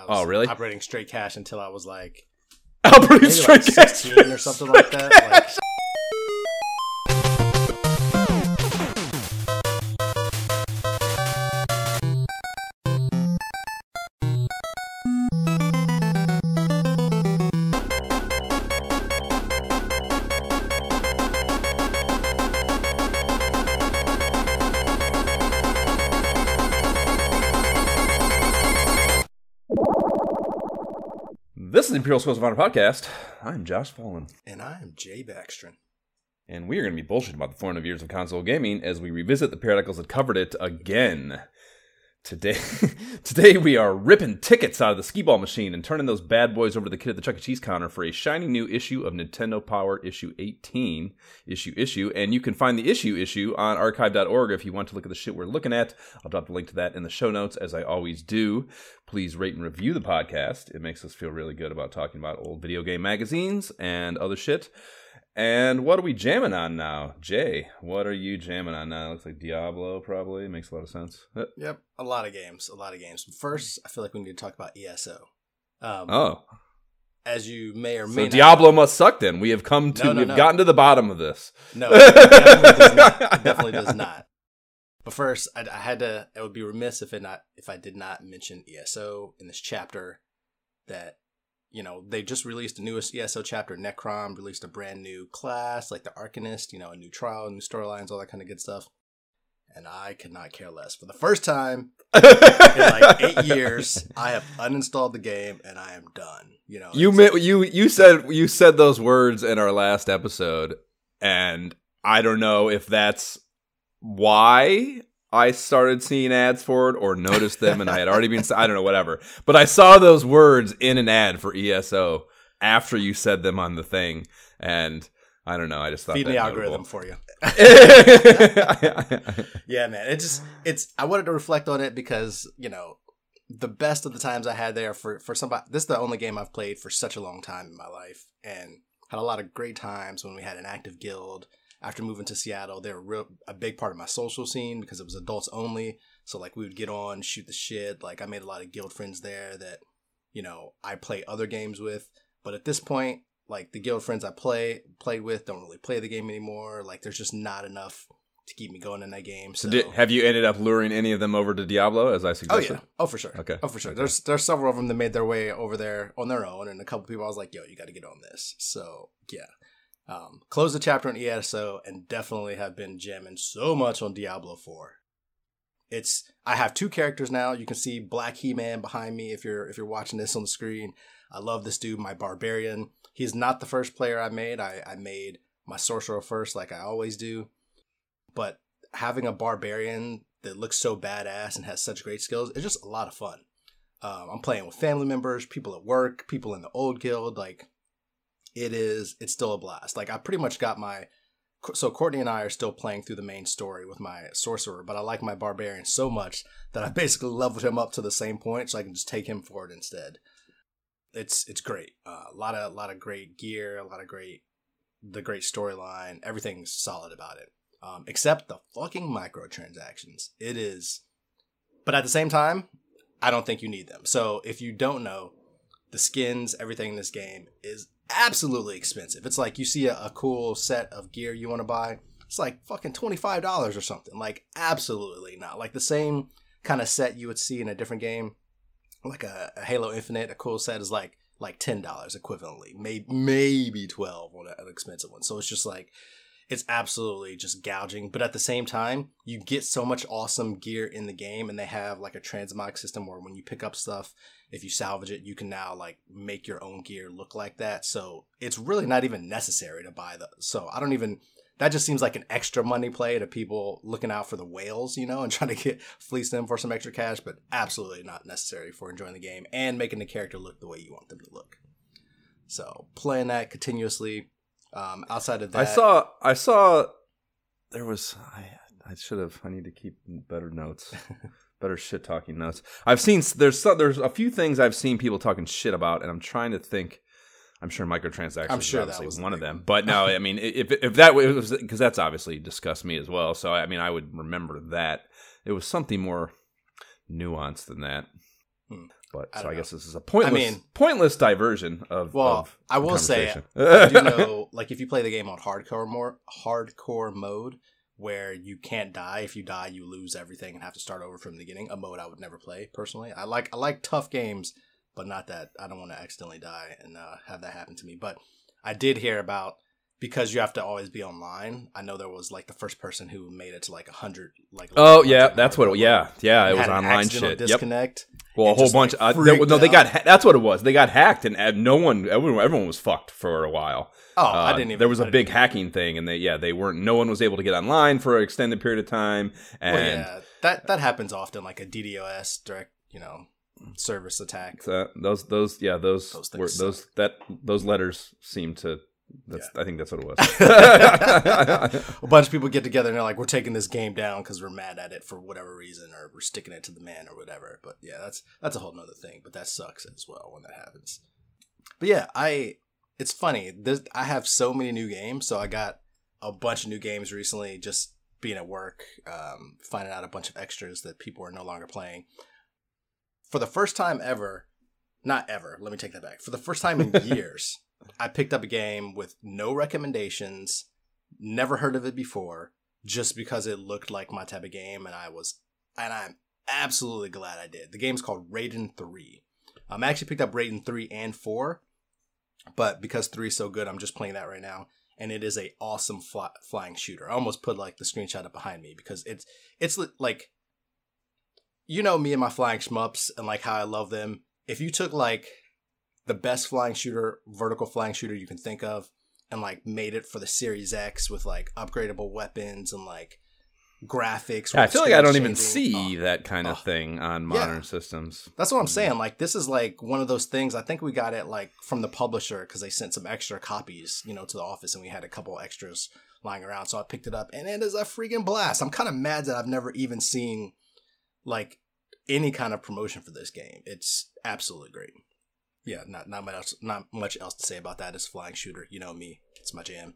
I oh, was Oh, really? Operating straight cash until I was like Operating straight like cash. 16 or something like that. Like, Imperial Schools of Honor podcast. I'm Josh Fallen, and I am Jay Backstrom. and we are going to be bullshit about the 400 years of console gaming as we revisit the periodicals that covered it again. Today, today we are ripping tickets out of the skee ball machine and turning those bad boys over to the kid at the Chuck E. Cheese counter for a shiny new issue of Nintendo Power issue 18, issue issue, and you can find the issue issue on archive.org if you want to look at the shit we're looking at. I'll drop the link to that in the show notes as I always do. Please rate and review the podcast. It makes us feel really good about talking about old video game magazines and other shit. And what are we jamming on now? Jay, what are you jamming on now? It looks like Diablo, probably. Makes a lot of sense. Uh, Yep, a lot of games, a lot of games. First, I feel like we need to talk about ESO. Um, Oh, as you may or may so Diablo must suck then. We have come to, No, no, we've no. gotten to the bottom of this. No, it definitely does not. It definitely does not. But first, I, I had to. It would be remiss if it not if I did not mention ESO in this chapter. That you know they just released the newest ESO chapter. Necrom released a brand new class, like the Arcanist. You know, a new trial, new storylines, all that kind of good stuff. And I could not care less. For the first time in like eight years, I have uninstalled the game and I am done. You know, you mi- you you said you said those words in our last episode, and I don't know if that's why I started seeing ads for it or noticed them, and I had already been. I don't know, whatever. But I saw those words in an ad for ESO after you said them on the thing, and I don't know. I just thought that the algorithm for you. Yeah, man. It just it's I wanted to reflect on it because, you know, the best of the times I had there for for somebody this is the only game I've played for such a long time in my life and had a lot of great times when we had an active guild. After moving to Seattle, they were real a big part of my social scene because it was adults only. So like we would get on, shoot the shit. Like I made a lot of guild friends there that, you know, I play other games with. But at this point, like the guild friends I play played with don't really play the game anymore. Like there's just not enough to keep me going in that game. So, So did, have you ended up luring any of them over to Diablo as I suggested? oh yeah, oh for sure, Okay. oh for sure. Okay. There's there's several of them that made their way over there on their own, and a couple people I was like, yo, you got to get on this. So yeah, um, close the chapter on ESO, and definitely have been jamming so much on Diablo Four. It's I have two characters now. You can see Black He Man behind me if you're if you're watching this on the screen. I love this dude, my barbarian. He's not the first player I made. I, I made my sorcerer first, like I always do. But having a barbarian that looks so badass and has such great skills, it's just a lot of fun. Um, I'm playing with family members, people at work, people in the old guild. Like, it is, it's still a blast. Like, I pretty much got my. So Courtney and I are still playing through the main story with my sorcerer, but I like my barbarian so much that I basically leveled him up to the same point, so I can just take him for it instead. It's it's great. Uh, a lot of a lot of great gear, a lot of great the great storyline. Everything's solid about it um, except the fucking microtransactions. It is, but at the same time, I don't think you need them. So if you don't know, the skins, everything in this game is absolutely expensive. It's like you see a, a cool set of gear you want to buy, it's like fucking twenty five dollars or something. Like absolutely not. Like the same kind of set you would see in a different game, like a, a Halo Infinite. A cool set is like like ten dollars equivalently, maybe maybe twelve on an expensive one. So it's just like it's absolutely just gouging. But at the same time, you get so much awesome gear in the game, and they have like a transmog system where when you pick up stuff, if you salvage it, you can now like make your own gear look like that. So it's really not even necessary to buy the. So I don't even. That just seems like an extra money play to people looking out for the whales, you know, and trying to get fleece them for some extra cash, but absolutely not necessary for enjoying the game and making the character look the way you want them to look. So playing that continuously. Um, outside of that, I saw. I saw. There was. I. I should have. I need to keep better notes. better shit talking notes. I've seen. There's. There's a few things I've seen people talking shit about, and I'm trying to think. I'm sure microtransactions I'm sure that obviously was one of them. But no, I mean, if if that was because that's obviously discussed me as well. So I mean, I would remember that. It was something more nuanced than that. Hmm. But I so I know. guess this is a pointless, I mean- pointless diversion of. Well, of I will say. I do know, like, if you play the game on hardcore more hardcore mode, where you can't die. If you die, you lose everything and have to start over from the beginning. A mode I would never play personally. I like I like tough games, but not that I don't want to accidentally die and uh, have that happen to me. But I did hear about because you have to always be online. I know there was like the first person who made it to like a hundred. Like oh yeah, that's what. It, yeah, yeah, it was online shit. Yep. Well, a whole bunch. like, uh, they, no, they got. Ha- that's what it was. They got hacked, and, and no one, everyone, everyone was fucked for a while. Oh, Uh, I didn't even. There was a big hacking thing, and they, yeah, they weren't. No one was able to get online for an extended period of time, and Well, yeah, that that happens often, like a DDoS direct, you know, service attack. So those those yeah those Those were those that those letters seem to that's I think that's what it was. a bunch of people get together and they're like, "We're taking this game down because we're mad at it for whatever reason, or we're sticking it to the man, or whatever." But yeah, that's that's a whole nother thing. But that sucks as well when that happens. But yeah, I it's funny. This, I have so many new games, so I got a bunch of new games recently. Just being at work, um, finding out a bunch of extras that people are no longer playing. For the first time ever, not ever. Let me take that back. For the first time in years. I picked up a game with no recommendations, never heard of it before, just because it looked like my type of game, and I was, and I'm absolutely glad I did. The game's called Raiden Three. Um, I actually picked up Raiden Three and Four, but because three is so good, I'm just playing that right now, and it is a awesome fly, flying shooter. I almost put like the screenshot up behind me because it's it's like, you know me and my flying shmups and like how I love them. If you took like the best flying shooter, vertical flying shooter you can think of, and like made it for the Series X with like upgradable weapons and like graphics. Yeah, I feel like I don't screen even see Oh, that kind of oh. thing on Yeah. modern systems. that's what I'm mm-hmm. saying. Like this is like one of those things. I think we got it like from the publisher because they sent some extra copies, you know, to the office, and we had a couple extras lying around. So I picked it up, and it is a freaking blast. I'm kind of mad that I've never even seen like any kind of promotion for this game. It's absolutely great. Yeah, not not much else, not much else to say about that. It's flying shooter. You know me. It's my jam.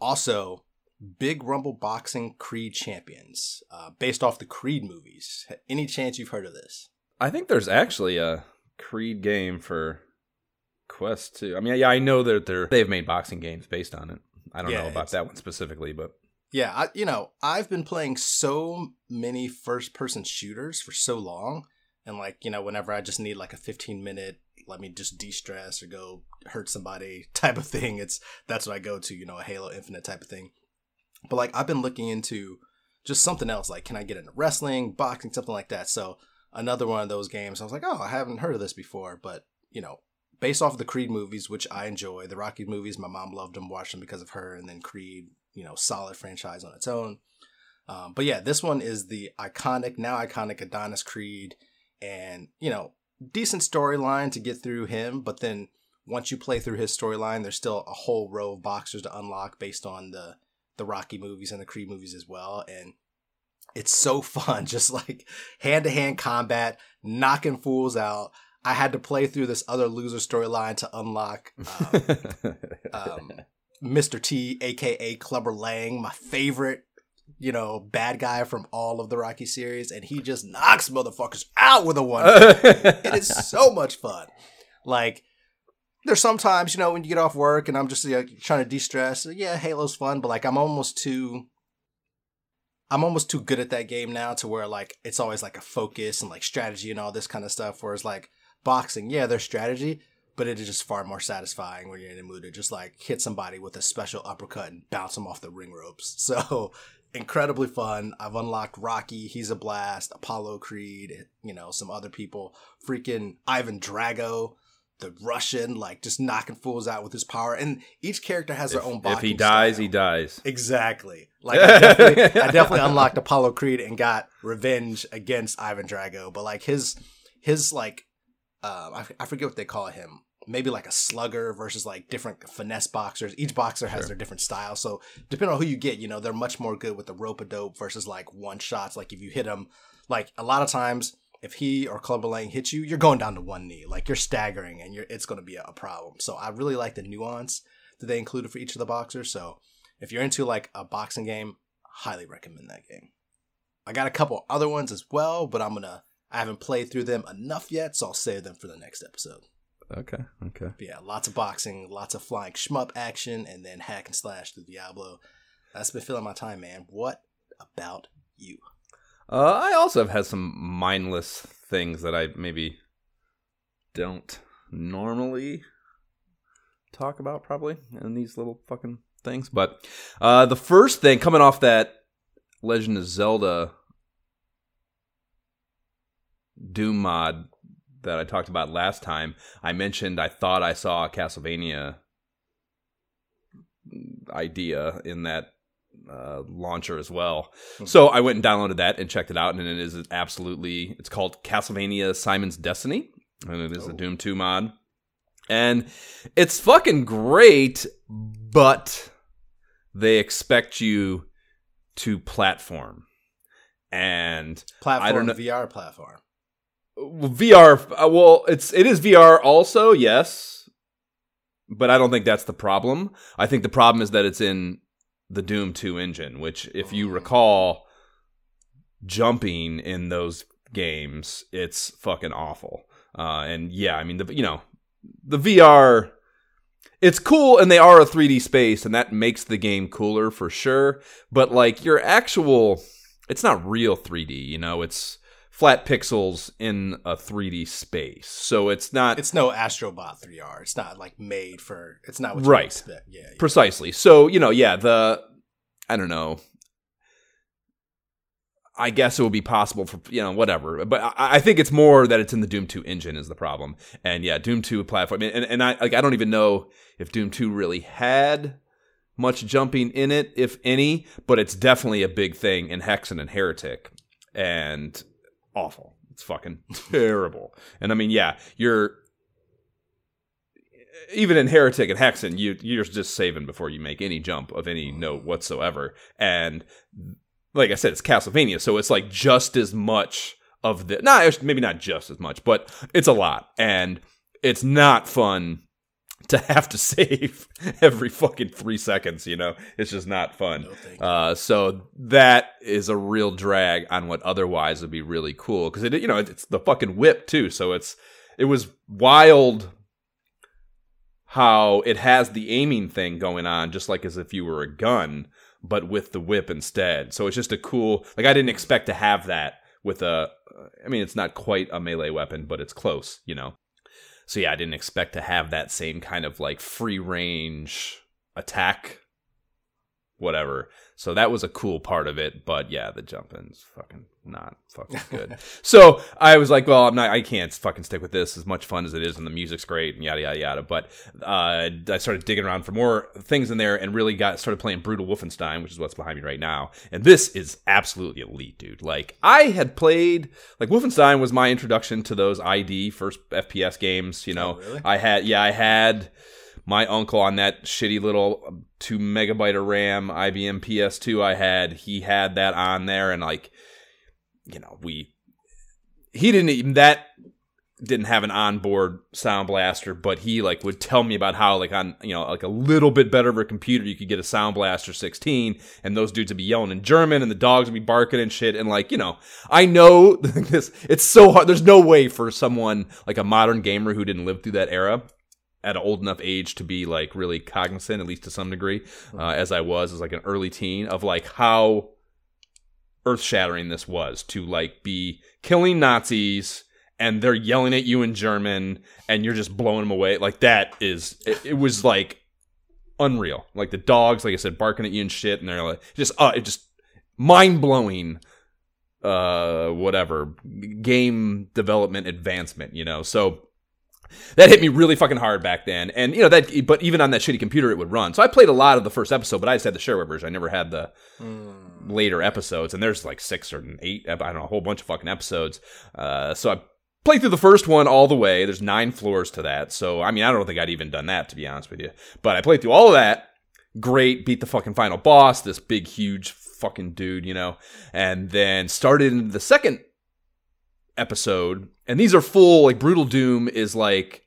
Also, Big Rumble Boxing Creed Champions, uh, based off the Creed movies. Any chance you've heard of this? I think there's actually a Creed game for Quest 2. I mean, yeah, I know that they're they've made boxing games based on it. I don't Yeah, know about that one specifically, but Yeah, I, you know, I've been playing so many first person shooters for so long. And, like, you know, whenever I just need like a 15 minute, let me just de stress or go hurt somebody type of thing, it's that's what I go to, you know, a Halo Infinite type of thing. But, like, I've been looking into just something else. Like, can I get into wrestling, boxing, something like that? So, another one of those games, I was like, oh, I haven't heard of this before. But, you know, based off of the Creed movies, which I enjoy, the Rocky movies, my mom loved them, watched them because of her, and then Creed, you know, solid franchise on its own. Um, but yeah, this one is the iconic, now iconic Adonis Creed, and you know, decent storyline to get through him. But then once you play through his storyline, there's still a whole row of boxers to unlock based on the the Rocky movies and the Creed movies as well, and it's so fun, just like hand to hand combat, knocking fools out. I had to play through this other loser storyline to unlock um, um, Mr. T, aka Clubber Lang, my favorite, you know, bad guy from all of the Rocky series, and he just knocks motherfuckers out with a one. it is so much fun. Like, there's sometimes, you know, when you get off work and I'm just like, trying to de stress, yeah, Halo's fun, but like, I'm almost too. I'm almost too good at that game now to where like it's always like a focus and like strategy and all this kind of stuff. Whereas like boxing, yeah, there's strategy, but it is just far more satisfying when you're in the mood to just like hit somebody with a special uppercut and bounce them off the ring ropes. So incredibly fun. I've unlocked Rocky, he's a blast, Apollo Creed, you know, some other people, freaking Ivan Drago, the Russian, like just knocking fools out with his power. And each character has their own if he dies, style. he dies. Exactly. Like I definitely, I definitely unlocked Apollo Creed and got revenge against Ivan Drago. But like his his like um I, I forget what they call him. Maybe like a slugger versus like different finesse boxers. Each boxer has Sure. their different style. So depending on who you get, you know, they're much more good with the rope a dope versus like one shots. Like if you hit them, like a lot of times if he or Clubber Lang hits you, you're going down to one knee. Like you're staggering and you're it's gonna be a, a problem. So I really like the nuance that they included for each of the boxers. So if you're into like a boxing game, highly recommend that game. I got a couple other ones as well, but I'm gonna I haven't played through them enough yet, so I'll save them for the next episode. Okay, okay. But yeah, lots of boxing, lots of flying shmup action, and then hack and slash through Diablo. That's been filling my time, man. What about you? Uh, I also have had some mindless things that I maybe don't normally talk about, probably in these little fucking things. But uh, the first thing coming off that Legend of Zelda Doom mod that I talked about last time, I mentioned I thought I saw a Castlevania idea in that uh, launcher as well. So I went and downloaded that and checked it out, and it is absolutely. It's called Castlevania Simon's Destiny, and it is a Oh. Doom Two mod, and it's fucking great, but they expect you to platform, and Platform, I don't know- VR platform. VR. uh, Well, it's it is VR also, yes, but I don't think that's the problem. I think the problem is that it's in the Doom Two engine, which, if you recall, jumping in those games, it's fucking awful. Uh, and yeah, I mean the you know the VR. It's cool, and they are a 3D space, and that makes the game cooler for sure. But like your actual, it's not real 3D. You know, it's flat pixels in a 3D space. So it's not It's no Astrobot 3R. It's not like made for. It's not what you Right. expect. Yeah, yeah. precisely. So, you know, yeah, the I don't know. I guess it would be possible for you know whatever, but I, I think it's more that it's in the Doom Two engine is the problem, and yeah, Doom Two platform, and and I like I don't even know if Doom Two really had much jumping in it, if any, but it's definitely a big thing in Hexen and Heretic, and awful. It's fucking terrible. And I mean, yeah, you're even in Heretic and Hexen, you you're just saving before you make any jump of any note whatsoever. And like I said, it's Castlevania, so it's like just as much of the not maybe not just as much, but it's a lot, and it's not fun to have to save every fucking three seconds. You know, it's just not fun. No. Uh, so that is a real drag on what otherwise would be really cool because it, you know, it's the fucking whip too. So it's it was wild how it has the aiming thing going on, just like as if you were a gun, but with the whip instead. So it's just a cool. Like I didn't expect to have that with a. I mean, it's not quite a melee weapon, but it's close. You know. So yeah, I didn't expect to have that same kind of like free range attack whatever. So that was a cool part of it, but yeah, the jumping's fucking not fucking good. so I was like, well, I'm not, I can't fucking stick with this as much fun as it is, and the music's great and yada yada yada. But uh, I started digging around for more things in there, and really got started playing Brutal Wolfenstein, which is what's behind me right now. And this is absolutely elite, dude. Like I had played, like Wolfenstein was my introduction to those ID first FPS games. You know, Oh, really? I had, yeah, I had my uncle on that shitty little two megabyte of RAM IBM PS2 I had, he had that on there, and like, you know, we he didn't even that didn't have an onboard sound blaster, but he like would tell me about how like on you know like a little bit better of a computer you could get a sound blaster 16 and those dudes would be yelling in German and the dogs would be barking and shit. And like you know I know this it's so hard there's no way for someone like a modern gamer who didn't live through that era at an old enough age to be like really cognizant at least to some degree uh, as I was as like an early teen of like how earth shattering this was to like be killing Nazis and they're yelling at you in German and you're just blowing them away. Like that is it, it was like unreal. Like the dogs, like I said, barking at you and shit, and they're like just uh it just mind blowing uh whatever game development advancement, you know. So that hit me really fucking hard back then. And you know that but even on that shitty computer it would run. So I played a lot of the first episode, but I just had the shareware version. I never had the Mm. Later episodes, and there's like six or eight, I don't know, a whole bunch of fucking episodes. Uh, so I played through the first one all the way. There's nine floors to that. So, I mean, I don't think I'd even done that, to be honest with you. But I played through all of that. Great, beat the fucking final boss, this big, huge fucking dude, you know, and then started into the second episode. And these are full, like, Brutal Doom is like.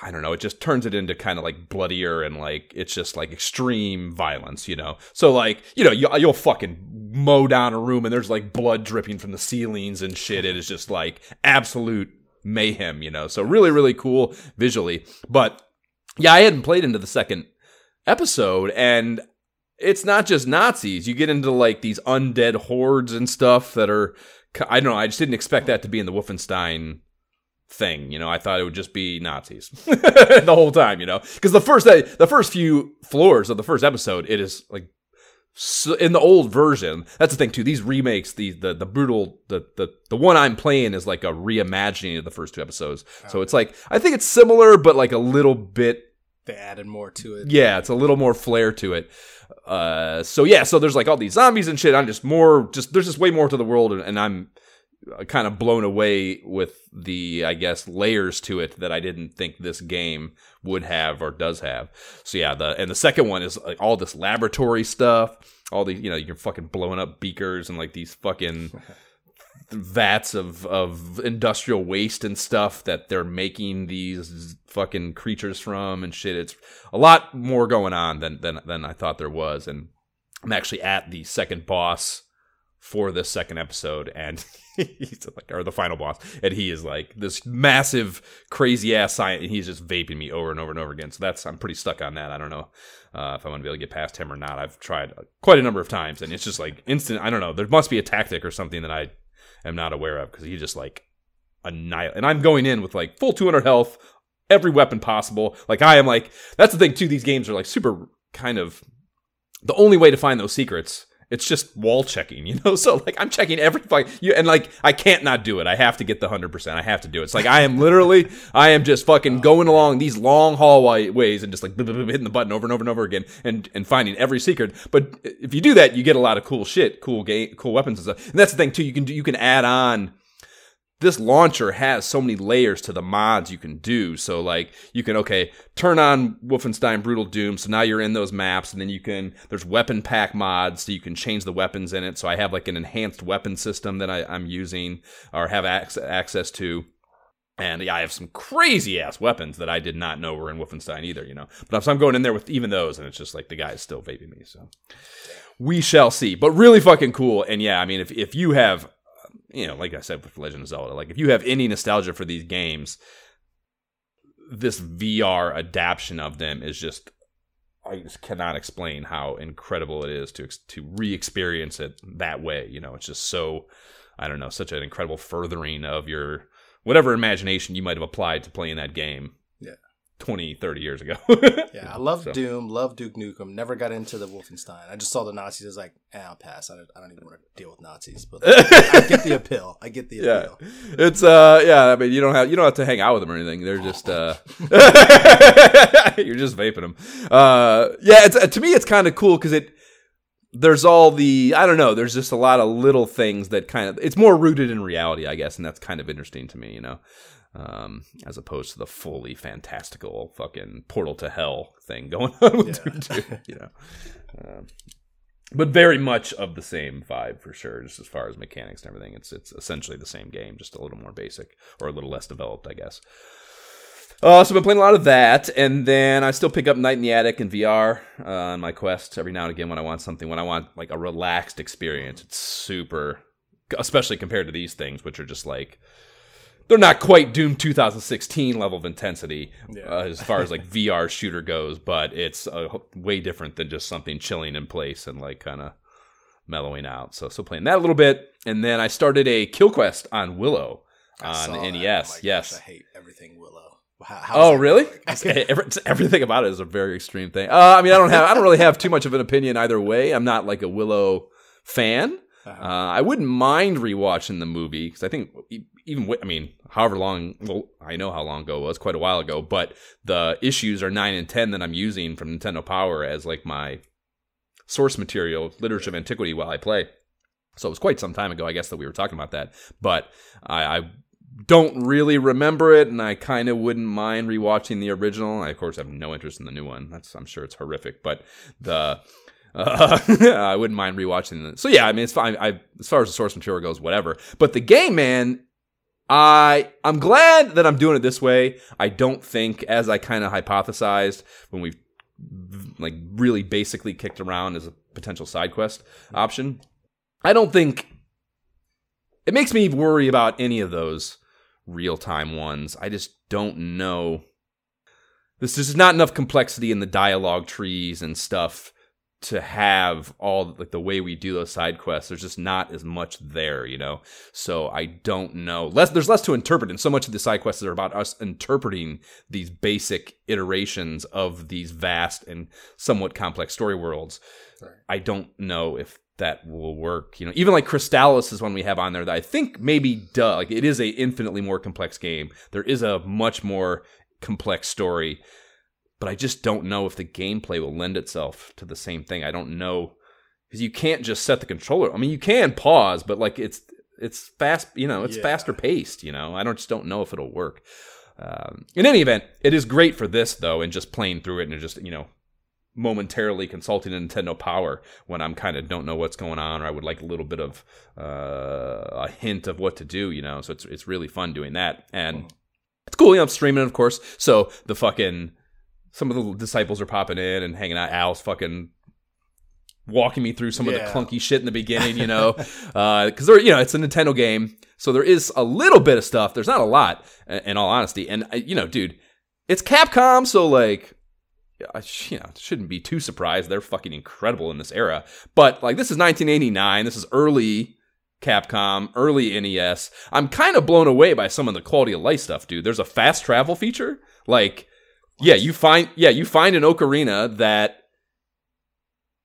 I don't know, it just turns it into kind of like bloodier and like it's just like extreme violence, you know. So like, you know, you, you'll fucking mow down a room and there's like blood dripping from the ceilings and shit. It is just like absolute mayhem, you know. So really, really cool visually. But yeah, I hadn't played into the second episode and it's not just Nazis. You get into like these undead hordes and stuff that are I don't know, I just didn't expect that to be in the Wolfenstein thing. You know, I thought it would just be Nazis the whole time. You know, because the first day, the first few floors of the first episode, it is like so in the old version. That's the thing too. These remakes, the the the brutal the the the one I'm playing is like a reimagining of the first two episodes. So it's like I think it's similar, but like a little bit. They added more to it. Yeah, it's a little more flair to it. Uh, so yeah, so there's like all these zombies and shit. I'm just more, just there's just way more to the world, and, and I'm kind of blown away with the I guess layers to it that I didn't think this game would have or does have. So yeah, the and the second one is like all this laboratory stuff, all the you know you're fucking blowing up beakers and like these fucking vats of of industrial waste and stuff that they're making these fucking creatures from and shit. It's a lot more going on than than than I thought there was, and I'm actually at the second boss for this second episode, and he's like, or the final boss, and he is like this massive, crazy ass science, and he's just vaping me over and over and over again. So that's I'm pretty stuck on that. I don't know uh, if I'm gonna be able to get past him or not. I've tried quite a number of times, and it's just like instant. I don't know. There must be a tactic or something that I am not aware of because he just like annihilate. And I'm going in with like full 200 health, every weapon possible. Like I am like that's the thing too. These games are like super kind of the only way to find those secrets it's just wall checking, you know. So like I'm checking every fight, you and like I can't not do it. I have to get the hundred percent. I have to do it. It's like I am literally, I am just fucking oh. going along these long hallways and just like hitting the button over and over and over again and and finding every secret. But if you do that, you get a lot of cool shit, cool game, cool weapons and stuff. And that's the thing too. You can do, you can add on this launcher has so many layers to the mods you can do. So like you can okay turn on Wolfenstein Brutal Doom. So now you're in those maps, and then you can there's weapon pack mods, so you can change the weapons in it. So I have like an enhanced weapon system that I, am using or have ac- access to. And yeah, I have some crazy ass weapons that I did not know were in Wolfenstein either, you know. But so I'm going in there with even those, and it's just like the guy is still vaping me. So we shall see. But really fucking cool. And yeah, I mean, if if you have you know, like I said with Legend of Zelda, like if you have any nostalgia for these games, this VR adaptation of them is just I just cannot explain how incredible it is to to re-experience it that way. You know, it's just so I don't know, such an incredible furthering of your whatever imagination you might have applied to playing that game. 20, 30 years ago. yeah, I love so. Doom, love Duke Nukem. Never got into the Wolfenstein. I just saw the Nazis. I was like, eh, I'll pass. I don't, I don't even want to deal with Nazis. But I get the appeal. I get the appeal. Yeah. It's uh, yeah. I mean, you don't have you don't have to hang out with them or anything. They're just uh, you're just vaping them. Uh, yeah. It's uh, to me, it's kind of cool because it there's all the I don't know. There's just a lot of little things that kind of it's more rooted in reality, I guess, and that's kind of interesting to me. You know um, as opposed to the fully fantastical fucking portal to hell thing going on with yeah. Doom 2, you know. Um, but very much of the same vibe for sure, just as far as mechanics and everything. It's it's essentially the same game, just a little more basic or a little less developed, I guess. Uh, so I've been playing a lot of that, and then I still pick up Night in the Attic and VR uh, on my Quest every now and again when I want something. When I want like a relaxed experience, it's super, especially compared to these things, which are just like they're not quite Doom 2016 level of intensity yeah. uh, as far as like VR shooter goes, but it's uh, way different than just something chilling in place and like kind of mellowing out. So still playing that a little bit, and then I started a Kill Quest on Willow on NES. Oh yes, I hate everything Willow. How, oh really? Okay, everything about it is a very extreme thing. Uh, I mean, I don't have, I don't really have too much of an opinion either way. I'm not like a Willow fan. Uh-huh. Uh, I wouldn't mind rewatching the movie because I think even I mean, however long, well, I know how long ago it was, quite a while ago, but the issues are nine and ten that I'm using from Nintendo Power as like my source material, literature of antiquity while I play. So it was quite some time ago, I guess, that we were talking about that. But I, I don't really remember it, and I kind of wouldn't mind rewatching the original. I, of course, have no interest in the new one. That's I'm sure it's horrific, but the uh, I wouldn't mind rewatching it. So yeah, I mean, it's fine. I, as far as the source material goes, whatever. But the game, man, I I'm glad that I'm doing it this way. I don't think, as I kind of hypothesized when we like really basically kicked around as a potential side quest option. I don't think it makes me worry about any of those real time ones. I just don't know. This is not enough complexity in the dialogue trees and stuff to have all like the way we do those side quests there's just not as much there you know? So i don't know. Less there's less to interpret and so much of the side quests are about us interpreting these basic iterations of these vast and somewhat complex story worlds. Right. i don't know if that will work you know? Even like Crystalis is one we have on there that i think maybe duh like it is a infinitely more complex game. There is a much more complex story but I just don't know if the gameplay will lend itself to the same thing. I don't know because you can't just set the controller. I mean, you can pause, but like it's it's fast. You know, it's yeah. faster paced. You know, I don't just don't know if it'll work. Um, in any event, it is great for this though, and just playing through it and just you know momentarily consulting a Nintendo Power when I'm kind of don't know what's going on or I would like a little bit of uh, a hint of what to do. You know, so it's it's really fun doing that and. It's cool, you know, I'm streaming, of course. So the fucking some of the disciples are popping in and hanging out. Al's fucking walking me through some yeah. of the clunky shit in the beginning, you know, because uh, there, you know, it's a Nintendo game, so there is a little bit of stuff. There's not a lot, in all honesty, and uh, you know, dude, it's Capcom, so like. I you know, shouldn't be too surprised. They're fucking incredible in this era. But like this is 1989. This is early Capcom, early NES. I'm kind of blown away by some of the quality of life stuff, dude. There's a fast travel feature. Like yeah, you find yeah, you find an ocarina that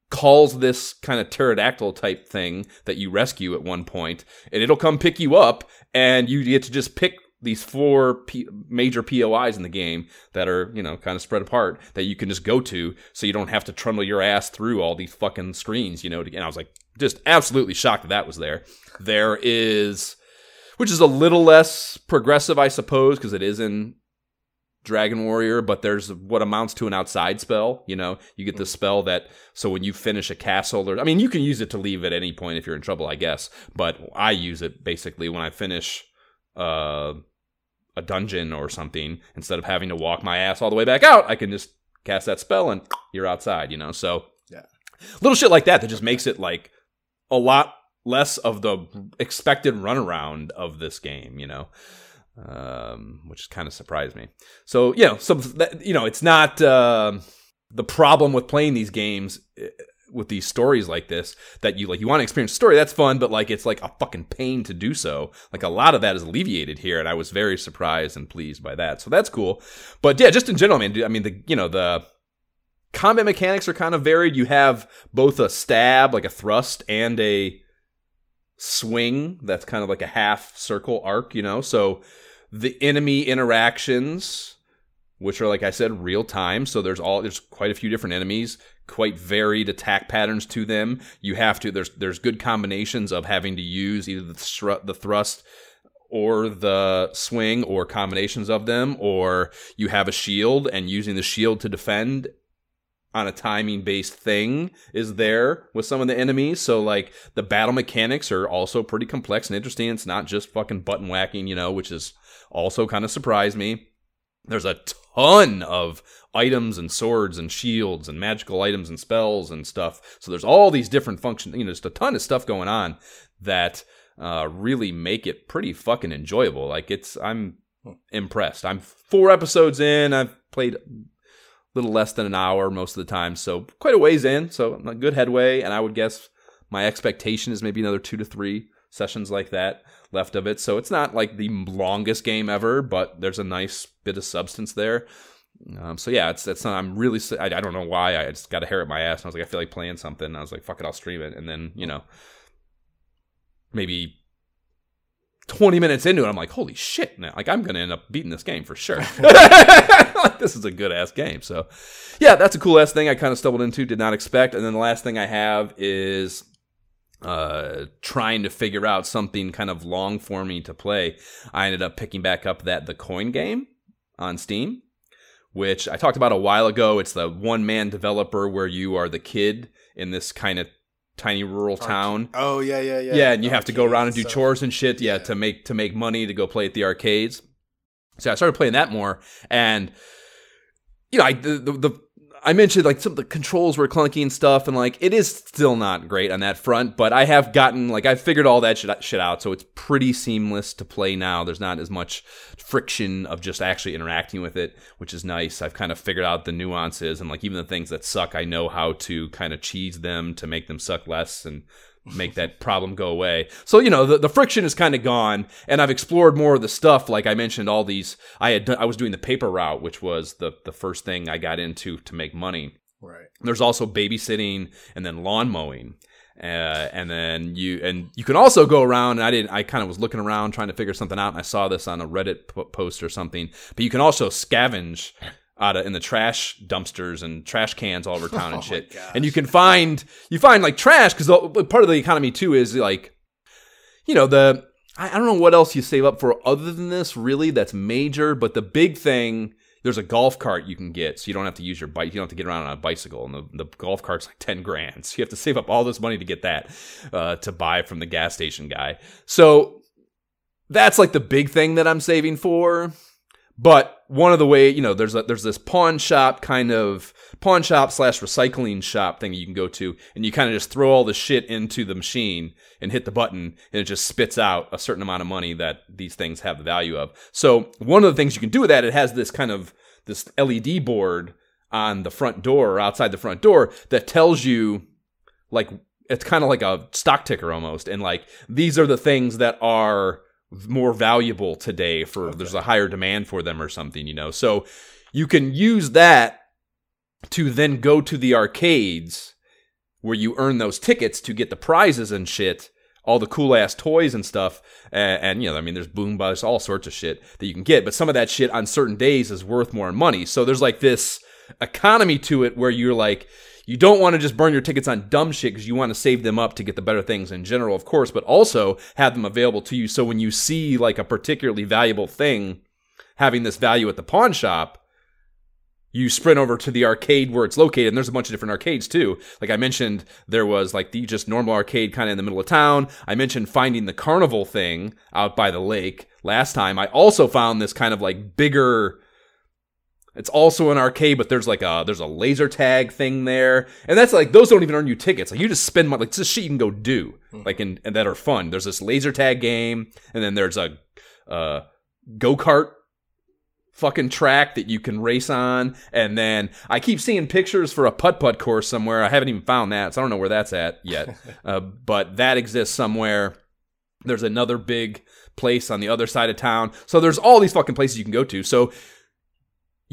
calls this kind of pterodactyl type thing that you rescue at one point, and it'll come pick you up, and you get to just pick these four P- major POIs in the game that are, you know, kind of spread apart that you can just go to so you don't have to trundle your ass through all these fucking screens, you know. And I was like, just absolutely shocked that that was there. There is, which is a little less progressive, I suppose, because it is in Dragon Warrior, but there's what amounts to an outside spell. You know, you get the spell that so when you finish a castle, or I mean, you can use it to leave at any point if you're in trouble, I guess. But I use it basically when I finish uh, a dungeon or something. Instead of having to walk my ass all the way back out, I can just cast that spell and you're outside. You know, so yeah, little shit like that that just makes it like a lot less of the expected runaround of this game. You know um, which kind of surprised me. So you know, some you know, it's not uh, the problem with playing these games eh, with these stories like this that you like you want to experience story that's fun but like it's like a fucking pain to do so. Like a lot of that is alleviated here and i was very surprised and pleased by that. So that's cool. But yeah just in general man dude i mean the you know the combat mechanics are kind of varied. You have both a stab like a thrust and a swing that's kind of like a half circle arc you know? So the enemy interactions which are like I said real time so there's all there's quite a few different enemies quite varied attack patterns to them. You have to there's there's good combinations of having to use either the, thr- the thrust or the swing or combinations of them or you have a shield and using the shield to defend on a timing based thing is there with some of the enemies. So like the battle mechanics are also pretty complex and interesting. It's not just fucking button whacking, you know, which is also kind of surprised me. There's a ton of items and swords and shields and magical items and spells and stuff. So there's all these different functions, you know, just a ton of stuff going on that uh, really make it pretty fucking enjoyable. Like it's, I'm impressed. I'm four episodes in. I've played little less than an hour most of the time, so quite a ways in. So a good headway, and I would guess my expectation is maybe another two to three sessions like that left of it. So it's not like the longest game ever, but there's a nice bit of substance there. Um, so yeah, it's it's not. I'm really. I, I don't know why. I just got a hair at my ass. And I was like, I feel like playing something. And I was like, fuck it, I'll stream it. And then you know, maybe 20 minutes into it, I'm like, holy shit! Now, like I'm gonna end up beating this game for sure. like, this is a good ass game. So yeah, that's a cool ass thing. I kind of stumbled into, did not expect. And then the last thing I have is uh, trying to figure out something kind of long for me to play, I ended up picking back up that the coin game on Steam, which I talked about a while ago. It's the one man developer where you are the kid in this kind of tiny rural town. Oh yeah, yeah, yeah. Yeah, and you have to go around and do Arcades, so- chores and shit. Yeah, yeah. to make to make money to go play at the arcades. So I started playing that more, and you know, I the, the, the I mentioned like some of the controls were clunky and stuff, and like it is still not great on that front. But I have gotten like I've figured all that shit, shit out, so it's pretty seamless to play now. There's not as much friction of just actually interacting with it, which is nice. I've kind of figured out the nuances and like even the things that suck, I know how to kind of cheese them to make them suck less and make that problem go away. So, you know, the, the friction is kind of gone and I've explored more of the stuff. Like I mentioned, all these, I had, done, I was doing the paper route, which was the, the first thing I got into to make money. Right. There's also babysitting and then lawn mowing. Uh, and then you and you can also go around. And I didn't. I kind of was looking around trying to figure something out, and I saw this on a Reddit p- post or something. But you can also scavenge out of in the trash dumpsters and trash cans all over town Oh and shit. And you can find you find like trash because part of the economy too is like, you know the I, I don't know what else you save up for other than this really that's major. But the big thing there's a golf cart you can get, so you don't have to use your bike. You don't have to get around on a bicycle, and the, the golf cart's like ten grand. So you have to save up all this money to get that uh, to buy from the gas station guy. So that's like the big thing that I'm saving for. But one of the way, you know, there's a, there's this pawn shop kind of pawn shop slash recycling shop thing you can go to, and you kind of just throw all the shit into the machine and hit the button, and it just spits out a certain amount of money that these things have the value of. So one of the things you can do with that, it has this kind of this LED board on the front door or outside the front door that tells you like it's kind of like a stock ticker almost and like these are the things that are more valuable today for there's a higher demand for them or something you know? So you can use that to then go to the arcades where you earn those tickets to get the prizes and shit all the cool ass toys and stuff and, and you know i mean there's boom bus all sorts of shit that you can get but some of that shit on certain days is worth more money. So there's like this economy to it where you're like you don't want to just burn your tickets on dumb shit because you want to save them up to get the better things in general, of course, but also have them available to you. So when you see like a particularly valuable thing having this value at the pawn shop, you sprint over to the arcade where it's located. And there's a bunch of different arcades too. Like I mentioned, there was like the just normal arcade kind of in the middle of town. I mentioned finding the carnival thing out by the lake last time. I also found this kind of like bigger it's also an arcade, but there's like a there's a laser tag thing there, and that's like those don't even earn you tickets. Like you just spend money. Like it's a shit you can go do, like and, and that are fun. There's this laser tag game, and then there's a uh, go kart fucking track that you can race on, and then I keep seeing pictures for a putt putt course somewhere. I haven't even found that, so I don't know where that's at yet. uh, but that exists somewhere. There's another big place on the other side of town. So there's all these fucking places you can go to. So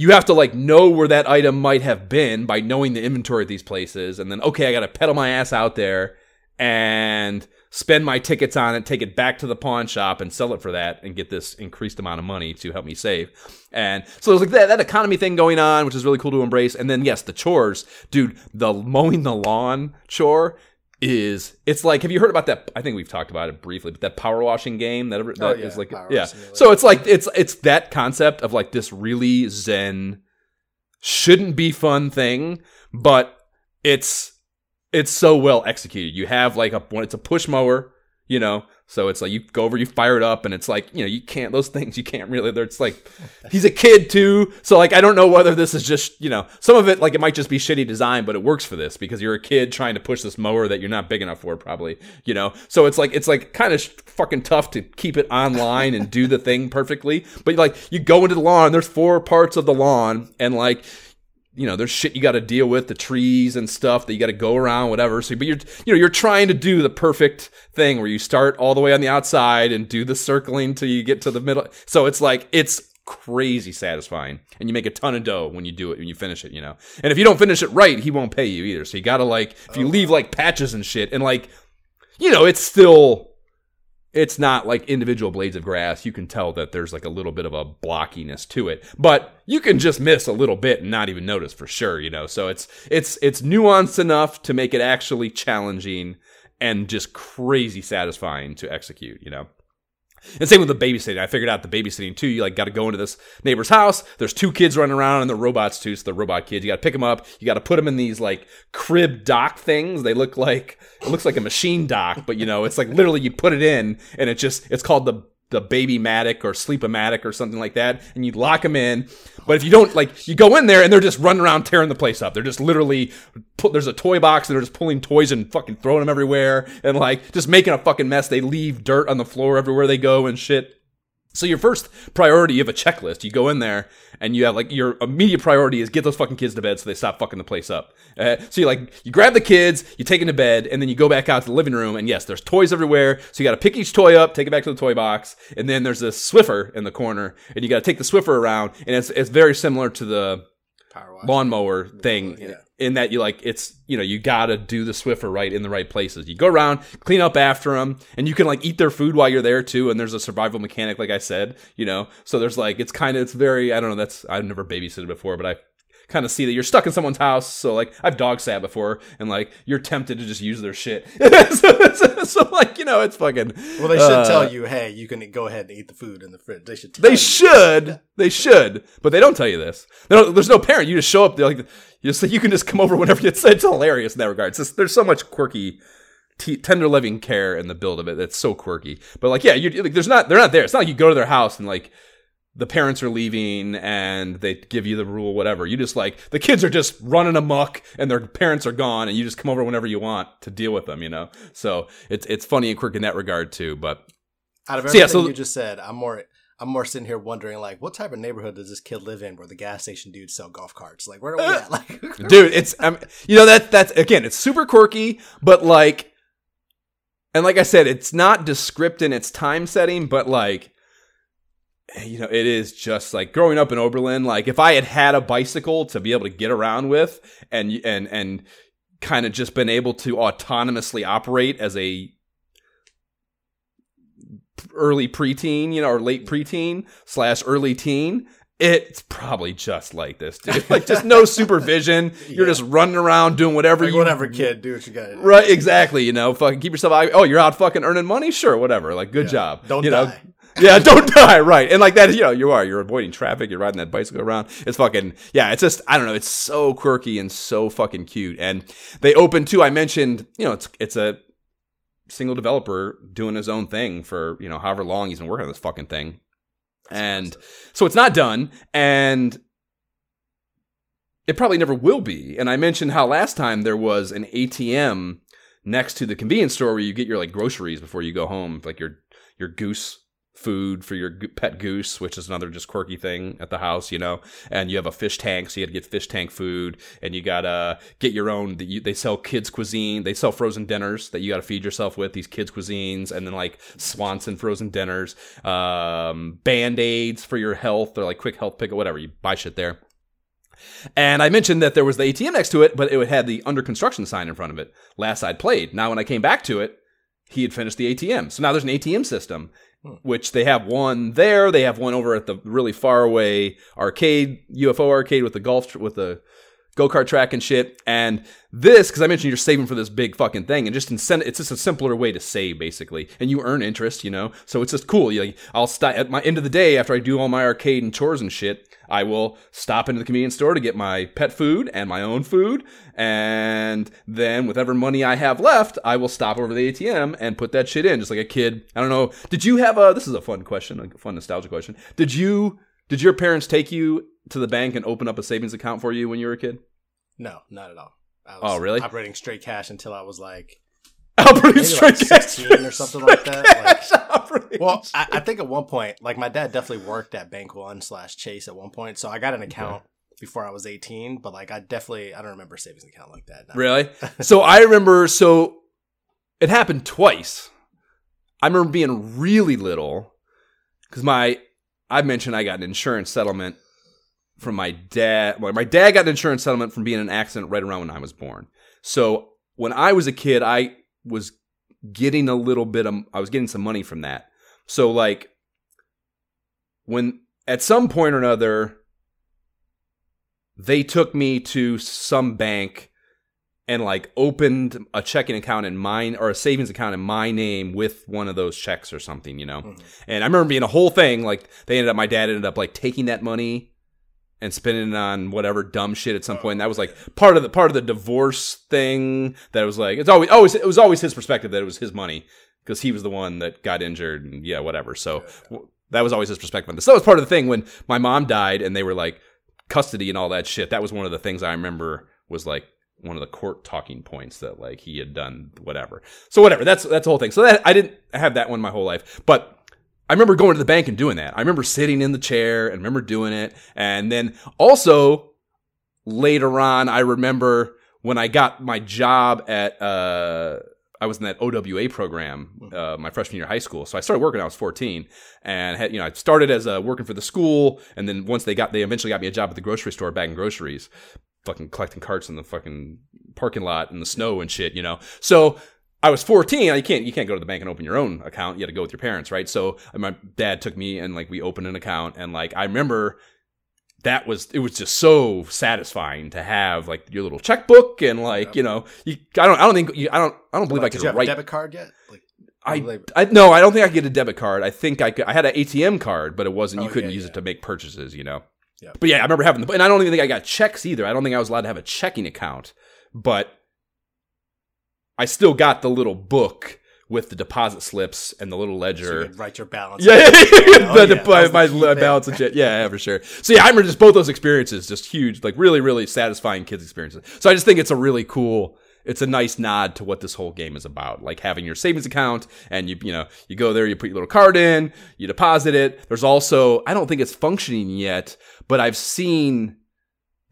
you have to like know where that item might have been by knowing the inventory of these places and then okay i gotta pedal my ass out there and spend my tickets on it take it back to the pawn shop and sell it for that and get this increased amount of money to help me save. And so there's like that, that economy thing going on which is really cool to embrace. And then yes the chores. Dude the mowing the lawn chore is it's like have you heard about that i think we've talked about it briefly but that power washing game that, that Oh, is like yeah Simulator. so it's like it's it's that concept of like this really zen shouldn't be fun thing but it's it's so well executed you have like a it's a push mower you know so it's like you go over you fire it up and it's like you know you can't those things you can't really it's like he's a kid too. So like i don't know whether this is just you know some of it like it might just be shitty design but it works for this because you're a kid trying to push this mower that you're not big enough for probably you know? So it's like it's like kind of fucking tough to keep it online and do the thing perfectly. But like you go into the lawn there's four parts of the lawn and like you know, there's shit you got to deal with, the trees and stuff that you got to go around, whatever. So, but you're, you know, you're trying to do the perfect thing where you start all the way on the outside and do the circling till you get to the middle. So it's like, it's crazy satisfying. And you make a ton of dough when you do it, when you finish it, you know. And if you don't finish it right, he won't pay you either. So you got to like, if you oh, leave like patches and shit and like, you know, it's still, it's not like individual blades of grass. You can tell that there's like a little bit of a blockiness to it, but you can just miss a little bit and not even notice for sure, you know. So it's it's it's nuanced enough to make it actually challenging and just crazy satisfying to execute, you know. And same with the babysitting. I figured out the babysitting too. You like got to go into this neighbor's house. There's two kids running around and they're robots too. So the robot kids, you got to pick them up. You got to put them in these like crib dock things. They look like it looks like a machine dock, but you know it's like literally you put it in and it just it's called the the baby matic or sleep-o-matic or something like that, and you lock them in. But if you don't like, you go in there and they're just running around tearing the place up. They're just literally put. There's a toy box and they're just pulling toys and fucking throwing them everywhere and like just making a fucking mess. They leave dirt on the floor everywhere they go and shit. So your first priority, you have a checklist. You go in there and you have like your immediate priority is get those fucking kids to bed so they stop fucking the place up. Uh, so you like you grab the kids, you take them to bed, and then you go back out to the living room. And yes, there's toys everywhere. So you got to pick each toy up, take it back to the toy box, and then there's a Swiffer in the corner, and you got to take the Swiffer around. And it's it's very similar to the Power lawnmower thing Yeah. In that you like it's you know you gotta do the swiffer right in the right places. You go around clean up after them and you can like eat their food while you're there too and there's a survival mechanic like i said you know? So there's like it's kind of it's very i don't know that's i've never babysitted before but i kind of see that you're stuck in someone's house so like i've dog sat before and like you're tempted to just use their shit so, so, so, like you know it's fucking Well, they should uh, tell you, hey, you can go ahead and eat the food in the fridge. They should. Tell They should. They should. But they don't tell you this. Don't, there's no parent. You just show up. They're like, you just you can just come over whenever. It's, it's hilarious in that regard. It's just, there's so much quirky, tender loving care in the build of it. That's so quirky. But like, yeah, you like, there's not. They're not there. It's not like you go to their house and like the parents are leaving and they give you the rule, whatever. You just like the kids are just running amok and their parents are gone, and you just come over whenever you want to deal with them. You know. So it's it's funny and quirky in that regard too. But Out of So, yeah, everything so- you just said, I'm more. I'm more sitting here wondering, like, what type of neighborhood does this kid live in, where the gas station dudes sell golf carts? Like, where are we at? Like, dude it's um, you know that that's again it's super quirky but like and like i said it's not descript in its time setting but like you know it is just like growing up in oberlin like if i had had a bicycle to be able to get around with and and and kind of just been able to autonomously operate as a early preteen you know or late preteen slash early teen it's probably just like this, dude. Like just no supervision. You're just running around doing whatever like you whatever, kid, do what you got to do. Right, exactly. You know, fucking keep yourself out. Oh, you're out fucking earning money? Sure, whatever. Like, good Yeah. job. Don't you know? Yeah, don't die. Right. And like that, you know, you are. You're avoiding traffic. You're riding that bicycle around. It's fucking, yeah, it's just, I don't know. It's so quirky and so fucking cute. And they open too. I mentioned, you know, it's, it's a single developer doing his own thing for, you know, however long he's been working on this fucking thing. And so it's not done. And it probably never will be. And I mentioned how last time there was an ATM next to the convenience store where you get your like groceries before you go home, like your your goose food for your pet goose, which is another just quirky thing at the house, you know. And you have a fish tank, so you got to get fish tank food, and you gotta get your own. They sell kids cuisine. They sell frozen dinners that you got to feed yourself with. These kids cuisines, and then like Swanson frozen dinners, um, band aids for your health, or like quick health pick whatever. You buy shit there. And I mentioned that there was the ATM next to it, but it would had the under construction sign in front of it. Last I'd played. Now, when I came back to it, he had finished the ATM. So now there's an ATM system, hmm. which they have one there. They have one over at the really far away arcade, UFO arcade with the golf, with the go kart track and shit. And this, because I mentioned you're saving for this big fucking thing, and just it's just a simpler way to save basically, and you earn interest, you know. So it's just cool. You like, I'll stop at my end of the day after I do all my arcade and chores and shit. I will stop into the convenience store to get my pet food and my own food, and then whatever money I have left, I will stop over the ATM and put that shit in, just like a kid. I don't know. Did you have a? This is a fun question, a fun nostalgia question. Did you? Did your parents take you to the bank and open up a savings account for you when you were a kid? No, not at all. I oh, was Oh, really? Operating straight cash until I was like, Operating maybe straight like cash. 16 or something like that. Like, well, I, I think at one point, like my dad definitely worked at Bank One slash Chase at one point, so I got an account before I was eighteen. But like, I definitely I don't remember savings account like that. No. Really? so I remember. So it happened twice. I remember being really little because my I mentioned I got an insurance settlement from my dad. Well, my dad got an insurance settlement from being in an accident right around when I was born. So when I was a kid, I was getting a little bit of I was getting some money from that. So like when at some point or another they took me to some bank and like opened a checking account in mine or a savings account in my name with one of those checks or something, you know. Mm-hmm. And I remember being a whole thing. Like they ended up, my dad ended up like taking that money and spending it on whatever dumb shit at some oh, point. And that was like part of the part of the divorce thing. That was like it's always always it was always his perspective that it was his money because he was the one that got injured and yeah whatever. So w- that was always his perspective on this. So that was part of the thing when my mom died and they were like custody and all that shit. That was one of the things I remember was like one of the court talking points that like he had done whatever. So whatever. That's that's the whole thing. So that I didn't have that one my whole life, but. I remember going to the bank and doing that. I remember sitting in the chair and remember doing it. And then also later on, I remember when I got my job at, uh, I was in that OWA program, uh, my freshman year of high school. So I started working when I was 14 and had, you know, I started as uh, working for the school. And then once they got, they eventually got me a job at the grocery store bagging groceries, fucking collecting carts in the fucking parking lot in the snow and shit, you know? So I was 14. You can't you can't go to the bank and open your own account. You had to go with your parents, right? So my dad took me and like we opened an account and like I remember that was it was just so satisfying to have like your little checkbook and like Yep. you know you I don't I don't think you, I don't I don't believe What, I did could you have write a debit card yet? Like, I, I no I don't think I could get a debit card. I think I could I had an ATM card, but it wasn't you Oh, couldn't yeah, use yeah. it to make purchases, you know. Yeah. But yeah, I remember having the and I don't even think I got checks either. I don't think I was allowed to have a checking account, but I still got the little book with the deposit slips and the little so ledger. you write your balance. Yeah, yeah, yeah. Oh, yeah, my, my balance. Yeah, yeah, for sure. So yeah, I remember just both those experiences, just huge, like really, really satisfying kids experiences. So I just think it's a really cool. It's a nice nod to what this whole game is about, like having your savings account and you, you know, you go there, you put your little card in, you deposit it. There's also, I don't think it's functioning yet, but I've seen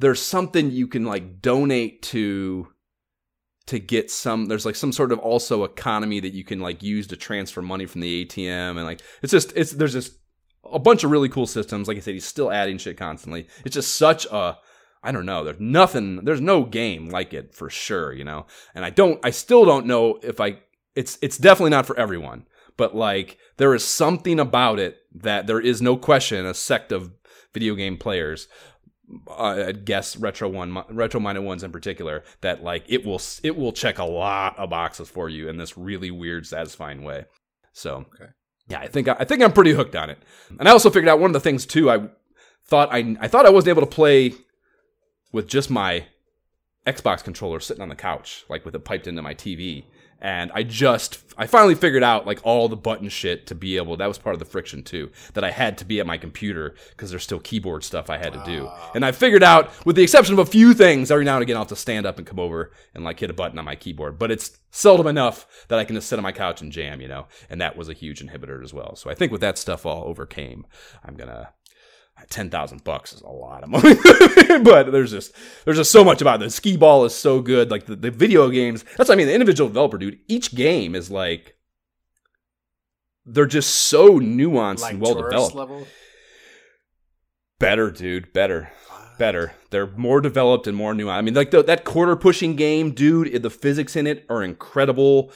there's something you can like donate to to get some there's like some sort of also economy that you can like use to transfer money from the ATM and like it's just it's there's just a bunch of really cool systems. Like I said he's still adding shit constantly. It's just such a I don't know there's nothing there's no game like it for sure you know? And I don't I still don't know if I it's it's definitely not for everyone but like there is something about it that there is no question a sect of video game players uh, I'd guess retro one, retro minded ones in particular, that like it will it will check a lot of boxes for you in this really weird, satisfying way. So, Okay. yeah, I think I think I'm pretty hooked on it. And I also figured out one of the things too. I thought I I thought I wasn't able to play with just my Xbox controller sitting on the couch, like with it piped into my TV. And I just, I finally figured out like all the button shit to be able, that was part of the friction too, that I had to be at my computer because there's still keyboard stuff I had to do. And I figured out, with the exception of a few things, every now and again I'll have to stand up and come over and like hit a button on my keyboard. But it's seldom enough that I can just sit on my couch and jam, you know? And that was a huge inhibitor as well. So I think with that stuff all overcame, I'm gonna, ten thousand bucks is a lot of money, but there's just there's just so much about it. The skee ball is so good. Like the, the video games, that's what I mean. The individual developer, dude. Each game is like they're just so nuanced like and well developed. level. Better, dude. Better, better. They're more developed and more nuanced. I mean, like the, that quarter pushing game, dude. The physics in it are incredible.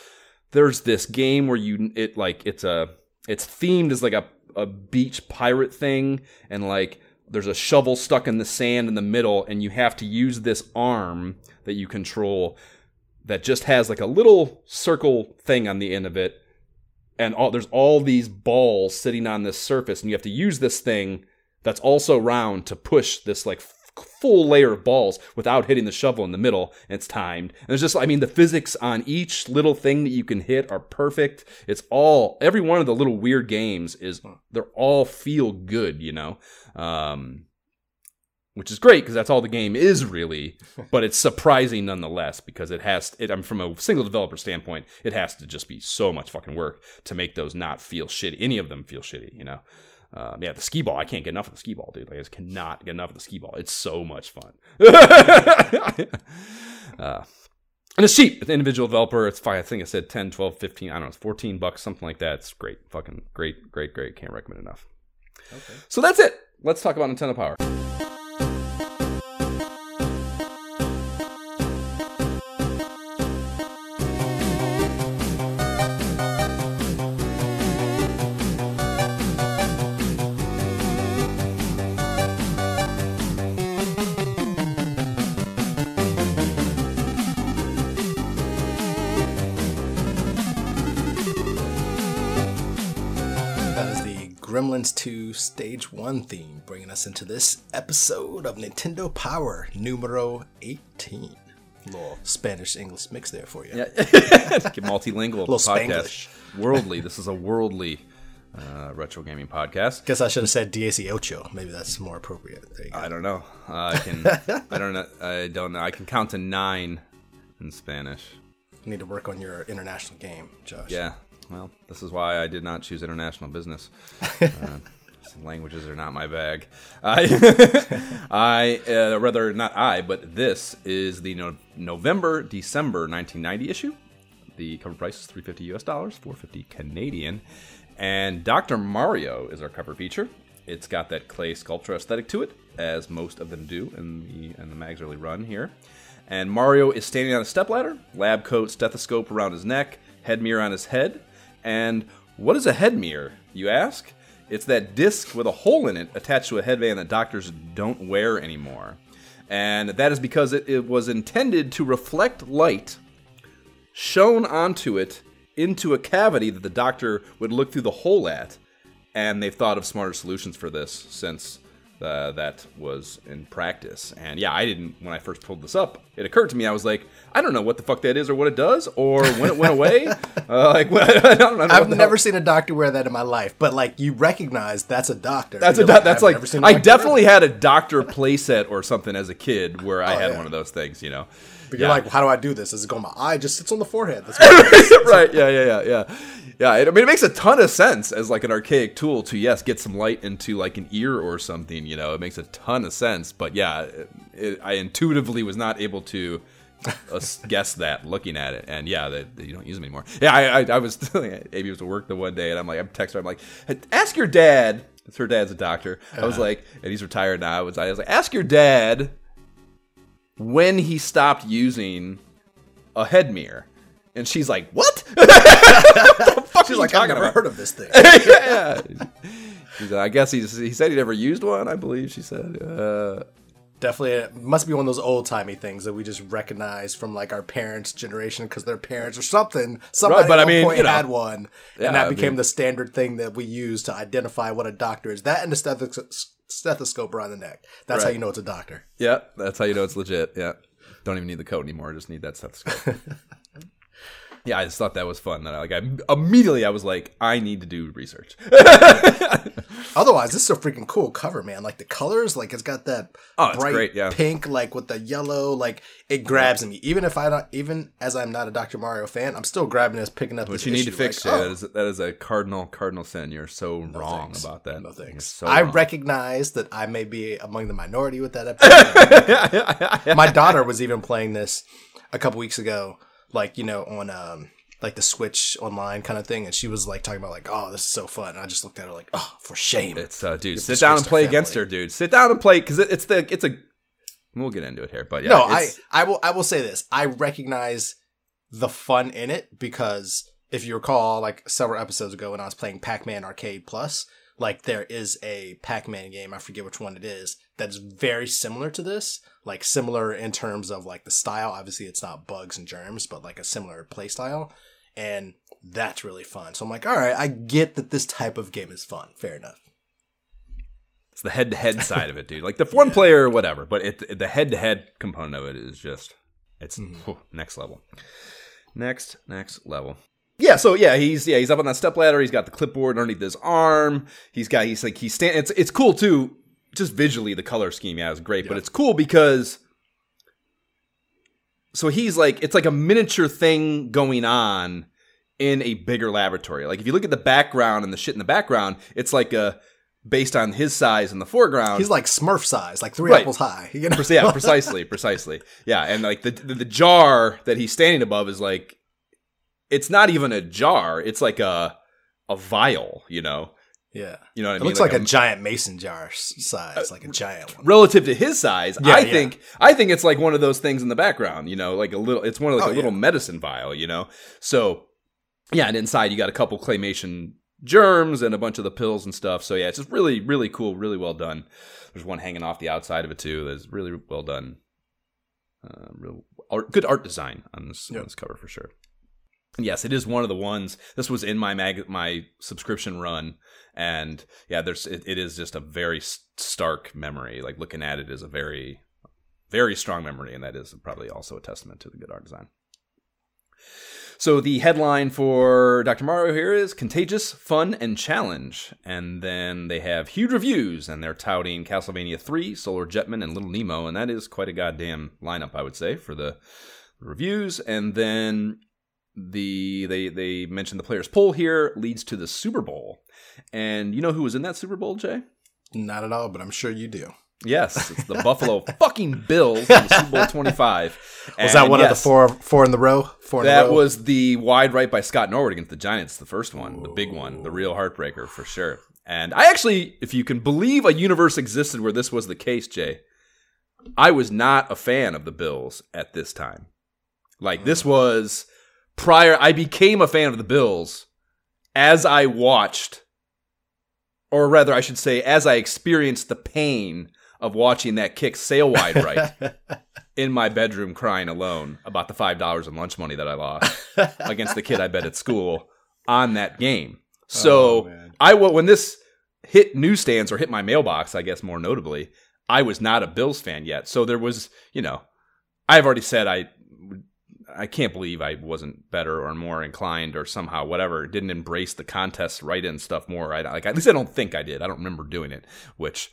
There's this game where you it like it's a it's themed as like a a beach pirate thing, and like there's a shovel stuck in the sand in the middle, and you have to use this arm that you control that just has like a little circle thing on the end of it and all there's all these balls sitting on this surface and you have to use this thing that's also round to push this like full layer of balls without hitting the shovel in the middle. And it's timed. And it's just i mean the physics on each little thing that you can hit are perfect. It's all every one of the little weird games is they're all feel good you know? Um which is great because that's all the game is really but it's surprising nonetheless because it has it I'm from a single developer standpoint it has to just be so much fucking work to make those not feel shitty any of them feel shitty you know um, yeah the skee ball I can't get enough of the skee ball dude like, I just cannot get enough of the skee ball it's so much fun uh, and it's cheap. It's an individual developer. It's fine. I think I said 10, 12, 15, I don't know, it's 14 bucks, something like that. It's great. Fucking great, great, great. Can't recommend enough. Okay. So that's it. Let's talk about Nintendo Power. To Stage 1 theme, bringing us into this episode of Nintendo Power numero 18. Little Spanish English mix there for you. Yeah. Multilingual podcast. Worldly. This is a worldly uh, retro gaming podcast. Guess I should have said Diez Ocho. Maybe that's more appropriate. You. I don't know. Uh, I can. I don't know. I don't know. I can count to nine in Spanish. need to work on your international game, Josh. Yeah. Well, this is why I did not choose international business. Uh, languages are not my bag. I, I uh, rather not I, but this is the no- November December 1990 issue. The cover price is 350 US dollars, 450 Canadian, and Dr. Mario is our cover feature. It's got that clay sculpture aesthetic to it, as most of them do in the in the mag's early run here. And Mario is standing on a stepladder, lab coat, stethoscope around his neck, head mirror on his head. And what is a head mirror, you ask? It's that disc with a hole in it attached to a headband that doctors don't wear anymore. And that is because it, it was intended to reflect light shown onto it into a cavity that the doctor would look through the hole at. And they've thought of smarter solutions for this since uh, that was in practice. And yeah, I didn't, when I first pulled this up, it occurred to me, I was like, I don't know what the fuck that is or what it does or when it went away. uh, like, I don't know. I've never seen a doctor wear that in my life, but like you recognize that's a doctor. That's a You're do- like, that's "I've like never seen a I definitely had a doctor playset or something as a kid where I Oh, had yeah. one of those things, you know. But you're Yeah. like, how do I do this? Is it going my eye? Just sits on the forehead. That's right? Yeah, yeah, yeah, yeah, yeah. It, I mean, it makes a ton of sense as like an archaic tool to yes, get some light into like an ear or something. You know, it makes a ton of sense. But yeah, it, it, I intuitively was not able to uh, guess that looking at it. And yeah, that that you don't use them anymore. Yeah, I, I, I was Amy was to work the one day, and I'm like, I'm texting her. I'm like, "Hey, ask your dad. 'cause her dad's a doctor. I was like, and he's retired now. I was, I was like, ask your dad when he stopped using a head mirror. And she's like, "What?" what She's like, I've never heard of this thing. yeah. I guess he's, he said he never used one. I believe she said. Uh, Definitely, it must be one of those old timey things that we just recognize from like our parents' generation because their parents or something. Somebody but at I mean, point you know. had one, Yeah, and that I became mean- the standard thing that we use to identify what a doctor is. That and the stethos- stethoscope around the neck. That's how you know it's a doctor. yeah, that's how you know it's legit. Yeah, don't even need the coat anymore. Just need that stethoscope. Yeah, I just thought that was fun. That I, like, I immediately I was like, I need to do research. Otherwise, this is a freaking cool cover, man. Like the colors, like it's got that Oh, bright great, yeah. pink, like with the yellow, like it grabs me. Even if I don't, even as I'm not a Dr. Mario fan, I'm still grabbing this, picking up. This you need to fix, like, Jay, oh, that is that is a cardinal cardinal sin. You're so wrong thanks. about that. No thanks. so I wrong. recognize that I may be among the minority with that episode. My daughter was even playing this a couple weeks ago, like you know on um like the Switch online kind of thing, and she was like talking about like, oh, this is so fun. And I just looked at her like, oh, for shame. It's uh, dude, sit down and play against her, dude. Sit down and play because it, it's the it's a. We'll get into it here, but yeah, no, I I will I will say this. I recognize the fun in it because if you recall, like several episodes ago when I was playing Pac-Man Arcade Plus, like there is a Pac-Man game, I forget which one it is, that's very similar to this. Like similar in terms of like the style. Obviously it's not bugs and germs, but like a similar play style. And that's really fun. So I'm like, all right, I get that this type of game is fun. Fair enough. It's the head-to-head side of it, dude. Like the one player, whatever, but it, it- the head-to-head component of it is just it's mm-hmm. whew, next level. Next, next level. Yeah, so yeah, he's yeah he's up on that step ladder. He's got the clipboard underneath his arm. He's got he's like he's stand. It's it's cool too. Just visually, the color scheme yeah is great, but it's cool because so he's like it's like a miniature thing going on in a bigger laboratory. Like if you look at the background and the shit in the background, it's like a based on his size in the foreground. He's like Smurf size, like three Right. apples high. You know? yeah, precisely, precisely. Yeah, and like the, the the jar that he's standing above is like it's not even a jar. It's like a a vial, you know. Yeah. You know what I It mean? looks like, a, giant mason jar size, like a giant one. relative to his size, Yeah, I yeah. think I think it's like one of those things in the background, you know, like a little it's one of like Oh, a little yeah. medicine vial, you know. So yeah, and inside you got a couple claymation germs and a bunch of the pills and stuff. So yeah, it's just really really cool, really well done. There's one hanging off the outside of it too. That's really well done. Uh, real art, good art design on this, Yeah. on this cover for sure. Yes, it is one of the ones. This was in my mag my subscription run, and yeah, there's it, it is just a very stark memory. Like looking at it is a very, very strong memory, and that is probably also a testament to the good art design. So the headline for Dr. Mario here is Contagious, Fun, and Challenge. And then they have huge reviews, and they're touting Castlevania 3, Solar Jetman, and Little Nemo, and that is quite a goddamn lineup, I would say, for the reviews. And then the they they mentioned the players poll here leads to the Super Bowl. And you know who was in that Super Bowl, Jay? Not at all, but I'm sure you do. Yes, it's the Buffalo fucking Bills in the Super Bowl 25. Was that And one of the four four in the row? Four in That row? was the wide right by Scott Norwood against the Giants, the first one, the big one, the real heartbreaker for sure. And I actually, if you can believe a universe existed where this was the case, Jay, I was not a fan of the Bills at this time. Like this hmm. was prior I became a fan of the Bills as I watched or rather I should say as I experienced the pain of watching that kick sail wide right in my bedroom crying alone about the five dollars in lunch money that I lost against the kid I bet at school on that game. Oh, so Oh. I when this hit newsstands or hit my mailbox, I guess more notably, I was not a Bills fan yet. So there was, you know, I've already said I I can't believe I wasn't better or more inclined or somehow whatever didn't embrace the contest write in stuff more. I like at least I don't think I did. I don't remember doing it, which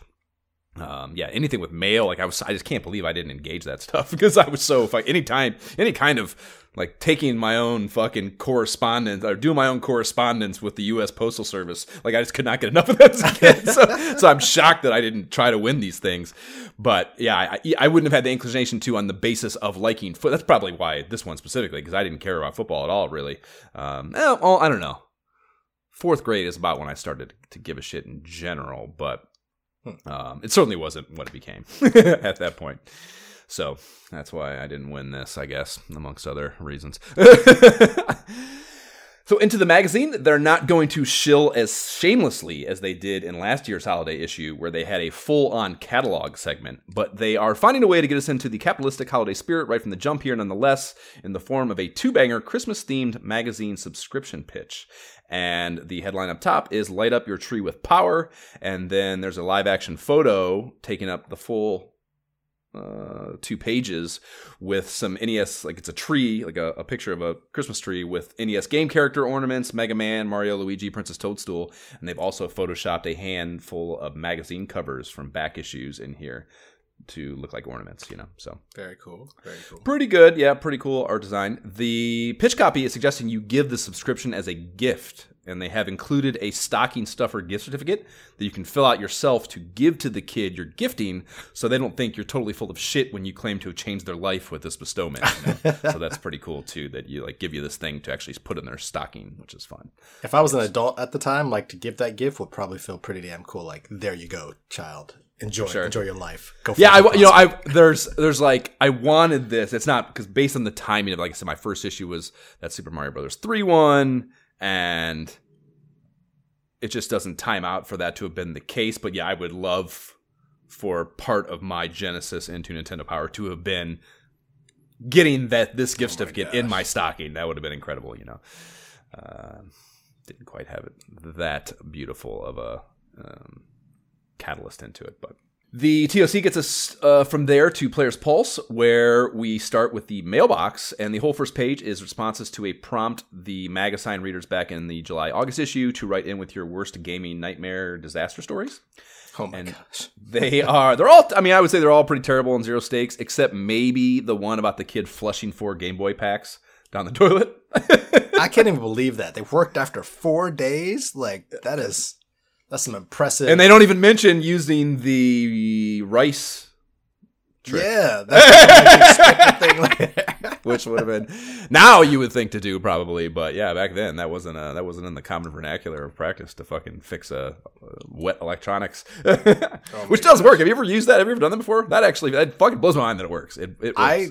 um, yeah, anything with mail, like I was, I just can't believe I didn't engage that stuff because I was so Any time, any kind of like taking my own fucking correspondence or doing my own correspondence with the U.S. Postal Service, like I just could not get enough of that as a kid. so, so I'm shocked that I didn't try to win these things. But yeah, I, I wouldn't have had the inclination to on the basis of liking foot. That's probably why this one specifically because I didn't care about football at all, really. Um, eh, well, I don't know. Fourth grade is about when I started to give a shit in general, but um, it certainly wasn't what it became at that point. So that's why I didn't win this, I guess, amongst other reasons. so, into the magazine, they're not going to shill as shamelessly as they did in last year's holiday issue, where they had a full on catalog segment, but they are finding a way to get us into the capitalistic holiday spirit right from the jump here, nonetheless, in the form of a two banger Christmas themed magazine subscription pitch. And the headline up top is Light Up Your Tree with Power. And then there's a live action photo taking up the full uh, two pages with some NES, like it's a tree, like a, a picture of a Christmas tree with NES game character ornaments, Mega Man, Mario, Luigi, Princess Toadstool. And they've also photoshopped a handful of magazine covers from back issues in here to look like ornaments, you know. So Very cool. Very cool. Pretty good, yeah, pretty cool art design. The pitch copy is suggesting you give the subscription as a gift, and they have included a stocking stuffer gift certificate that you can fill out yourself to give to the kid you're gifting, so they don't think you're totally full of shit when you claim to have changed their life with this bestowment. you know? so that's pretty cool too. That you like give you this thing to actually put in their stocking, which is fun. If I was an adult at the time, like to give that gift would probably feel pretty damn cool. Like, there you go, child. Enjoy, Sure. enjoy your life. Go. For Yeah, I you know I there's there's like I wanted this. It's not because based on the timing of like I said, my first issue was that Super Mario Brothers three one, and it just doesn't time out for that to have been the case. But yeah, I would love for part of my genesis into Nintendo Power to have been getting that this gift certificate in my stocking. That would have been incredible. You know, uh, didn't quite have it that beautiful of a. Um, catalyst into it. But the TOC gets us uh, from there to Player's Pulse, where we start with the mailbox, and the whole first page is responses to a prompt the mag assigned readers back in the July August issue to write in with your worst gaming nightmare disaster stories. Oh my and- gosh. They are, they're all, I mean, I would say they're all pretty terrible and zero stakes, except maybe the one about the kid flushing four Game Boy packs down the toilet. I can't even believe that they worked after four days. Like that is that's some impressive. and they don't even mention using the rice trick. yeah, that's thing. which would have been now you would think to do probably, but yeah, back then that wasn't a, that wasn't in the common vernacular of practice to fucking fix a, a wet electronics, oh, which does work. Have you ever used that? Have you ever done that before? That actually that fucking blows my mind that it works. It, it works. I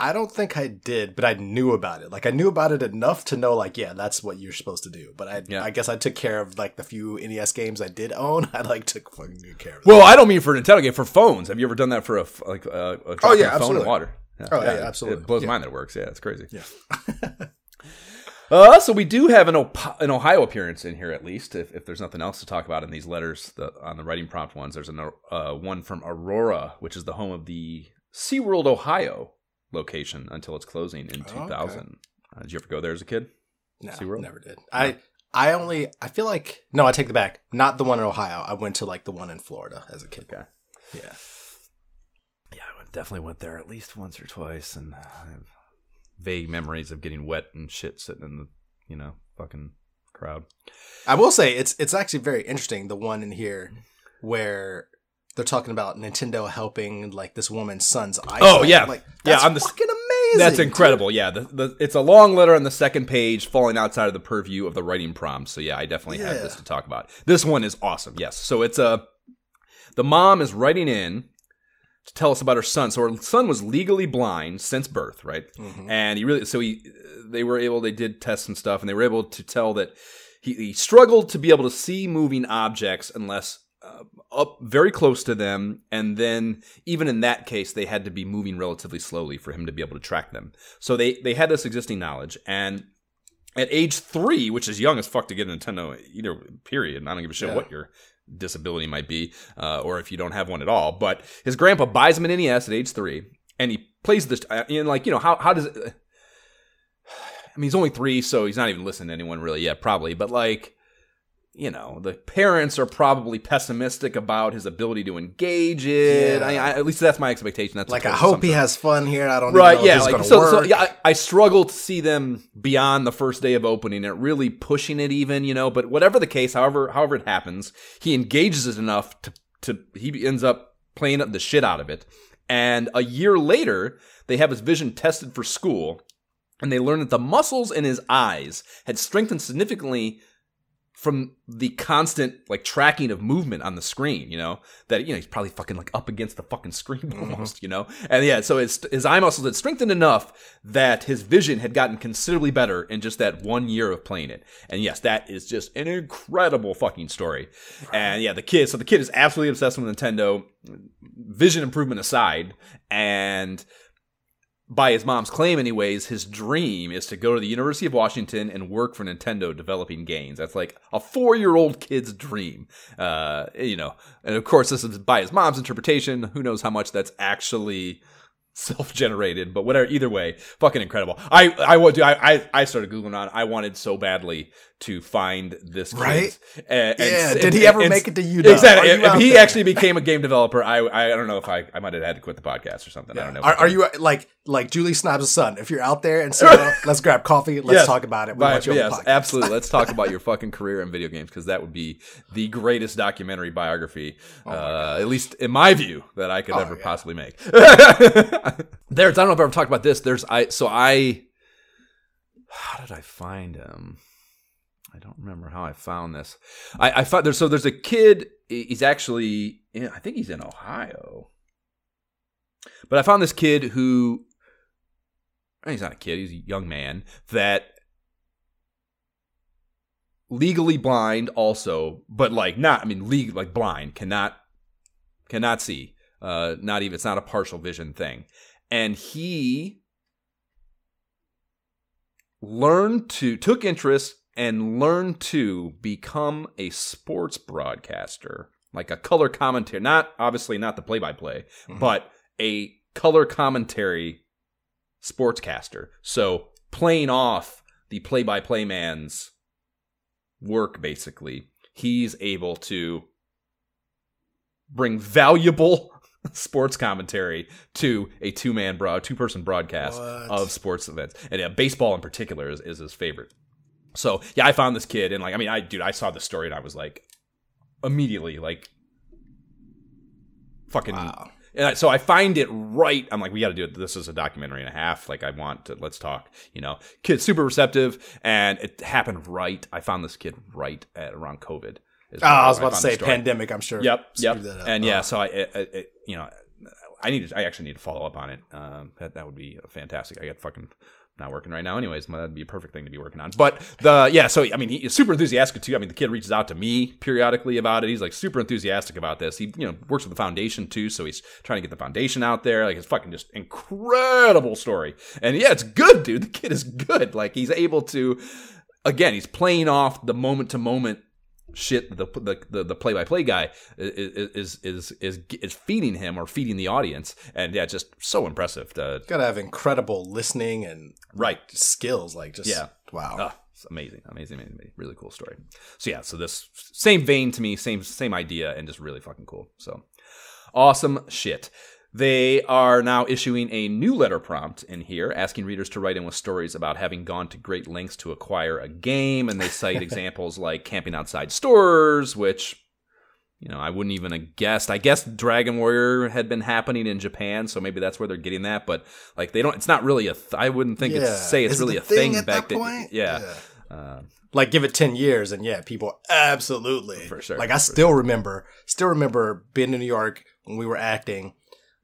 I don't think I did, but I knew about it. Like I knew about it enough to know, like, yeah, that's what you're supposed to do. But I, Yeah. I guess I took care of like the few NES games I did own. I like took fucking good care of. well, I don't mean for Nintendo game for phones. Have you ever done that for a like a, a dropping yeah, phone in absolutely. water? Oh, yeah, it- absolutely. It blows Yeah. my mind that it works. Yeah, it's crazy. Yeah. Uh, so we do have an, Op- an Ohio appearance in here, at least. If, if there's nothing else to talk about in these letters the, on the writing prompt ones, there's an, uh, one from Aurora, which is the home of the SeaWorld Ohio location until its closing in Oh, 2000. okay. Uh, did you ever go there as a kid? No, SeaWorld? never did. I I only I feel like no, I take the back. Not the one in Ohio. I went to like the one in Florida as a kid. Okay. Yeah. Yeah, I definitely went there at least once or twice, and I have vague memories of getting wet and shit sitting in the, you know, fucking crowd. I will say it's it's actually very interesting. The one in here where they're talking about Nintendo helping like this woman's son's eyesight. Oh, yeah. like Yeah, that's on the- fucking amazing. That's dude. incredible. Yeah, the, the, it's a long letter on the second page, falling outside of the purview of the writing prompt. So yeah, I definitely have this to talk about. This one is awesome. Yes. So it's a the mom is writing in to tell us about her son. So her son was legally blind since birth, right? Mhm. And he really so he they were able they did tests and stuff, and they were able to tell that he, he struggled to be able to see moving objects unless uh, up very close to them, and then even in that case, they had to be moving relatively slowly for him to be able to track them. So they they had this existing knowledge, and at age three, which is young as fuck to get a Nintendo, either period. And I don't give a shit Yeah. what your disability might be, uh, or if you don't have one at all. But his grandpa buys him an NES at age three, and he plays this. uh, And like you know, how how does it? I mean, he's only three, so he's not even listening to anyone really yet, probably. But like, you know, the parents are probably pessimistic about his ability to engage it. Yeah. I, I, at least that's my expectation. That's Like I hope he has fun here. I don't right yeah like so, so yeah I, I struggle to see them beyond the first day of opening it really pushing it even you know but whatever the case however however it happens he engages it enough to to he ends up playing the shit out of it and a year later they have his vision tested for school and they learn that the muscles in his eyes had strengthened significantly from the constant like tracking of movement on the screen, you know, that you know he's probably fucking like up against the fucking screen mm-hmm. almost, you know, and yeah, so his his eye muscles had strengthened enough that his vision had gotten considerably better in just that one year of playing it, and yes, that is just an incredible fucking story, and yeah, the kid, so the kid is absolutely obsessed with Nintendo, vision improvement aside, and by his mom's claim, anyways, his dream is to go to the University of Washington and work for Nintendo developing games. That's like a four year old kid's dream. Uh, you know, and of course, this is by his mom's interpretation. Who knows how much that's actually self generated, but whatever. Either way, fucking incredible. I, I would do, I, I, I started Googling on, I wanted so badly to find this. Right? And- and- Yeah, and- did he ever and- make it to though? Exactly. If, if he there? actually became a game developer, I, I don't know if I, I might have had to quit the podcast or something. I don't know. Are, are you uh, like like Julie Snipes' son? If you're out there and so let's grab coffee. Let's Yes. talk about it. We Right, want you yes, absolutely. Let's talk about your fucking career in video games because that would be the greatest documentary biography, uh, at least in my view, that I could Oh, ever yeah. possibly make. There's, I don't know if I've ever talked about this. There's, I, so I, how did I find him? I don't remember how I found this. I, I found there's so there's a kid. He's actually, in, I think he's in Ohio. But I found this kid who he's not a kid, he's a young man that legally blind also, but like not I mean legal like blind, cannot cannot see. Uh not even it's not a partial vision thing. And he learned to took interest and learned to become a sports broadcaster, like a color commentary, not obviously not the play by play, but a color commentary sportscaster. So playing off the play by play man's work, basically, he's able to bring valuable sports commentary to a two man broad two person broadcast What? of sports events. And yeah, baseball in particular is, is his favorite. So yeah, I found this kid and like I mean I dude, I saw the story and I was like immediately like fucking Wow. and I, so I find it right. I'm like, we got to do it. This is a documentary and a half. Like, I want to, let's talk. You know, kid super receptive, and it happened right. I found this kid right at around COVID. Oh, I was about to say pandemic. I'm sure. Yep, yep. screwed that up. And yeah, Oh. so I, it, it- you know, I need, to, I actually need to follow up on it. Um, that that would be fantastic. I got fucking not working right now anyways that'd be a perfect thing to be working on but the yeah so i mean he's super enthusiastic too i mean the kid reaches out to me periodically about it he's like super enthusiastic about this he you know works with the foundation too so he's trying to get the foundation out there like it's fucking just incredible story and yeah it's good dude the kid is good like he's able to again he's playing off the moment to moment shit the the the play by play guy is, is is is is feeding him or feeding the audience, and yeah, just so impressive. To, Gotta have incredible listening and right skills, like just yeah, wow, ah, it's amazing, amazing, amazing, amazing, really cool story. So yeah, so this same vein to me, same same idea, and just really fucking cool. So awesome shit. They are now issuing a new letter prompt in here, asking readers to write in with stories about having gone to great lengths to acquire a game. And they cite examples like camping outside stores, which, you know, I wouldn't even have guessed. I guess Dragon Warrior had been happening in Japan, so maybe that's where they're getting that. But, like, they don't, it's not really a, th- I wouldn't think Yeah. it's, say it's Is really a a thing, thing at back then. point? Yeah. Yeah. Uh, like give it 10 years and yeah people absolutely For sure, like i still remember still remember being in new york when we were acting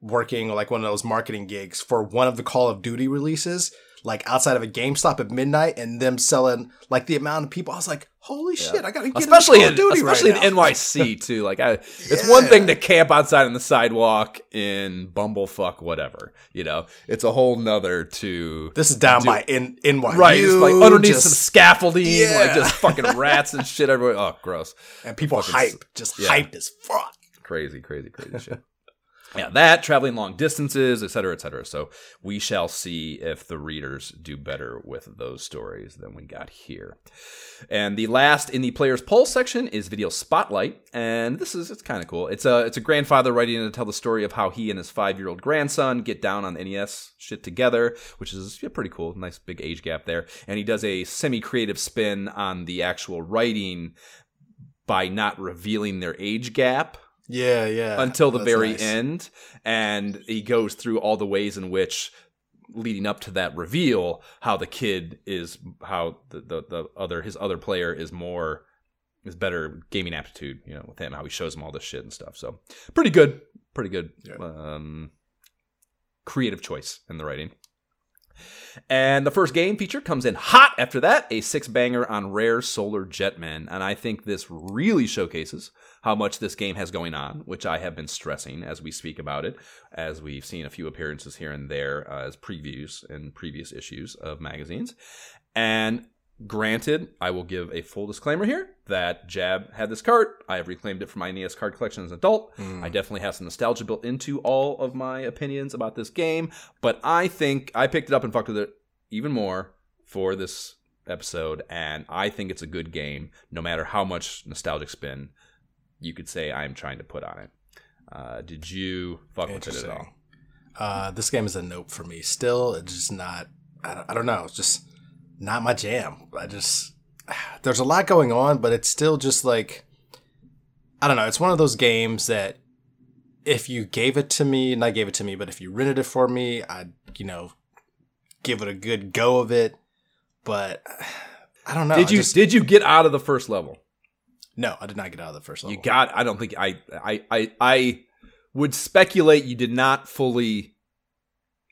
working like one of those marketing gigs for one of the call of duty releases like outside of a GameStop at midnight and them selling like the amount of people. I was like, holy shit, I gotta get especially into in, Call of Duty especially right in now. NYC too. Like, I, it's one thing to camp outside on the sidewalk in bumblefuck whatever. You know, it's a whole nother to This is down do- by in NYU, right, it's like underneath just- some scaffolding, like just fucking rats and shit everywhere. Oh, gross, and people fucking hype, just yeah. hyped as fuck. crazy, crazy, crazy shit. Yeah, that traveling long distances, et cetera, et cetera. So we shall see if the readers do better with those stories than we got here. And the last in the Player's Pulse section is video spotlight, and this is it's kind of cool. It's a it's a grandfather writing in to tell the story of how he and his five year old grandson get down on NES shit together, which is yeah, pretty cool. Nice big age gap there, and he does a semi creative spin on the actual writing by not revealing their age gap Yeah, yeah. until the That's very nice. end and he goes through all the ways in which leading up to that reveal how the kid is how the, the, the other his other player is more is better gaming aptitude you know with him how he shows him all this shit and stuff so pretty good pretty good Yeah. um creative choice in the writing and the first game feature comes in hot after that, a six banger on Rare Solar Jetman. And I think this really showcases how much this game has going on, which I have been stressing as we speak about it, as we've seen a few appearances here and there uh, as previews in previous issues of magazines. And granted, I will give a full disclaimer here that Jab had this card. I have reclaimed it from my NES card collection as an adult. Mm. I definitely have some nostalgia built into all of my opinions about this game, but I think I picked it up and fucked with it even more for this episode, and I think it's a good game, no matter how much nostalgic spin you could say I'm trying to put on it. Uh, did you fuck with it at all? Uh, this game is a nope for me. Still, it's just not. I don't, I don't know. It's just not my jam. I just there's a lot going on, but it's still just like I don't know. It's one of those games that if you gave it to me, not gave it to me, but if you rented it for me, I'd you know give it a good go of it. But I don't know. Did you just- did you get out of the first level? No, I did not get out of the first level. You got. I don't think I. I. I. I would speculate you did not fully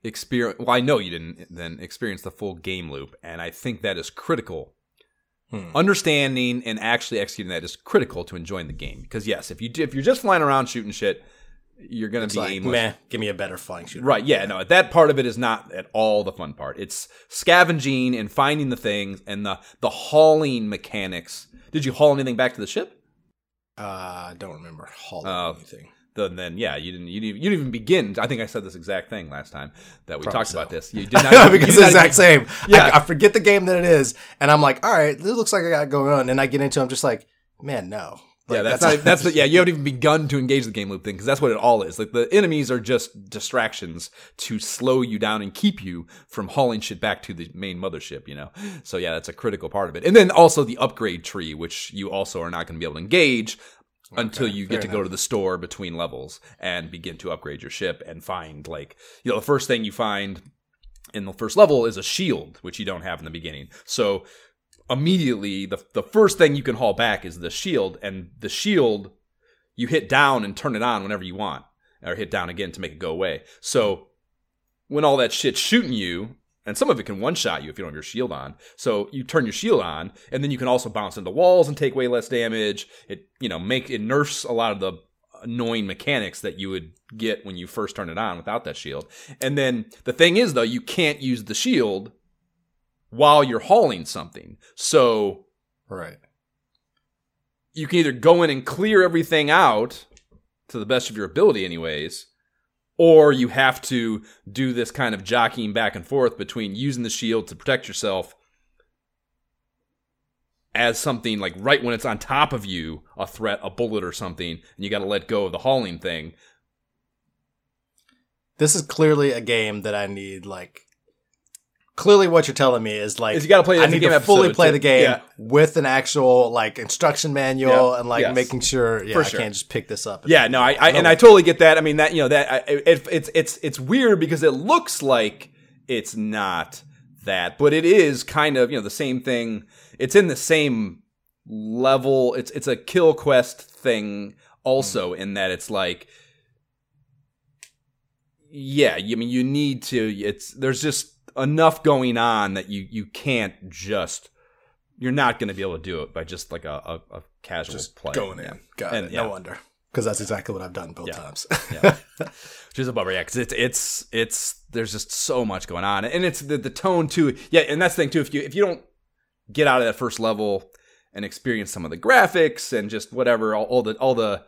experience. Well, I know you didn't then experience the full game loop, and I think that is critical. Hmm. Understanding and actually executing that is critical to enjoying the game. Because yes, if you if you're just flying around shooting shit, you're gonna It's be like, aimless. meh, give me a better flying shooter. Right, yeah, no, that part of it is not at all the fun part. It's scavenging and finding the things and the the hauling mechanics. Did you haul anything back to the ship? Uh, I don't remember hauling Oh. anything. then, then yeah, you didn't you didn't, you didn't even begin. I think I said this exact thing last time that we Probably talked so. about this. You did not because it's did the not exact same. Yeah. I, I forget the game that it is, and I'm like, all right, this looks like I got going on. And I get into, it, I'm just like, man, no. Yeah, Like, that's, not, that's the yeah. You haven't even begun to engage the game loop thing because that's what it all is. Like the enemies are just distractions to slow you down and keep you from hauling shit back to the main mothership. You know, so yeah, that's a critical part of it. And then also the upgrade tree, which you also are not going to be able to engage until you get to go to the store between levels and begin to upgrade your ship and find like you know the first thing you find in the first level is a shield which you don't have in the beginning so immediately the the first thing you can haul back is the shield and the shield you hit down and turn it on whenever you want or hit down again to make it go away so when all that shit's shooting you and some of it can one shot you if you don't have your shield on. So you turn your shield on, and then you can also bounce into walls and take way less damage. It you know make it nerfs a lot of the annoying mechanics that you would get when you first turn it on without that shield. And then the thing is though, you can't use the shield while you're hauling something. So Right. you can either go in and clear everything out to the best of your ability anyways or you have to do this kind of jockeying back and forth between using the shield to protect yourself as something like right when it's on top of you a threat a bullet or something and you got to let go of the hauling thing This is clearly a game that I need like clearly what you're telling me is like Is you gotta play I need game to fully play to- the game yeah. with an actual like instruction manual Yeah. and like Yes. making sure yeah For I sure. can't just pick this up. and- Yeah, no, I, I and I totally get that. I mean that you know that I, it, it's it's it's weird because it looks like it's not that, but it is kind of you know the same thing. It's in the same level. It's it's a kill quest thing also mm-hmm. in that it's like yeah, I mean you need to. It's there's just enough going on that you you can't just. You're not going to be able to do it by just like a, a, a casual just play. going in. Yeah. Got And, it. yeah. No wonder. Because that's exactly what I've done both Yeah. times. yeah. Which is a bummer, yeah, because it's it's it's there's just so much going on, and it's the the tone too. Yeah, and that's the thing too. If you if you don't get out of that first level and experience some of the graphics and just whatever, all, all the all the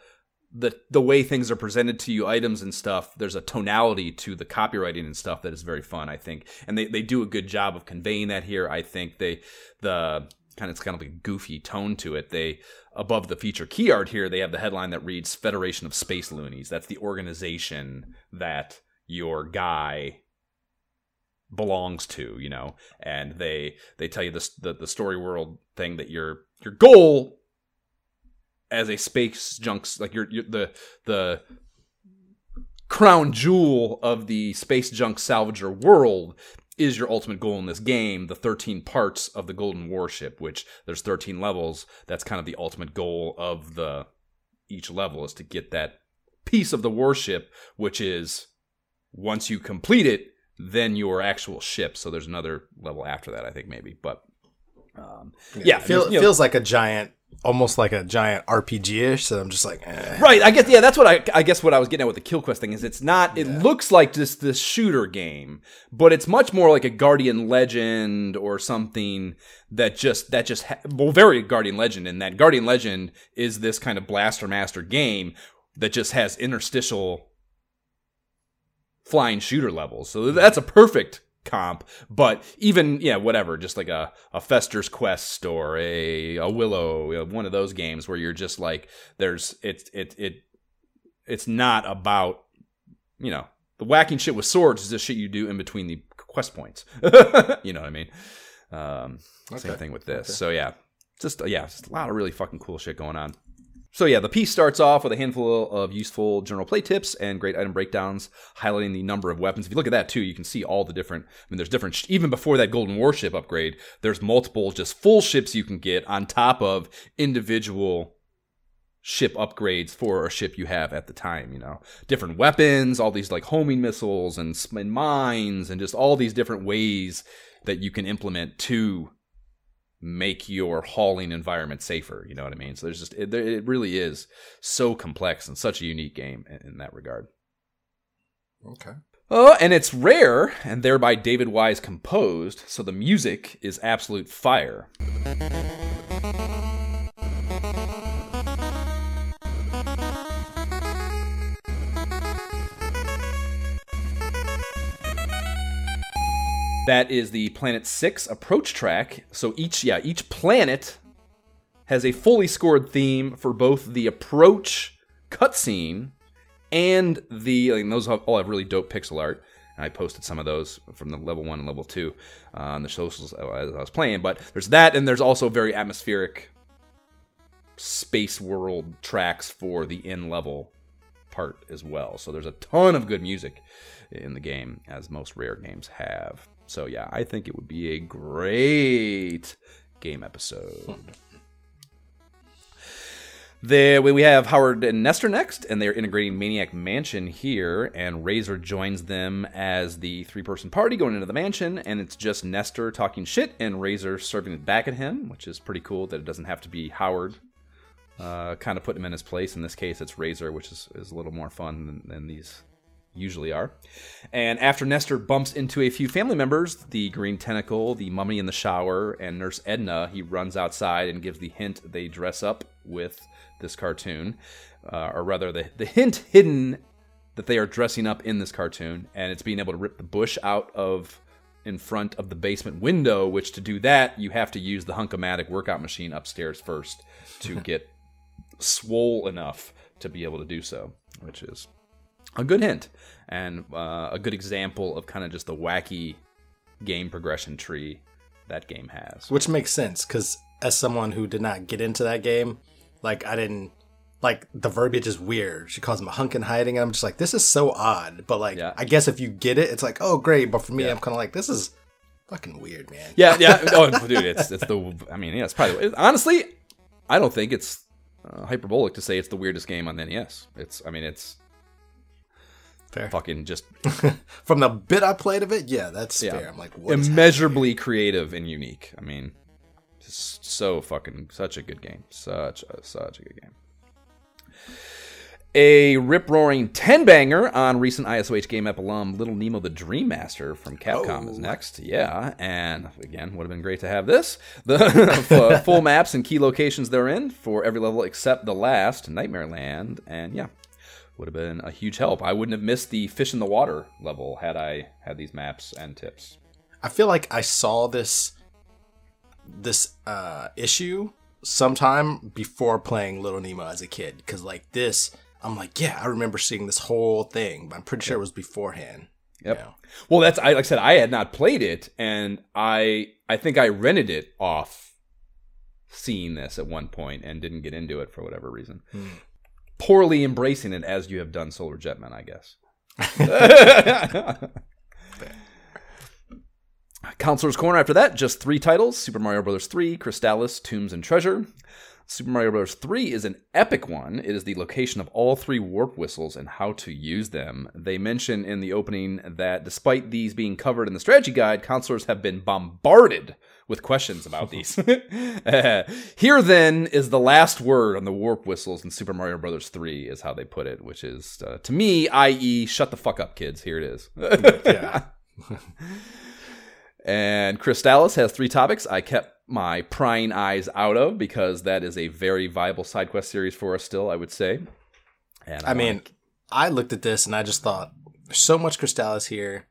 the the way things are presented to you, items and stuff, there's a tonality to the copywriting and stuff that is very fun, I think, and they they do a good job of conveying that here. I think they the kind of it's kind of a goofy tone to it. They above the feature key art here, they have the headline that reads Federation of Space Loonies. That's the organization that your guy belongs to, you know. And they they tell you this the, the story world thing that your your goal as a space junks like your, your the the crown jewel of the space junk salvager world is your ultimate goal in this game the 13 parts of the golden warship which there's 13 levels. That's kind of the ultimate goal of the each level is to get that piece of the warship which is once you complete it then your actual ship. So there's another level after that i think maybe but um, yeah, it feel, you know- feels like a giant, almost like a giant RPG ish. So I'm just like, eh. Right, I guess yeah, that's what I I guess what I was getting at with the Kill Quest thing is it's not it looks like just this shooter game, but it's much more like a Guardian Legend or something that just that just ha- well very Guardian Legend And that Guardian Legend is this kind of blaster master game that just has interstitial flying shooter levels. So that's a perfect comp. But even yeah, whatever, just like a a Fester's Quest or a a Willow, you know, one of those games where you're just like there's it it it it's not about you know the whacking shit with swords is the shit you do in between the quest points. you know what I mean? Um, Same thing with this. So yeah, just yeah, just a lot of really fucking cool shit going on. So yeah, the piece starts off with a handful of useful general play tips and great item breakdowns, highlighting the number of weapons. If you look at that too, you can see all the different. I mean, there's different. Even before that golden warship upgrade, there's multiple just full ships you can get on top of individual ship upgrades for a ship you have at the time. You know, different weapons, all these like homing missiles and, mines, and just all these different ways that you can implement to make your hauling environment safer. You know what I mean? So there's just it, it really is so complex and such a unique game in, in that regard. okay. Oh, and it's rare and thereby David Wise composed, so the music is absolute fire. That is the Planet 6 approach track. So each yeah, each planet has a fully scored theme for both the approach cutscene and the like, those all have really dope pixel art. And I posted some of those from the level one and level two uh, on the socials as I was playing. But there's that, and there's also very atmospheric space world tracks for the in level part as well. So there's a ton of good music in the game, as most rare games have. So yeah, I think it would be a great game episode. There we have Howard and Nestor next, and they're integrating Maniac Mansion here, and Razor joins them as the three-person party going into the mansion, and it's just Nestor talking shit and Razor serving it back at him, which is pretty cool that it doesn't have to be Howard. Uh, kind of put him in his place. In this case, it's Razor, which is, is a little more fun than, than these usually are. And after Nestor bumps into a few family members, the Green Tentacle, the Mummy in the Shower, and Nurse Edna, he runs outside and gives the hint they dress up with this cartoon, uh, or rather, the, the hint hidden that they are dressing up in this cartoon, and it's being able to rip the bush out of in front of the basement window, which to do that, you have to use the Hunkomatic workout machine upstairs first to get swole enough to be able to do so, which is a good hint and uh, a good example of kind of just the wacky game progression tree that game has. Which makes sense because as someone who did not get into that game, like I didn't like the verbiage is weird. She calls him a hunk and hiding, and I'm just like, this is so odd. But like, Yeah. I guess if you get it, it's like, oh great. But for me, I'm kind of like, this is fucking weird, man. Yeah, yeah. Oh, dude, it's it's the. I mean, yeah, it's probably honestly, I don't think it's uh, hyperbolic to say it's the weirdest game on the NES. It's, I mean, it's Fair. fucking just From the bit I played of it, yeah, that's Yeah. fair. I'm like, what is immeasurably creative and unique. I mean, just so fucking such a good game. Such a such a good game. A rip roaring 10 banger on recent ISOH Game App alum Little Nemo the Dream Master from Capcom is Oh. next. Yeah, and again, would have been great to have this. The full maps and key locations they're in for every level except the last, Nightmare Land. And yeah, would have been a huge help. I wouldn't have missed the fish in the water level had I had these maps and tips. I feel like I saw this this uh issue sometime before playing Little Nemo as a kid because like this I'm like yeah I remember seeing this whole thing but I'm pretty sure it was beforehand Yep. you know? Well, that's I like I said I had not played it, and I I think I rented it off seeing this at one point and didn't get into it for whatever reason. Poorly embracing it as you have done Solar Jetman, I guess. Counselor's Corner after that, just three titles Super Mario Bros. 3, Crystalis, Tombs, and Treasure. Super Mario Bros. 3 is an epic one. It is the location of all three warp whistles and how to use them. They mention in the opening that despite these being covered in the strategy guide, counselors have been bombarded with questions about these. Uh, here then is the last word on the warp whistles in Super Mario Bros. 3, is how they put it, which is uh, to me, i.e., shut the fuck up, kids. Here it is. yeah And Crystalis has three topics I kept my prying eyes out of because that is a very viable side quest series for us still, I would say. And I mean I looked at this and I just thought there's so much Crystalis here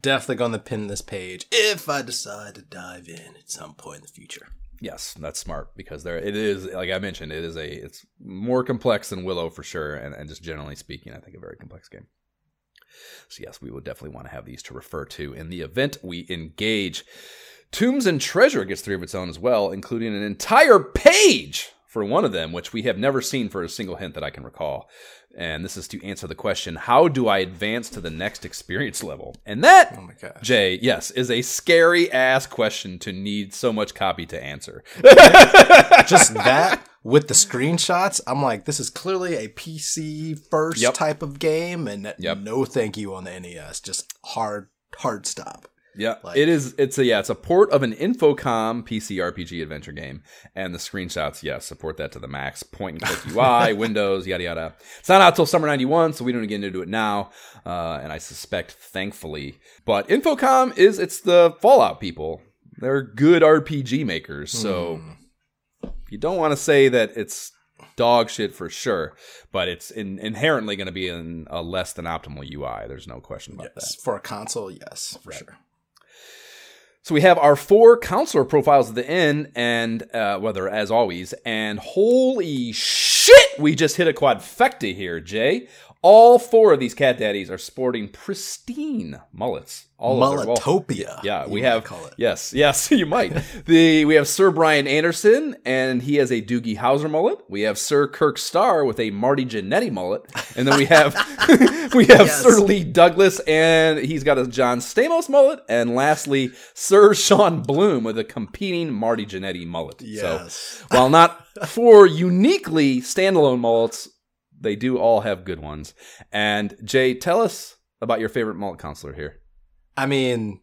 definitely gonna pin this page if I decide to dive in at some point in the future yes, that's smart because there it is. Like I mentioned, it is a it's more complex than Willow for sure, and, and just generally speaking, I think a very complex game. So yes, we would definitely want to have these to refer to in the event we engage. Tombs and Treasure gets three of its own as well, including an entire page for one of them, which we have never seen for a single hint that I can recall. And this is to answer the question how do I advance to the next experience level? And that, oh my gosh Jay, yes, is a scary ass question to need so much copy to answer. just that with the screenshots, I'm like, this is clearly a PC first Yep. type of game, and Yep. no thank you on the NES. Just hard, hard stop. Yeah, Like- it is. It's a yeah, it's a port of an Infocom PC RPG adventure game, and the screenshots, yes, support that to the max. Point and click UI, Windows, yada yada. It's not out till summer '91, so we don't get into it now. Uh, and I suspect, thankfully, but Infocom is it's the Fallout people. They're good RPG makers, so you don't want to say that it's dog shit for sure, but it's in, inherently going to be in a less than optimal UI. There's no question about that. For a console, yes, for sure. So we have our four counselor profiles at the end, and uh, whether as always, and holy shit, we just hit a quadfecta here, Jay. All four of these cat daddies are sporting pristine mullets. All of them. Well, Mulletopia. yeah, we have call it. yes, yes, you might. the we have Sir Brian Anderson, and he has a Doogie Howser mullet. We have Sir Kirk Starr with a Marty Jannetty mullet, and then we have we have Yes. Sir Lee Douglas, and he's got a John Stamos mullet, and lastly Sir Sean Bloom with a competing Marty Jannetty mullet. Yes. So while not four uniquely standalone mullets, they do all have good ones. And Jay, tell us about your favorite mullet counselor here. I mean,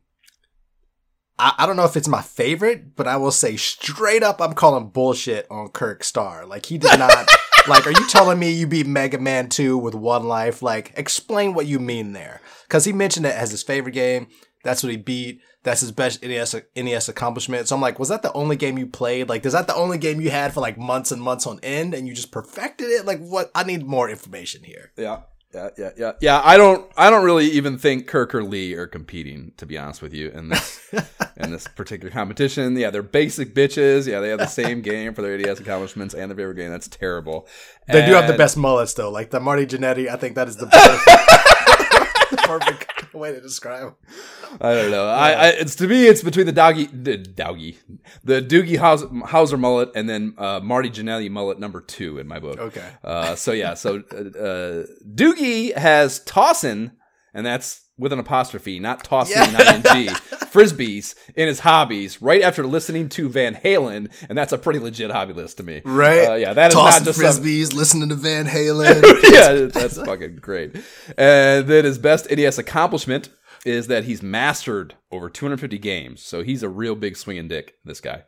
I, I don't know if it's my favorite, but I will say straight up, I'm calling bullshit on Kirk Star. Like he did not. like, are you telling me you beat Mega Man 2 with one life? Like, explain what you mean there. Because he mentioned it as his favorite game. That's what he beat. That's his best NES NES accomplishment. So I'm like, was that the only game you played? Like, is that the only game you had for like months and months on end, and you just perfected it? Like, what? I need more information here. Yeah. Yeah, yeah, yeah, yeah. I don't, I don't really even think Kirk or Lee are competing, to be honest with you, in this, in this particular competition. Yeah, they're basic bitches. Yeah, they have the same game for their NES accomplishments and their favorite game. That's terrible. They do have the best mullets though. Like the Marty Jannetty, I think that is the perfect, the perfect way to describe. Him. I don't know. I, I it's to me, it's between the doggy, the doggy, the Doogie Howser, Howser mullet, and then uh, Marty Jannetty mullet number two in my book. Okay. Uh, so yeah, so uh, uh, Doogie has tossin, and that's with an apostrophe, not tossing, Yeah. not ing, frisbees in his hobbies. Right after listening to Van Halen, and that's a pretty legit hobby list to me. Right? Uh, yeah, that is Tossing not just some- frisbees, listening to Van Halen. yeah, that's fucking great. And then his best NES accomplishment is that he's mastered over 250 games. So he's a real big swinging dick, this guy.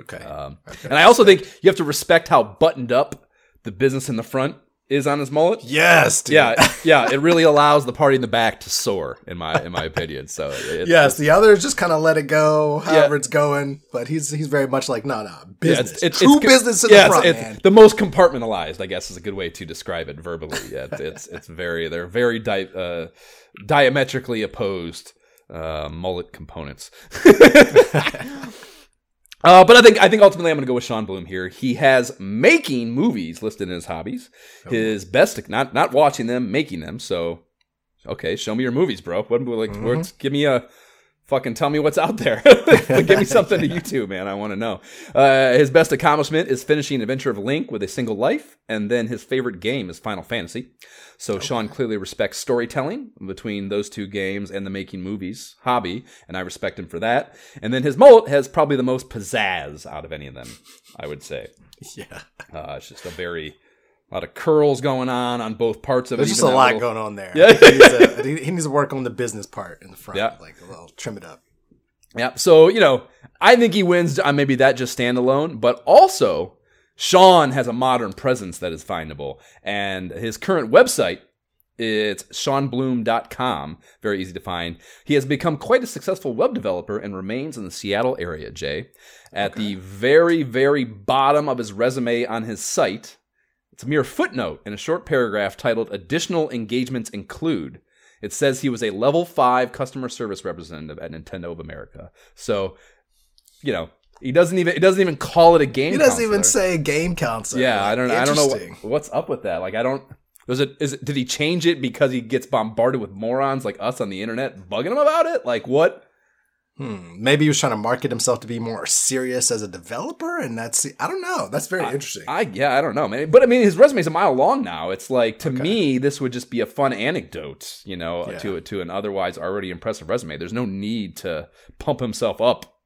okay. Um, and I also think you have to respect how buttoned up the business in the front is on his mullet. yes, dude. Yeah, yeah, it really allows the party in the back to soar, in my in my opinion. So it's, Yes, the others just kind of let it go, however it's going. But he's he's very much like, no, no, yeah, business, it's, it's, true it's- business in yeah, the front, it's, man. the most compartmentalized, I guess, is a good way to describe it verbally. Yeah, it's it's, it's very they're very di- uh, diametrically opposed uh, mullet components. Uh, but I think I think ultimately I'm going to go with Sean Bloom here. He has making movies listed in his hobbies. His best, not not watching them, making them. So, okay, show me your movies, bro. What like, what's- give me a fucking tell me what's out there. give me something to YouTube, man. I want to know. Uh, his best accomplishment is finishing Adventure of Link with a single life, and then his favorite game is Final Fantasy. So Sean clearly respects storytelling between those two games and the making movies hobby, and I respect him for that. And then his mullet has probably the most pizzazz out of any of them, I would say. yeah, Uh, it's just a very a lot of curls going on on both parts of there's it. just even a lot little- going on there. Yeah. he, needs to, he- needs to work on the business part in the front. Yeah. like a little trim it up. Yeah. So, you know, I think he wins on maybe that just standalone, but also Sean has a modern presence that is findable. And his current website, it's seanbloom.com. Very easy to find. He has become quite a successful web developer and remains in the Seattle area, Jay. At the very, very bottom of his resume on his site, it's a mere footnote in a short paragraph titled Additional Engagements Include. It says he was a level five customer service representative at Nintendo of America. So, you know, he doesn't even it doesn't even call it a game. He doesn't even counselor. say game counselor. Yeah, I don't I don't know what, what's up with that. Like I don't was it is it did he change it because he gets bombarded with morons like us on the internet bugging him about it? Like what? Hmm. Maybe he was trying to market himself to be more serious as a developer, and that's I don't know. That's very interesting. I yeah, I don't know, man. But I mean, his resume's a mile long now. It's like to me, this would just be a fun anecdote, you know, Yeah. to to an otherwise already impressive resume. There's no need to pump himself up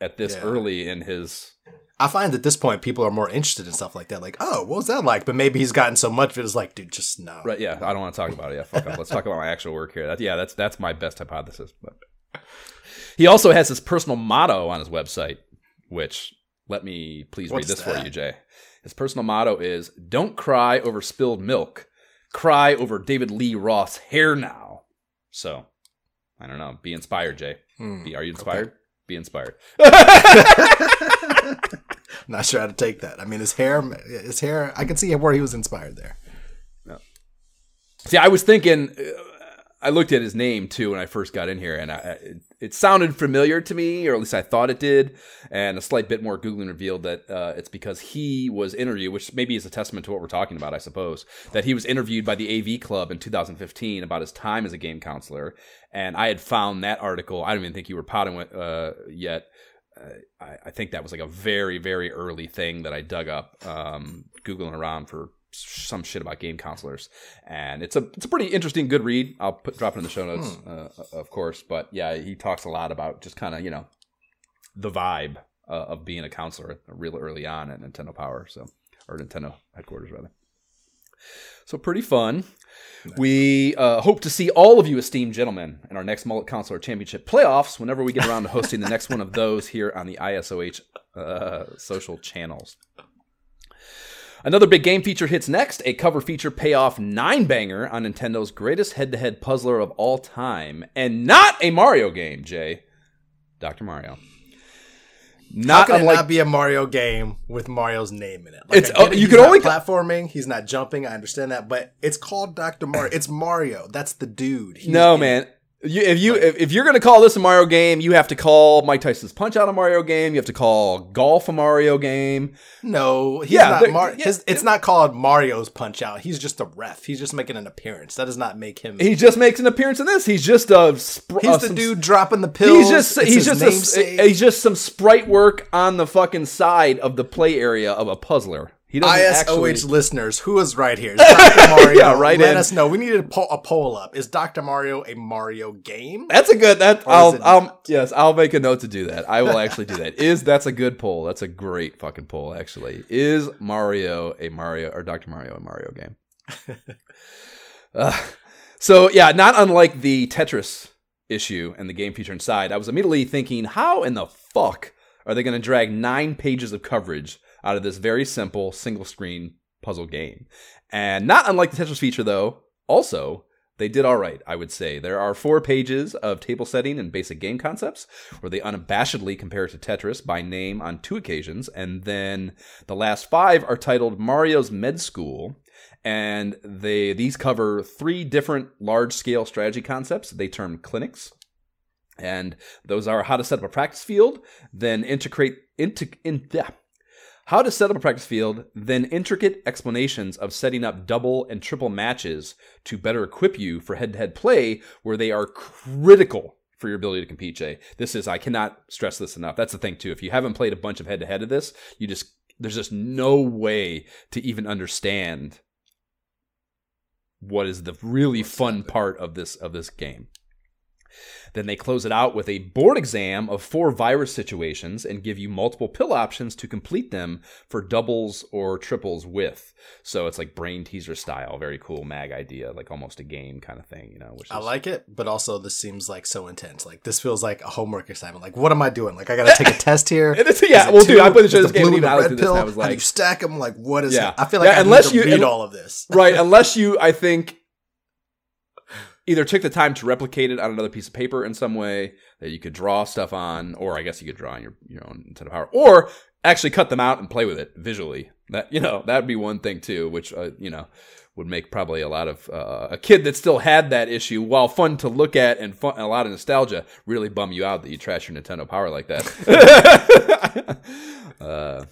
at this Yeah. early in his. I find at this point people are more interested in stuff like that. Like, oh, what was that like? But maybe he's gotten so much of it. It's like, dude, just no. Right? Yeah, I don't want to talk about it. Yeah, fuck off. Let's talk about my actual work here. That, yeah, that's that's my best hypothesis. But he also has his personal motto on his website, which let me please What's read this for you, Jay. His personal motto is "Don't cry over spilled milk, cry over David Lee Roth's hair now." So, I don't know. Be inspired, Jay. Hmm. Be, are you inspired? Be inspired. Not sure how to take that. I mean, his hair, his hair. I can see where he was inspired there. See, I was thinking, uh, I looked at his name too when I first got in here, and I, it, sounded familiar to me, or at least I thought it did. And a slight bit more googling revealed that uh, it's because he was interviewed, which maybe is a testament to what we're talking about, I suppose. That he was interviewed by the AV Club in 2015 about his time as a game counselor, and I had found that article. I don't even think you were potting with, uh, yet. Uh, I, I, think that was like a very, very early thing that I dug up, um, googling around for some shit about game counselors, and it's a it's a pretty interesting, good read. I'll put drop it in the show notes, hmm. uh, of course. But yeah, he talks a lot about just kind of you know the vibe uh, of being a counselor real early on at Nintendo Power, so or Nintendo headquarters rather. So pretty fun. Nice. We uh, hope to see all of you esteemed gentlemen in our next Mullet Counselor Championship playoffs whenever we get around to hosting the next one of those here on the ISOH uh, social channels. Another big game feature hits next a cover feature payoff nine banger on Nintendo's greatest head to head puzzler of all time, and not a Mario game, Jay. Dr. Mario. Not How can unlike, it not be a Mario game with Mario's name in it? Like, it's oh, it, you can only platforming. He's not jumping. I understand that, but it's called Doctor Mario. It's Mario. That's the dude. He's no man. You, if you if, if you're gonna call this a Mario game, you have to call Mike Tyson's Punch Out a Mario game. You have to call Golf a Mario game. No, yeah, not Mar- yeah, his, it's not called Mario's Punch Out. He's just a ref. He's just making an appearance. That does not make him. He just makes an appearance in this. He's just a. Sp- he's uh, the dude dropping the pills. He's just it's he's just a, he's just some sprite work on the fucking side of the play area of a puzzler. He doesn't ISOH actually... listeners, who is right here? Is Dr. Mario? yeah, right. Let in. us know. We need to pull a poll up. Is Dr. Mario a Mario game? That's a good. That I'll, I'll yes, I'll make a note to do that. I will actually do that. Is that's a good poll? That's a great fucking poll. Actually, is Mario a Mario or Dr. Mario a Mario game? uh, so yeah, not unlike the Tetris issue and the game feature inside, I was immediately thinking, how in the fuck are they going to drag nine pages of coverage? Out of this very simple single screen puzzle game. And not unlike the Tetris feature, though, also, they did all right, I would say. There are four pages of table setting and basic game concepts where they unabashedly compare it to Tetris by name on two occasions. And then the last five are titled Mario's Med School. And they these cover three different large scale strategy concepts they term clinics. And those are how to set up a practice field, then integrate into in, yeah, how to set up a practice field, then intricate explanations of setting up double and triple matches to better equip you for head to head play where they are critical for your ability to compete, Jay. This is, I cannot stress this enough. That's the thing, too. If you haven't played a bunch of head to head of this, you just, there's just no way to even understand what is the really fun part of this of this game. Then they close it out with a board exam of four virus situations and give you multiple pill options to complete them for doubles or triples with. So it's like brain teaser style, very cool mag idea, like almost a game kind of thing, you know. Which is... I like it, but also this seems like so intense. Like this feels like a homework assignment. Like what am I doing? Like I got to take a test here. yeah, well, two? dude, I played the show this game and red pill. I was like, you stack them. Like what is? Yeah, it? I feel like yeah, I unless you read all of this, right? Unless you, I think either took the time to replicate it on another piece of paper in some way that you could draw stuff on, or I guess you could draw on your your own Nintendo Power, or actually cut them out and play with it visually. That you know that'd be one thing too, which uh, you know would make probably a lot of uh, a kid that still had that issue, while fun to look at and fun, and a lot of nostalgia, really bum you out that you trash your Nintendo Power like that. uh,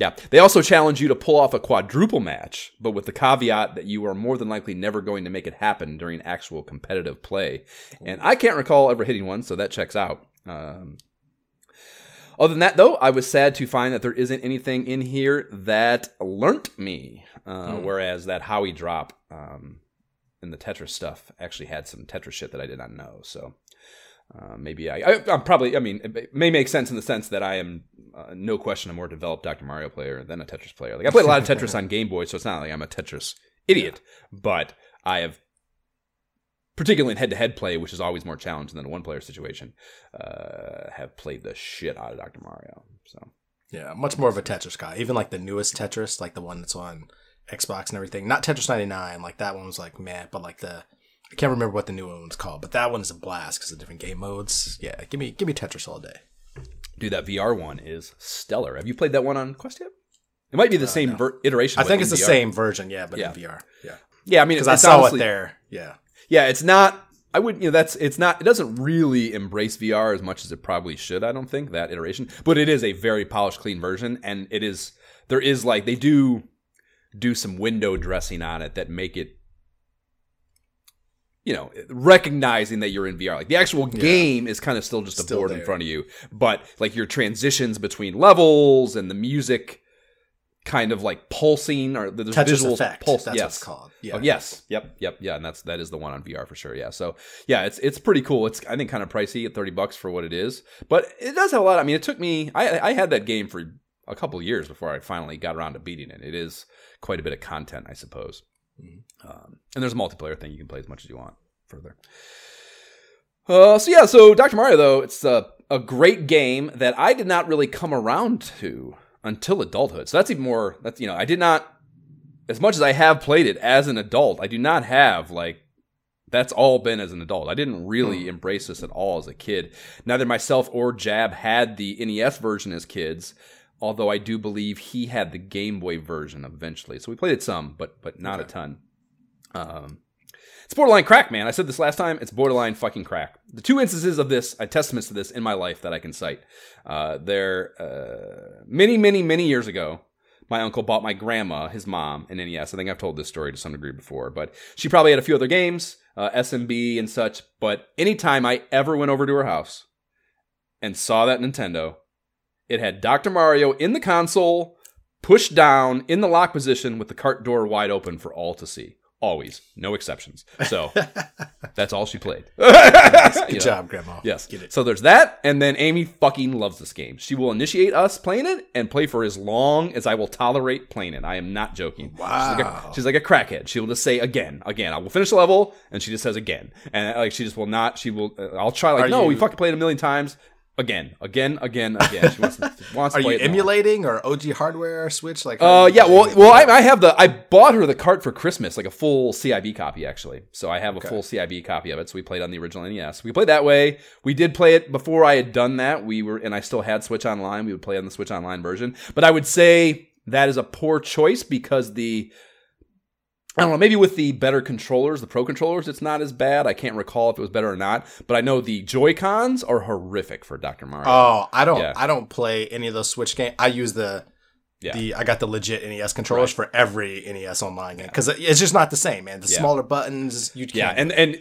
yeah. They also challenge you to pull off a quadruple match, but with the caveat that you are more than likely never going to make it happen during actual competitive play. And I can't recall ever hitting one, so that checks out. Um, other than that, though, I was sad to find that there isn't anything in here that learnt me. Uh, mm. Whereas that Howie drop um, in the Tetris stuff actually had some Tetris shit that I did not know. So uh, maybe I, I, am probably, I mean, it may make sense in the sense that I am, uh, no question, a more developed Dr. Mario player than a Tetris player. Like, I played a lot of Tetris on Game Boy, so it's not like I'm a Tetris idiot, yeah. but I have, particularly in head to head play, which is always more challenging than a one player situation, uh, have played the shit out of Dr. Mario. So, yeah, much more of a Tetris guy. Even like the newest Tetris, like the one that's on Xbox and everything, not Tetris 99, like that one was like, man, but like the, I can't remember what the new one's called, but that one is a blast because of different game modes. Yeah, give me give me Tetris all day. Dude, that VR one is stellar. Have you played that one on Quest yet? It might be the uh, same no. ver- iteration. I think it's the VR. same version, yeah, but yeah. in VR. Yeah, yeah. I mean, because I saw honestly, it there. Yeah, Yeah, it's not. I would, you know, that's it's not. It doesn't really embrace VR as much as it probably should. I don't think that iteration, but it is a very polished, clean version, and it is. There is like they do do some window dressing on it that make it you know, recognizing that you're in VR. Like the actual game is kind of still just a Still board in front of you, but like your transitions between levels and the music kind of like pulsing or the visual effect. pulse. That's yes. what it's called. Yeah. Oh, yes. Yep. Yep. Yeah. And that's that is the one on VR for sure. Yeah. So yeah, it's it's pretty cool. It's I think kind of pricey at thirty bucks for what it is, but it does have a lot. I mean, it took me. I I had that game for a couple of years before I finally got around to beating it. It is quite a bit of content, I suppose. Um, and there's a multiplayer thing you can play as much as you want further. Uh, so yeah, so Dr. Mario though it's a a great game that I did not really come around to until adulthood. So that's even more. That's you know I did not as much as I have played it as an adult. I do not have like that's all been as an adult. I didn't really embrace this at all as a kid. Neither myself or Jab had the NES version as kids. Although I do believe he had the Game Boy version eventually, so we played it some, but but not a ton. Um, it's borderline crack, man. I said this last time. It's borderline fucking crack. The two instances of this, I testaments to this in my life that I can cite. Uh, there, uh, many, many, many years ago, my uncle bought my grandma, his mom, an NES. I think I've told this story to some degree before, but she probably had a few other games, uh, SMB and such. But anytime I ever went over to her house and saw that Nintendo, it had Dr. Mario in the console, pushed down in the lock position with the cart door wide open for all to see. Always, no exceptions. So that's all she played. Good You know? job, Grandma. Yes. Get it. So there's that, and then Amy fucking loves this game. She will initiate us playing it and play for as long as I will tolerate playing it. I am not joking. She's like, a, Wow. she's like a crackhead. She will just say again, again. I will finish the level, and she just says again, and like she just will not. She will. Uh, I'll try like Are no, we fucking played it a million times. Again, again, again, again. She wants to, wants Are to you emulating or OG hardware Switch? Like, Uh, yeah. Well, well, I, I have the. I bought her the cart for Christmas, like a full CIB copy, actually. So I have a full CIB copy of it. So we played on the original NES. We played that way. We did play it before I had done that. We were, and I still had Switch Online. We would play on the Switch Online version. But I would say that is a poor choice because the. I don't know. Maybe with the better controllers, the Pro controllers, it's not as bad. I can't recall if it was better or not. But I know the Joy Cons are horrific for Doctor Mario. Oh, I don't. Yeah. I don't play any of those Switch games. I use the. Yeah. The, I got the legit NES controllers for every NES online game because it's just not the same, man. The Yeah. smaller buttons, you can't. Yeah, and and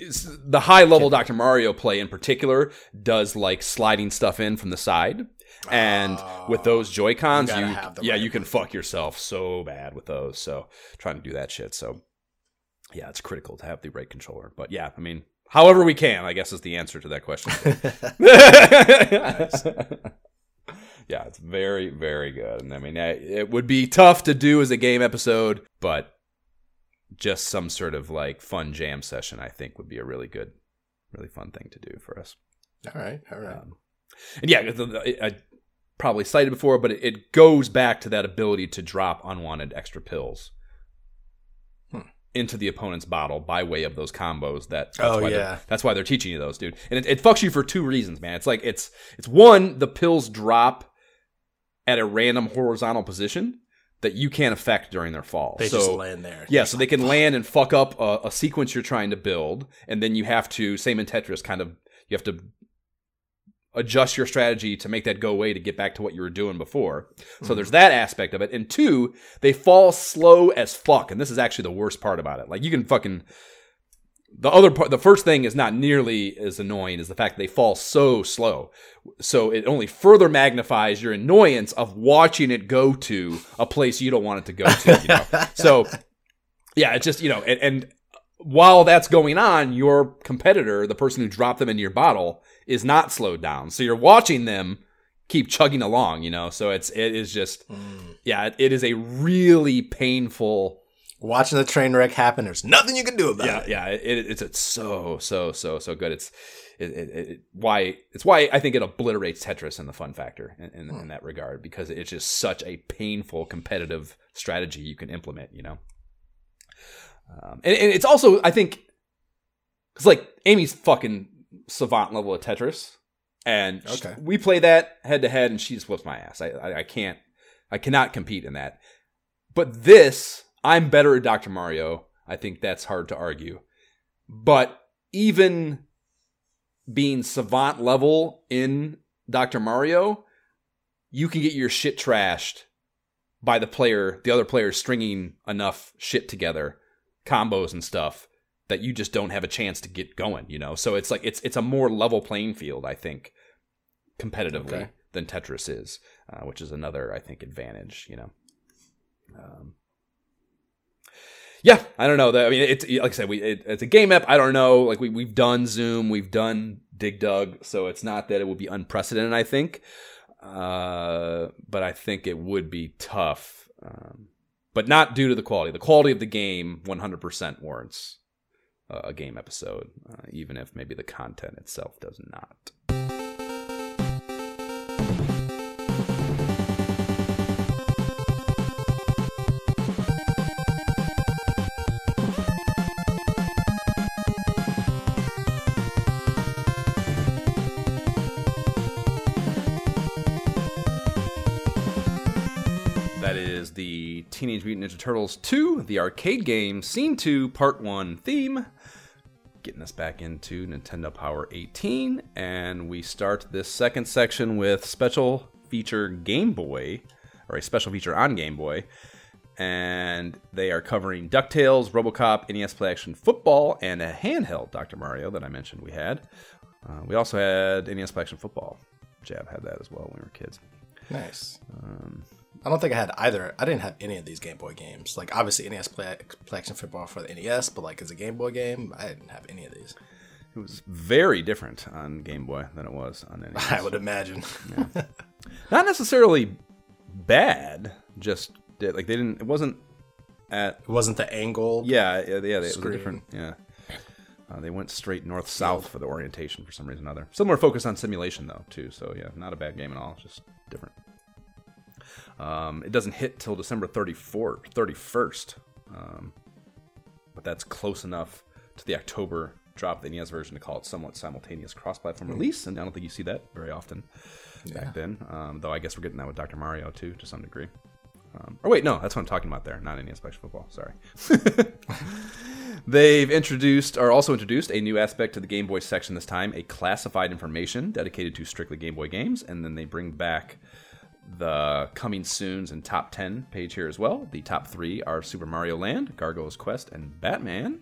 the high level Dr. Mario play in particular does like sliding stuff in from the side. And with those Joy Cons, You you, yeah, right you can fuck yourself so bad with those. So trying to do that shit. So yeah, it's critical to have the right controller. But yeah, I mean, however we can, I guess is the answer to that question. yeah, it's very, very good. And I mean, it would be tough to do as a game episode, but just some sort of like fun jam session, I think, would be a really good, really fun thing to do for us. all right, all right. Um, and yeah, I probably cited before, but it, it goes back to that ability to drop unwanted extra pills Hmm. into the opponent's bottle by way of those combos. That that's Oh, why yeah. that's why they're teaching you those, dude. And it, it fucks you for two reasons, man. It's like it's it's one, the pills drop at a random horizontal position that you can't affect during their fall. they so, just land there. yeah, so they can land and fuck up a, a sequence you're trying to build, and then you have to, same in Tetris, kind of, you have to adjust your strategy to make that go away to get back to what you were doing before. So mm-hmm. there's that aspect of it. And two, they fall slow as fuck, and this is actually the worst part about it. Like you can fucking. The other part, the first thing is not nearly as annoying as the fact that they fall so slow. So it only further magnifies your annoyance of watching it go to a place you don't want it to go to. You know? so yeah, it's just you know, and, and while that's going on, your competitor, the person who dropped them into your bottle, is not slowed down. So you're watching them keep chugging along. You know, so it's it is just yeah, it, it is a really painful. Watching the train wreck happen, there's nothing you can do about Yeah, it. yeah, it, it's it's so so so so good. It's it, it, why it's why I think it obliterates Tetris in the fun factor in, in, in that regard because it's just such a painful competitive strategy you can implement. You know, um, and, and it's also I think it's like Amy's fucking savant level of Tetris, and Okay. we play that head to head, and she just whips my ass. I, I I can't I cannot compete in that. But this, I'm better at Dr. Mario. I think that's hard to argue. but even being savant level in Dr. Mario, you can get your shit trashed by the player, the other player stringing enough shit together, combos and stuff that you just don't have a chance to get going, you know. So it's like it's it's a more level playing field, I think, competitively Okay. than Tetris is, uh, which is another I think advantage, you know. Um, yeah, I don't know. I mean, it's like I said, we it, it's a game app. I don't know. Like we we've done Zoom, we've done Dig Dug, so it's not that it would be unprecedented. I think, uh, but I think it would be tough. Um, but not due to the quality. The quality of the game, one hundred percent warrants a game episode, uh, even if maybe the content itself does not. That is the Teenage Mutant Ninja Turtles 2, the arcade game, Scene 2, Part 1 theme. Getting us back into Nintendo Power 18. And we start this second section with special feature Game Boy, or a special feature on Game Boy. And they are covering DuckTales, Robocop, NES Play Action Football, and a handheld Dr. Mario that I mentioned we had. Uh, we also had NES Play Action Football. Jab had that as well when we were kids. Nice. Um, I don't think I had either. I didn't have any of these Game Boy games. Like obviously NES play, play action football for the NES, but like as a Game Boy game, I didn't have any of these. It was very different on Game Boy than it was on NES. I would imagine. Not necessarily bad, just like they didn't. It wasn't at it wasn't the angle. yeah yeah, yeah it was different yeah. Uh, they went straight north south for the orientation for some reason or other. Similar focus on simulation though too. So yeah, not a bad game at all. Just different. Um, it doesn't hit till December 34th, 31st, um, but that's close enough to the October drop of the NES version to call it somewhat simultaneous cross-platform release, and I don't think you see that very often back then. Um, though I guess we're getting that with Dr. Mario too, to some degree. Um, or wait, no, that's what I'm talking about there, not NES Special Football. Sorry. They've introduced, or also introduced, a new aspect to the Game Boy section this time, a classified information dedicated to strictly Game Boy games, and then they bring back the coming soons and top 10 page here as well. The top three are Super Mario Land, Gargoyle's Quest, and Batman.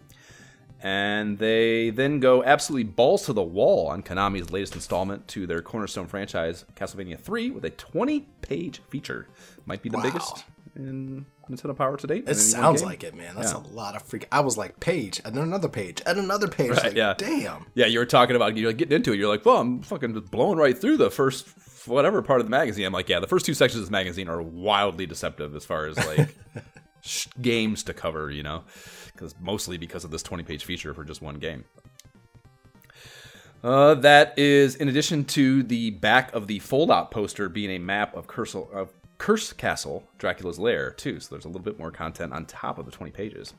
And they then go absolutely balls to the wall on Konami's latest installment to their cornerstone franchise, Castlevania 3, with a 20 page feature. Might be the Wow. biggest in Nintendo Power to date. It sounds like it, man. That's Yeah. a lot of freak. I was like, page, and then another page, and another page. Right, like, yeah. damn. Yeah, you were talking about you're like getting into it. You're like, well, I'm fucking just blowing right through the first whatever part of the magazine. I'm like, yeah, the first two sections of this magazine are wildly deceptive as far as like sh- games to cover, you know, because mostly because of this 20 page feature for just one game. Uh, that is in addition to the back of the fold out poster being a map of Curse, of Curse Castle, Dracula's lair, too. So there's a little bit more content on top of the 20 pages.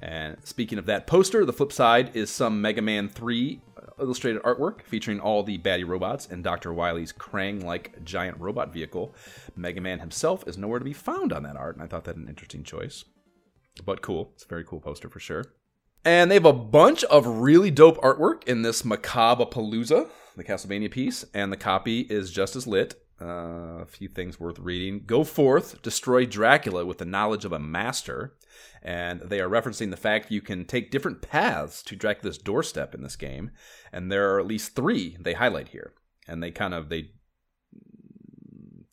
And speaking of that poster, the flip side is some Mega Man 3 illustrated artwork featuring all the baddie robots and Dr. Wily's Krang like giant robot vehicle. Mega Man himself is nowhere to be found on that art, and I thought that an interesting choice. But cool. It's a very cool poster for sure. And they have a bunch of really dope artwork in this Macabre Palooza, the Castlevania piece, and the copy is just as lit. Uh, a few things worth reading. Go forth, destroy Dracula with the knowledge of a master. And they are referencing the fact you can take different paths to Dracula's doorstep in this game. And there are at least three they highlight here. And they kind of they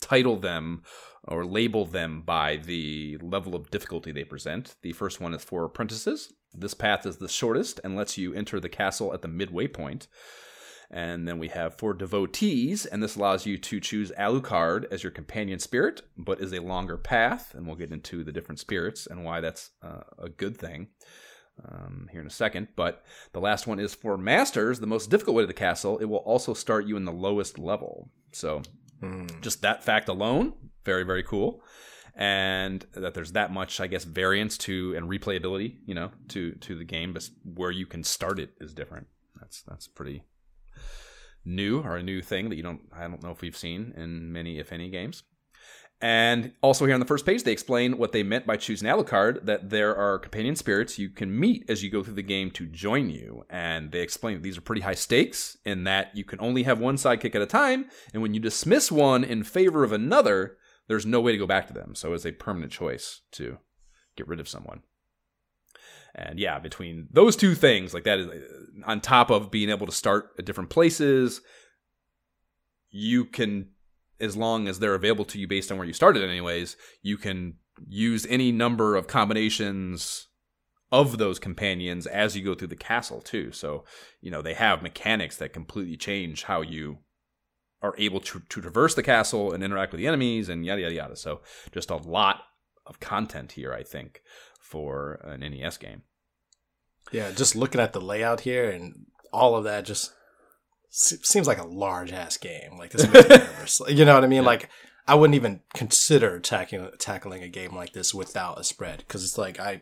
title them or label them by the level of difficulty they present. The first one is for apprentices. This path is the shortest and lets you enter the castle at the midway point. And then we have for devotees, and this allows you to choose Alucard as your companion spirit, but is a longer path. And we'll get into the different spirits and why that's uh, a good thing um, here in a second. But the last one is for masters, the most difficult way to the castle. It will also start you in the lowest level. So just that fact alone, very very cool, and that there's that much, I guess, variance to and replayability, you know, to to the game, but where you can start it is different. That's that's pretty new or a new thing that you don't I don't know if we've seen in many if any games. And also here on the first page, they explain what they meant by choosing Alucard, that there are companion spirits you can meet as you go through the game to join you. And they explain that these are pretty high stakes in that you can only have one sidekick at a time, and when you dismiss one in favor of another, there's no way to go back to them. So it's a permanent choice to get rid of someone. And yeah, between those two things, like that is uh, on top of being able to start at different places, you can as long as they're available to you based on where you started anyways you can use any number of combinations of those companions as you go through the castle too. So you know they have mechanics that completely change how you are able to, to traverse the castle and interact with the enemies and yada yada yada. So just a lot of content here i think for an nes game yeah just looking at the layout here and all of that just seems like a large ass game. Like this makes me nervous. You know what I mean? Yeah. Like I wouldn't even consider tackling tackling a game like this without a spread because it's like I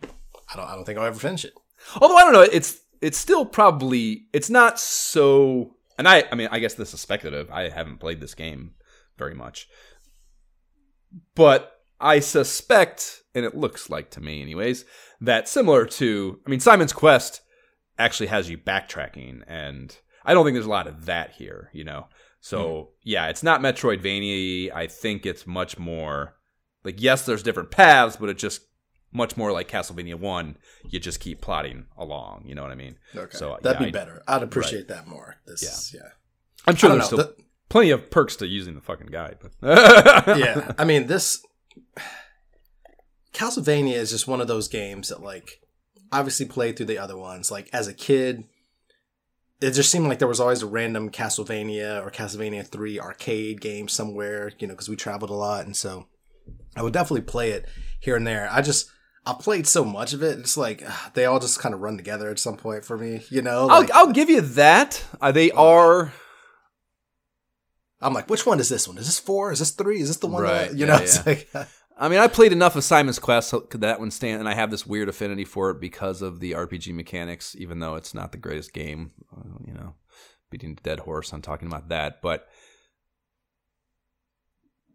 I don't I don't think I'll ever finish it. Although I don't know, it's it's still probably it's not so. And I I mean I guess this is speculative. I haven't played this game very much, but I suspect, and it looks like to me, anyways, that similar to I mean Simon's Quest actually has you backtracking and I don't think there's a lot of that here, you know. So mm. yeah, it's not Metroidvania. I think it's much more like yes, there's different paths, but it's just much more like Castlevania One. You just keep plotting along. You know what I mean? Okay, so that'd yeah, be I, better. I'd appreciate right. that more. This, yeah, yeah. I'm sure there's know, still the, plenty of perks to using the fucking guide. But yeah, I mean this Castlevania is just one of those games that like obviously played through the other ones. Like as a kid, it just seemed like there was always a random Castlevania or Castlevania 3 arcade game somewhere, you know, because we traveled a lot. And so I would definitely play it here and there. I just, I played so much of it. It's like uh, they all just kind of run together at some point for me, you know? Like, I'll, I'll give you that. Uh, they are. I'm like, which one is this one? Is this four? Is this three? Is this the one? Right. That, you yeah, know, yeah. like. I mean, I played enough of Simon's Quest so could that one stand, and I have this weird affinity for it because of the RPG mechanics, even though it's not the greatest game. Uh, you know, beating a dead horse I'm talking about that, but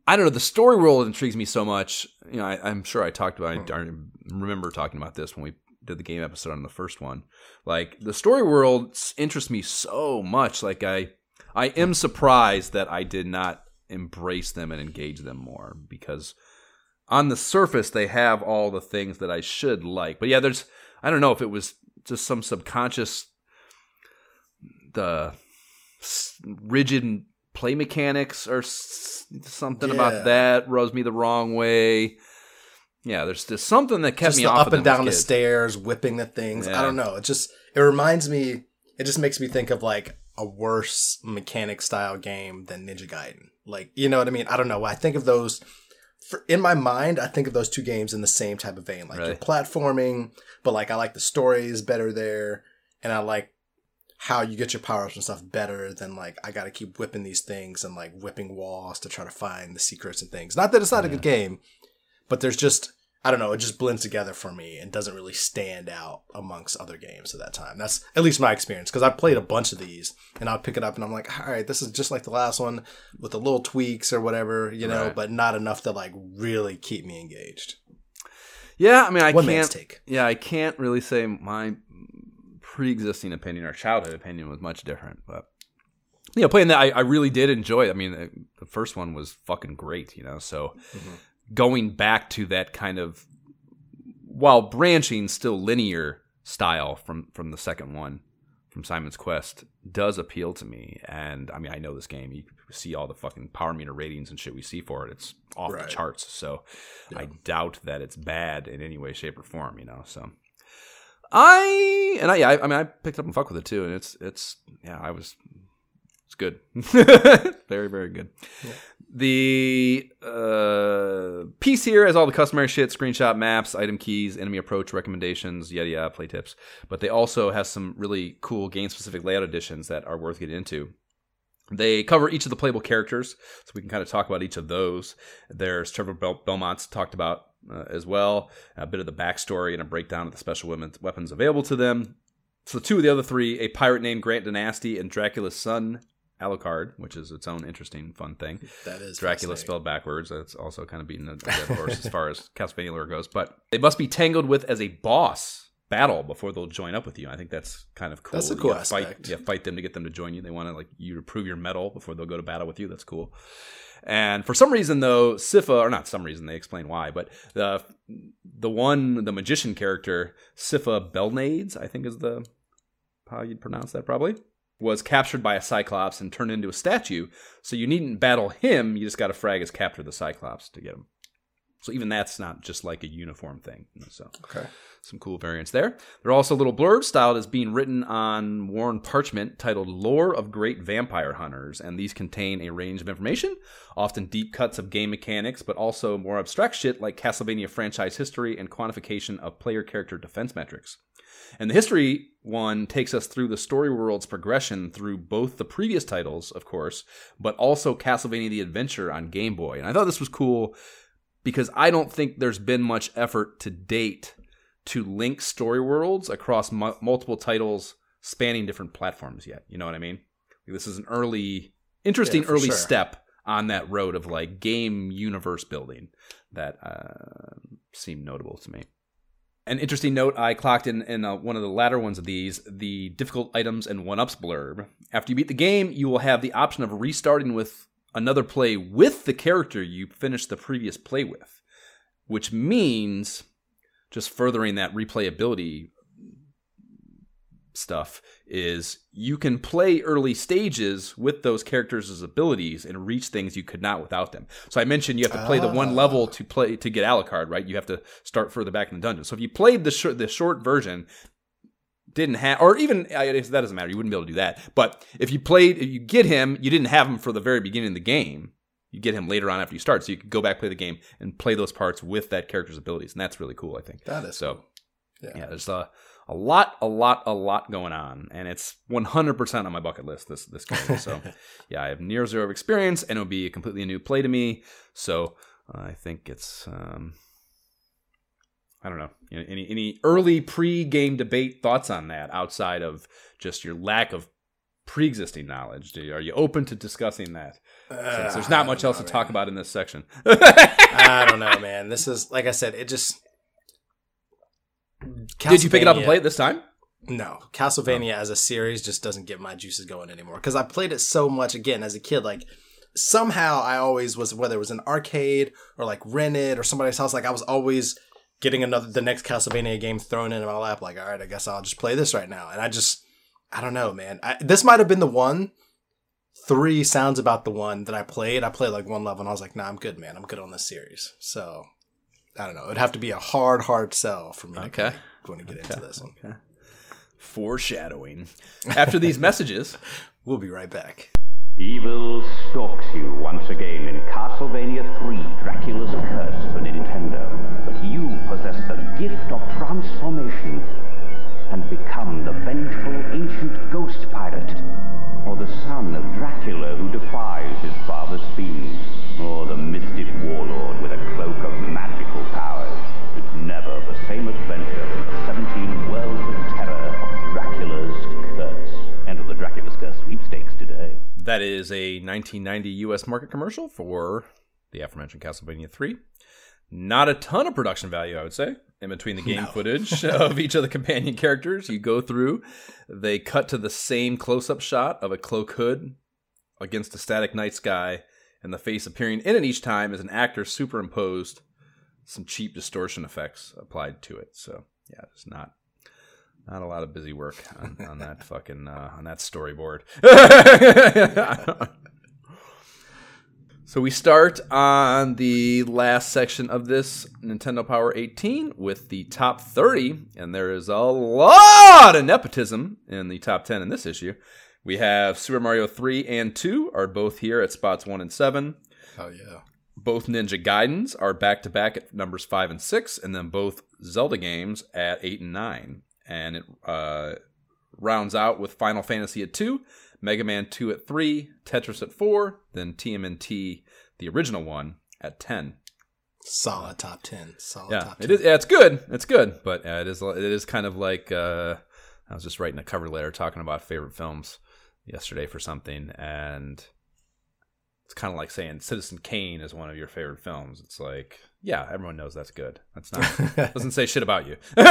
I don't know. The story world intrigues me so much. You know, I, am sure I talked about. I, I remember talking about this when we did the game episode on the first one. Like the story world interests me so much. Like I, I am surprised that I did not embrace them and engage them more because on the surface they have all the things that I should like. But yeah, there's I don't know if it was just some subconscious the rigid play mechanics or something yeah. about that rubs me the wrong way. Yeah, there's just something that kept just me up and down the stairs, whipping the things. Yeah. I don't know. It just it reminds me. It just makes me think of like a worse mechanic style game than Ninja Gaiden. Like you know what I mean? I don't know. I think of those for, in my mind, I think of those two games in the same type of vein. Like really? platforming, but like I like the stories better there, and I like how you get your power ups and stuff better than like I got to keep whipping these things and like whipping walls to try to find the secrets and things. Not that it's not yeah. a good game, but there's just I don't know, it just blends together for me and doesn't really stand out amongst other games at that time. That's at least my experience because I played a bunch of these and I'd pick it up and I'm like, all right, this is just like the last one with the little tweaks or whatever, you know, right. but not enough to like really keep me engaged. Yeah, I mean, I one can't. Take. Yeah, I can't really say my pre-existing opinion or childhood opinion was much different, but you know, playing that, I, I really did enjoy. It. I mean, the, the, first one was fucking great, you know. So mm-hmm going back to that kind of while branching still linear style from from the second one from Simon's Quest does appeal to me. And I mean, I know this game. You see all the fucking power meter ratings and shit we see for it. It's off right. the charts. So yeah. I doubt that it's bad in any way, shape, or form. You know. So I and I yeah. I, I mean, I picked up and fuck with it too, and it's it's yeah. I was it's good. very very good. Yeah. The uh, piece here has all the customary shit: screenshot maps, item keys, enemy approach recommendations, yada yada, play tips. But they also have some really cool game-specific layout additions that are worth getting into. They cover each of the playable characters, so we can kind of talk about each of those. There's Trevor Bel- Belmont's talked about uh, as well, a bit of the backstory and a breakdown of the special weapons available to them. So two of the other three, a pirate named Grant Danasty and Dracula's son Alucard, which is its own interesting, fun thing. That is Dracula spelled backwards. That's also kind of beating a dead horse as far as Castlevania lore goes. But they must be tangled with as a boss battle before they'll join up with you. I think that's kind of cool. That's a cool fight, aspect. yeah, fight them to get them to join you. They want to like you to prove your mettle before they'll go to battle with you. That's cool. And for some reason, though, Sypha, or not some reason, they explain why, but the the one, the magician character, Sypha Belnades, I think is the how you'd pronounce that probably, was captured by a Cyclops and turned into a statue. So you needn't battle him, you just got to frag his capture the Cyclops to get him. So even that's not just like a uniform thing. So Okay. some cool variants there. There are also little blurbs styled as being written on worn parchment titled Lore of Great Vampire Hunters, and these contain a range of information, often deep cuts of game mechanics, but also more abstract shit like Castlevania franchise history and quantification of player character defense metrics. And the history one takes us through the story world's progression through both the previous titles, of course, but also Castlevania the Adventure on Game Boy. And I thought this was cool because I don't think there's been much effort to date to link story worlds across mu- multiple titles spanning different platforms yet. You know what I mean? This is an early, interesting Yeah, early sure. step on that road of like game universe building that uh, seemed notable to me. An interesting note I clocked in in uh, one of the latter ones of these the difficult items and one ups blurb. After you beat the game, you will have the option of restarting with another play with the character you finished the previous play with, which means just furthering that replayability stuff is you can play early stages with those characters' abilities and reach things you could not without them. So I mentioned you have to play the one Ah. level to play to get Alucard, right? You have to start further back in the dungeon. So if you played the short, the short version, didn't have, or even that doesn't matter. You wouldn't be able to do that. But if you played, if you get him, you didn't have him for the very beginning of the game. You get him later on after you start, so you could go back play the game and play those parts with that character's abilities, and that's really cool. I think That is so. Yeah. Yeah, there's a a lot, a lot, a lot going on, and it's 100% on my bucket list. This this game. So yeah, I have near zero experience, and it'll be a completely new play to me. So uh, I think it's. Um, I don't know. Any any early pre-game debate thoughts on that outside of just your lack of pre-existing knowledge? Do you, are you open to discussing that? Since there's not uh, much else to talk about in this section. I don't know, man. This is like I said. It just. Did you pick it up and play it this time? No, Castlevania as a series just doesn't get my juices going anymore because I played it so much again as a kid. Like somehow I always was whether it was an arcade or like rented or somebody's house. Like I was always getting another the next Castlevania game thrown in my lap. Like all right, I guess I'll just play this right now. And I just I don't know, man. I, this might have been the one. Three sounds about the one that I played. I played like one level and I was like, nah, I'm good, man. I'm good on this series. So I don't know. It'd have to be a hard, hard sell for me. to Okay. want to get into this one. Okay. Foreshadowing. After these messages, We'll be right back. Evil stalks you once again in Castlevania 3 Dracula's Curse gift of transformation and become the vengeful ancient ghost pirate, or the son of Dracula who defies his father's fiends, or the mystic warlord with a cloak of magical powers. It's never the same adventure in the 17 worlds of terror of Dracula's Curse. Enter the Dracula's Curse sweepstakes today. that is a 1990 U.S. market commercial for the aforementioned Castlevania 3. Not a ton of production value, I would say, in between the game No. footage of each of the companion characters you go through. They cut to the same close up shot of a cloak hood against a static night sky, and the face appearing in it each time is an actor superimposed some cheap distortion effects applied to it. So, yeah, it's not not a lot of busy work on, on that fucking uh, on that storyboard. So we start on the last section of this Nintendo Power 18 with the top 30, and there is a lot of nepotism in the top 10 in this issue. We have Super Mario 3 and 2 are both here at spots 1 and 7 Oh yeah. both Ninja Gaidens are back to back at numbers five and six, and then both Zelda games at eight and nine. And it uh, rounds out with Final Fantasy at two, Mega Man 2 at three, Tetris at four, then TMNT, the original one, at 10. Solid top ten. Solid Yeah, top ten. is. Yeah, it's good. It's good, but uh, it is. It is kind of like uh, I was just writing a cover letter talking about favorite films yesterday for something, and it's kind of like saying Citizen Kane is one of your favorite films. It's like, yeah, everyone knows that's good. That's not doesn't say shit about you. well,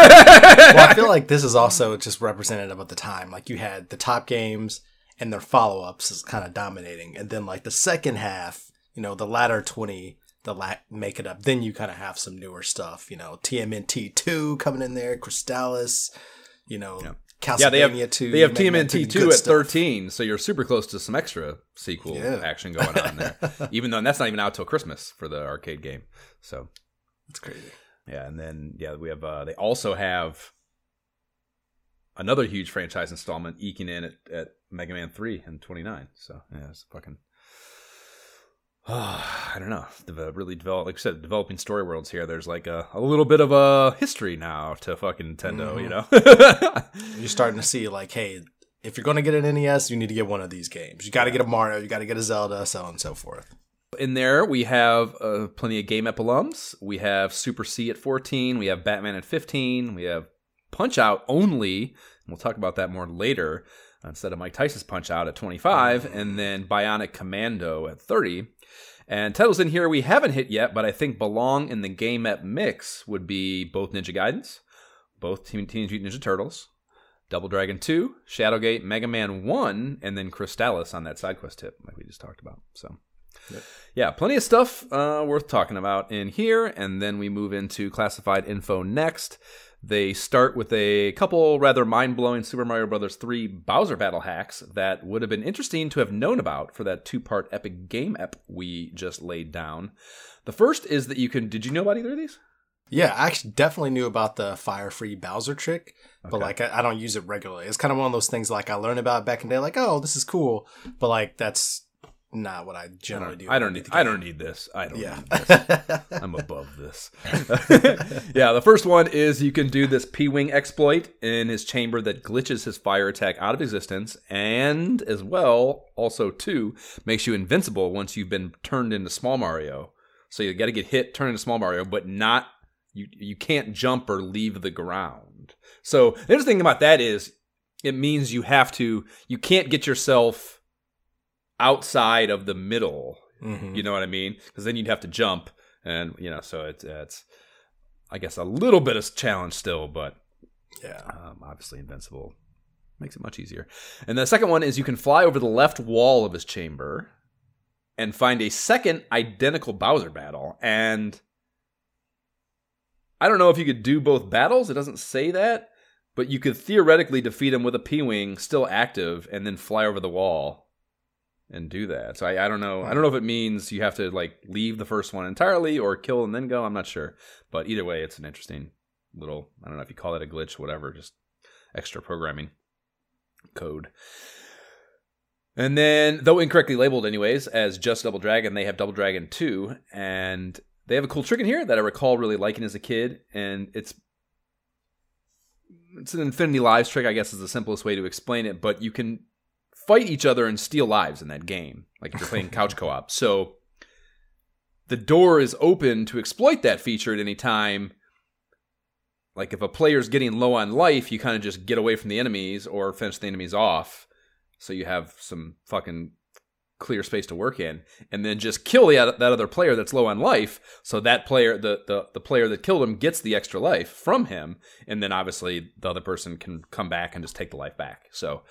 I feel like this is also just representative of the time. Like you had the top games and their follow ups is kind of dominating, and then like the second half, you know, the latter twenty, the la- make it up. Then you kind of have some newer stuff. You know, TMNT two coming in there, Crystalis. You know, Yeah. Castlevania yeah, they have two. they have TMNT 2 at stuff. thirteen, so you're super close to some extra sequel Yeah. action going on there. even though that's not even out till Christmas for the arcade game. So That's crazy. Yeah, and then yeah, we have uh they also have another huge franchise installment eking in at, at Mega Man 3 and 29. So, yeah, it's fucking I don't know. Really develop, like I said, developing story worlds here. There's like a, a little bit of a history now to fucking Nintendo, you know. You're starting to see like, hey, if you're going to get an NES, you need to get one of these games. You got to get a Mario, you got to get a Zelda, so on and so forth. In there, we have uh, plenty of Game Ep alums. We have Super C at 14. We have Batman at 15. We have Punch Out only. And we'll talk about that more later instead of Mike Tyson's Punch Out at 25. And then Bionic Commando at 30. And titles in here we haven't hit yet, but I think belong in the Game at mix would be both Ninja Gaidens, both Teenage Mutant Ninja Turtles, Double Dragon 2, Shadowgate, Mega Man 1, and then Crystalis on that side quest tip, like we just talked about. So yeah, plenty of stuff uh, worth talking about in here, and then we move into classified info next. They start with a couple rather mind blowing Super Mario Bros. 3 Bowser battle hacks that would have been interesting to have known about for that two part epic game ep we just laid down. The first is that you can. Did you know about either of these? Yeah, I actually definitely knew about the fire free Bowser trick, but Okay. like I, I don't use it regularly. It's kind of one of those things like I learned about back in the day, like, oh, this is cool, but like that's not what I I generally don't, do. I don't need. I don't need this. I don't. Yeah. Need this. I'm above this. yeah, the first one is you can do this P Wing exploit in his chamber that glitches his fire attack out of existence, and as well, also two, makes you invincible once you've been turned into Small Mario. So you got to get hit, turn into Small Mario, but not you. You can't jump or leave the ground. So the interesting thing about that is it means you have to. You can't get yourself outside of the middle Mhm. you know what I mean? Because then you'd have to jump, and you know, so it's it's I guess a little bit of challenge still, but Yeah. um, obviously invincible makes it much easier. And the second one is you can fly over the left wall of his chamber and find a second identical Bowser battle. And I don't know if you could do both battles. It doesn't say that, but you could theoretically defeat him with a P wing still active and then fly over the wall and do that. So I, I don't know. I hmm. don't know if it means you have to like leave the first one entirely or kill and then go. I'm not sure. But either way, it's an interesting little I don't know if you call it a glitch, whatever, just extra programming code. And then, though incorrectly labeled anyways, as just Double Dragon, they have Double Dragon 2, and they have a cool trick in here that I recall really liking as a kid, and it's it's an Infinity Lives trick, I guess is the simplest way to explain it, but you can fight each other and steal lives in that game, like if you're playing couch co-op. So the door is open to exploit that feature at any time. Like if a player's getting low on life, you kind of just get away from the enemies or finish the enemies off, so you have some fucking clear space to work in, and then just kill the, that other player that's low on life. So that player, the, the the player that killed him, gets the extra life from him, and then obviously the other person can come back and just take the life back. So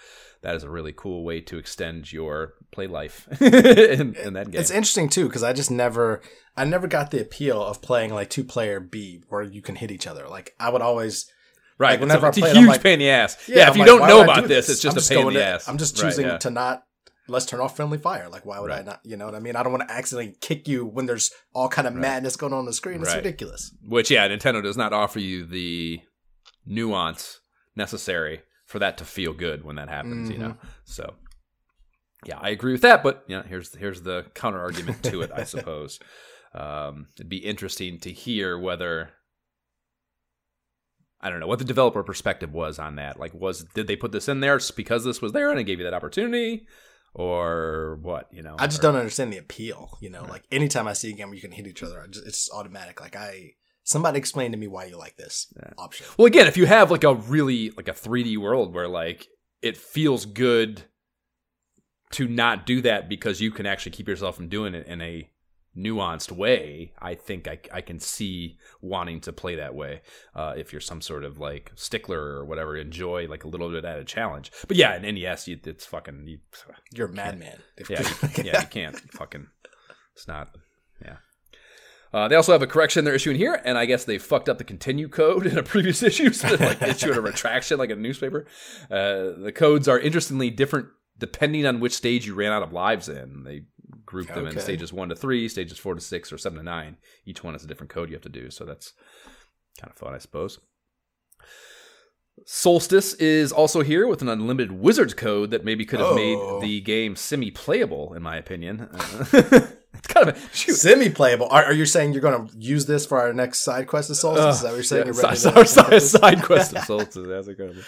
that is a really cool way to extend your play life in, in that game. It's interesting too because I just never, I never got the appeal of playing like two player B where you can hit each other. Like I would always, Right. Like, whenever it's a, I it's a it, huge like- pain in the ass. Yeah, if I'm you like, don't know about do this, it's just I'm a pain in the to- ass. I'm just Right, choosing yeah. to not. Let's turn off friendly fire. Like, why would I not? You know what I mean? I don't want to accidentally kick you when there's all kind of madness going on, on the screen. It's Right. ridiculous. Which, yeah, Nintendo does not offer you the nuance necessary for that to feel good when that happens, you know? So, yeah, I agree with that, but, know, here's, here's the counter argument to it, I suppose. Um, it'd be interesting to hear whether. I don't know what the developer perspective was on that. Like, was did they put this in there because this was there and it gave you that opportunity, or what? You know, I just or- don't understand the appeal. You know, like anytime I see a game where you can hit each other, I just, it's automatic. Like I, somebody explain to me why you like this option. Well, again, if you have like a really like a 3D world where like it feels good to not do that because you can actually keep yourself from doing it in a nuanced way, I think I, I can see wanting to play that way. Uh, if you're some sort of like stickler or whatever, enjoy like a little bit at a challenge. But yeah, in NES, you, it's fucking. You, You're a madman. yeah, you, yeah, you can't fucking. It's not. Yeah. Uh, they also have a correction they're issuing here, and I guess they fucked up the continue code in a previous issue, so they like issued a retraction like a newspaper. Uh, the codes are interestingly different depending on which stage you ran out of lives in. They grouped them in stages one to three, stages four to six, or seven to nine. Each one has a different code you have to do, so that's kind of fun, I suppose. Solstice is also here with an unlimited wizards code that maybe could have Oh. made the game semi-playable, in my opinion. Uh, it's kind of. Semi-playable. Are, are you saying you're going to use this for our next side quest of Solstice? Is that what you're saying? Yeah, You're side, side, side quest of Solstice. That's incredible.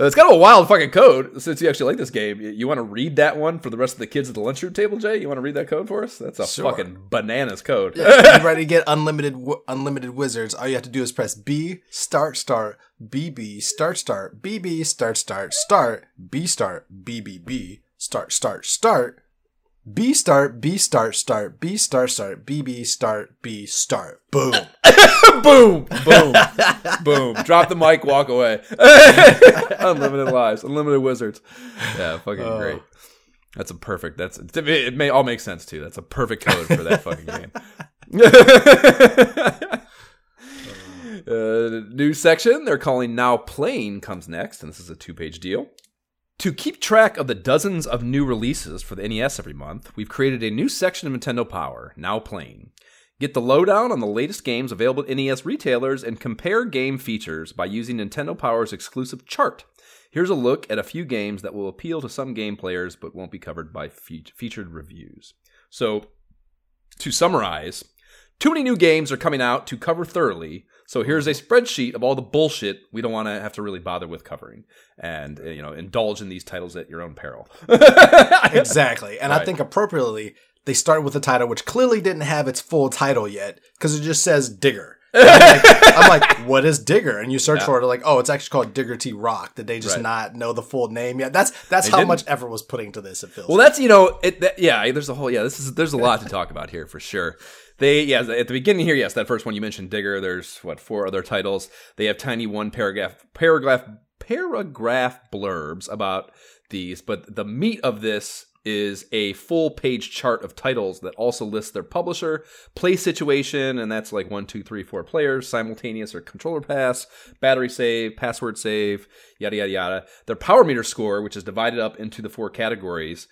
Uh, It's kind of a wild fucking code. Since you actually like this game, you, you want to read that one for the rest of the kids at the lunchroom table, Jay? You want to read that code for us? That's a Sure. fucking bananas code. you ready to get unlimited w- unlimited wizards? All you have to do is press B start start BB start start BB start start start B start BBB start start start B start B start start B start start B B start B start boom. boom, boom, boom. Drop the mic, walk away. unlimited lives, unlimited wizards. Yeah, fucking Oh. great. That's a perfect. That's it. May all make sense too. That's a perfect code for that fucking game. uh, new section they're calling now playing comes next, and this is a two-page deal. To keep track of the dozens of new releases for the NES every month, we've created a new section of Nintendo Power, Now Playing. Get the lowdown on the latest games available at NES retailers and compare game features by using Nintendo Power's exclusive chart. Here's a look at a few games that will appeal to some game players but won't be covered by fe- featured reviews. So, to summarize, too many new games are coming out to cover thoroughly. So here's a spreadsheet of all the bullshit we don't want to have to really bother with covering, and uh, you know, indulge in these titles at your own peril. exactly. And I think appropriately, they start with a title which clearly didn't have its full title yet because it just says Digger. I'm like, I'm like, what is Digger? And you search Yeah. for it, like, oh, it's actually called Digger T Rock. Did they just Right. not know the full name yet? That's that's They how didn't. much effort was putting to this. It feels. Well, that's you know, it, that, yeah. There's a whole yeah. This is there's a lot to talk about here for sure. They yeah at the beginning here, yes, that first one you mentioned, Digger. There's what four other titles. They have tiny one paragraph paragraph paragraph blurbs about these, but the meat of this is a full page chart of titles that also lists their publisher, play situation, and that's like one, two, three, four players, simultaneous or controller pass, battery save, password save, yada yada yada. Their power meter score, which is divided up into the four categories,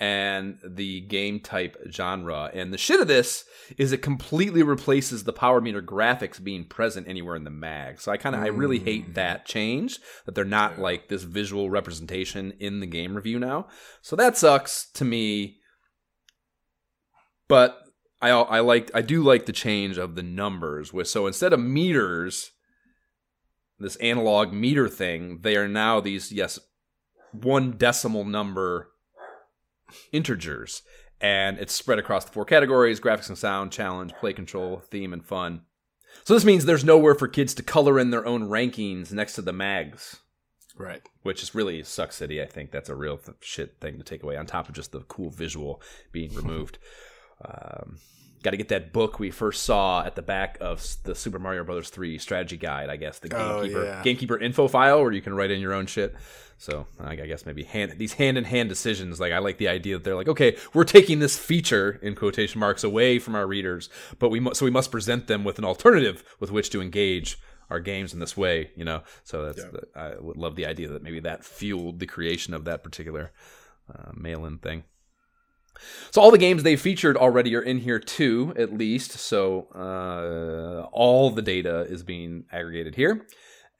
and the game type genre. And the shit of this is it completely replaces the power meter graphics being present anywhere in the mag. So I kind of I really hmm. hate that change that they're not like this visual representation in the game review now. So that sucks to me. But I I like I do like the change of the numbers with so instead of meters this analog meter thing, they are now these yes one decimal number integers and it's spread across the four categories graphics and sound challenge play control theme and fun. So this means there's nowhere for kids to color in their own rankings next to the mags. Right. which is really suck city i think. That's a real th- shit thing to take away on top of just the cool visual being removed. Um, got to get that book we first saw at the back of the super mario brothers 3 strategy guide i guess the Oh, gamekeeper yeah. gamekeeper info file where you can write in your own shit so I I guess maybe hand these hand in hand decisions. Like I like the idea that they're like, okay, we're taking this feature in quotation marks away from our readers, but we mu- so we must present them with an alternative with which to engage our games in this way. You know, so that's the, I would love the idea that maybe that fueled the creation of that particular uh, mail-in thing. So all the games they featured already are in here too, at least. So uh, all the data is being aggregated here,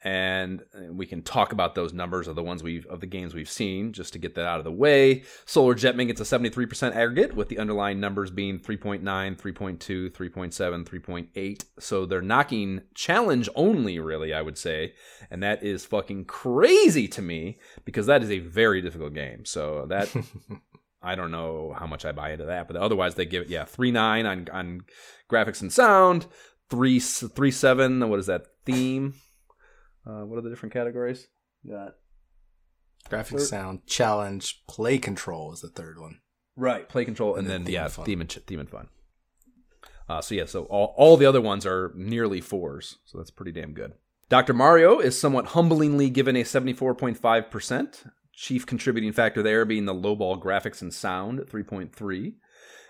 and we can talk about those numbers of the ones we've of the games we've seen just to get that out of the way. Solar Jetman gets a 73% aggregate, with the underlying numbers being 3.9, 3.2, 3.7, 3.8. So they're knocking challenge only, really, I would say, and that is fucking crazy to me because that is a very difficult game. So that. I don't know how much I buy into that, but otherwise they give it yeah three nine on on graphics and sound, three three seven. What is that theme? Uh, what are the different categories? You got Graphics, sound, challenge, play control is the third one. Right. Play control and, And then, then theme yeah, and fun. theme and theme and fun. Uh, so yeah, so all, all the other ones are nearly fours, so that's pretty damn good. Dr. Mario is somewhat humblingly given a 74.5%. Chief contributing factor there being the lowball graphics and sound at 3.3.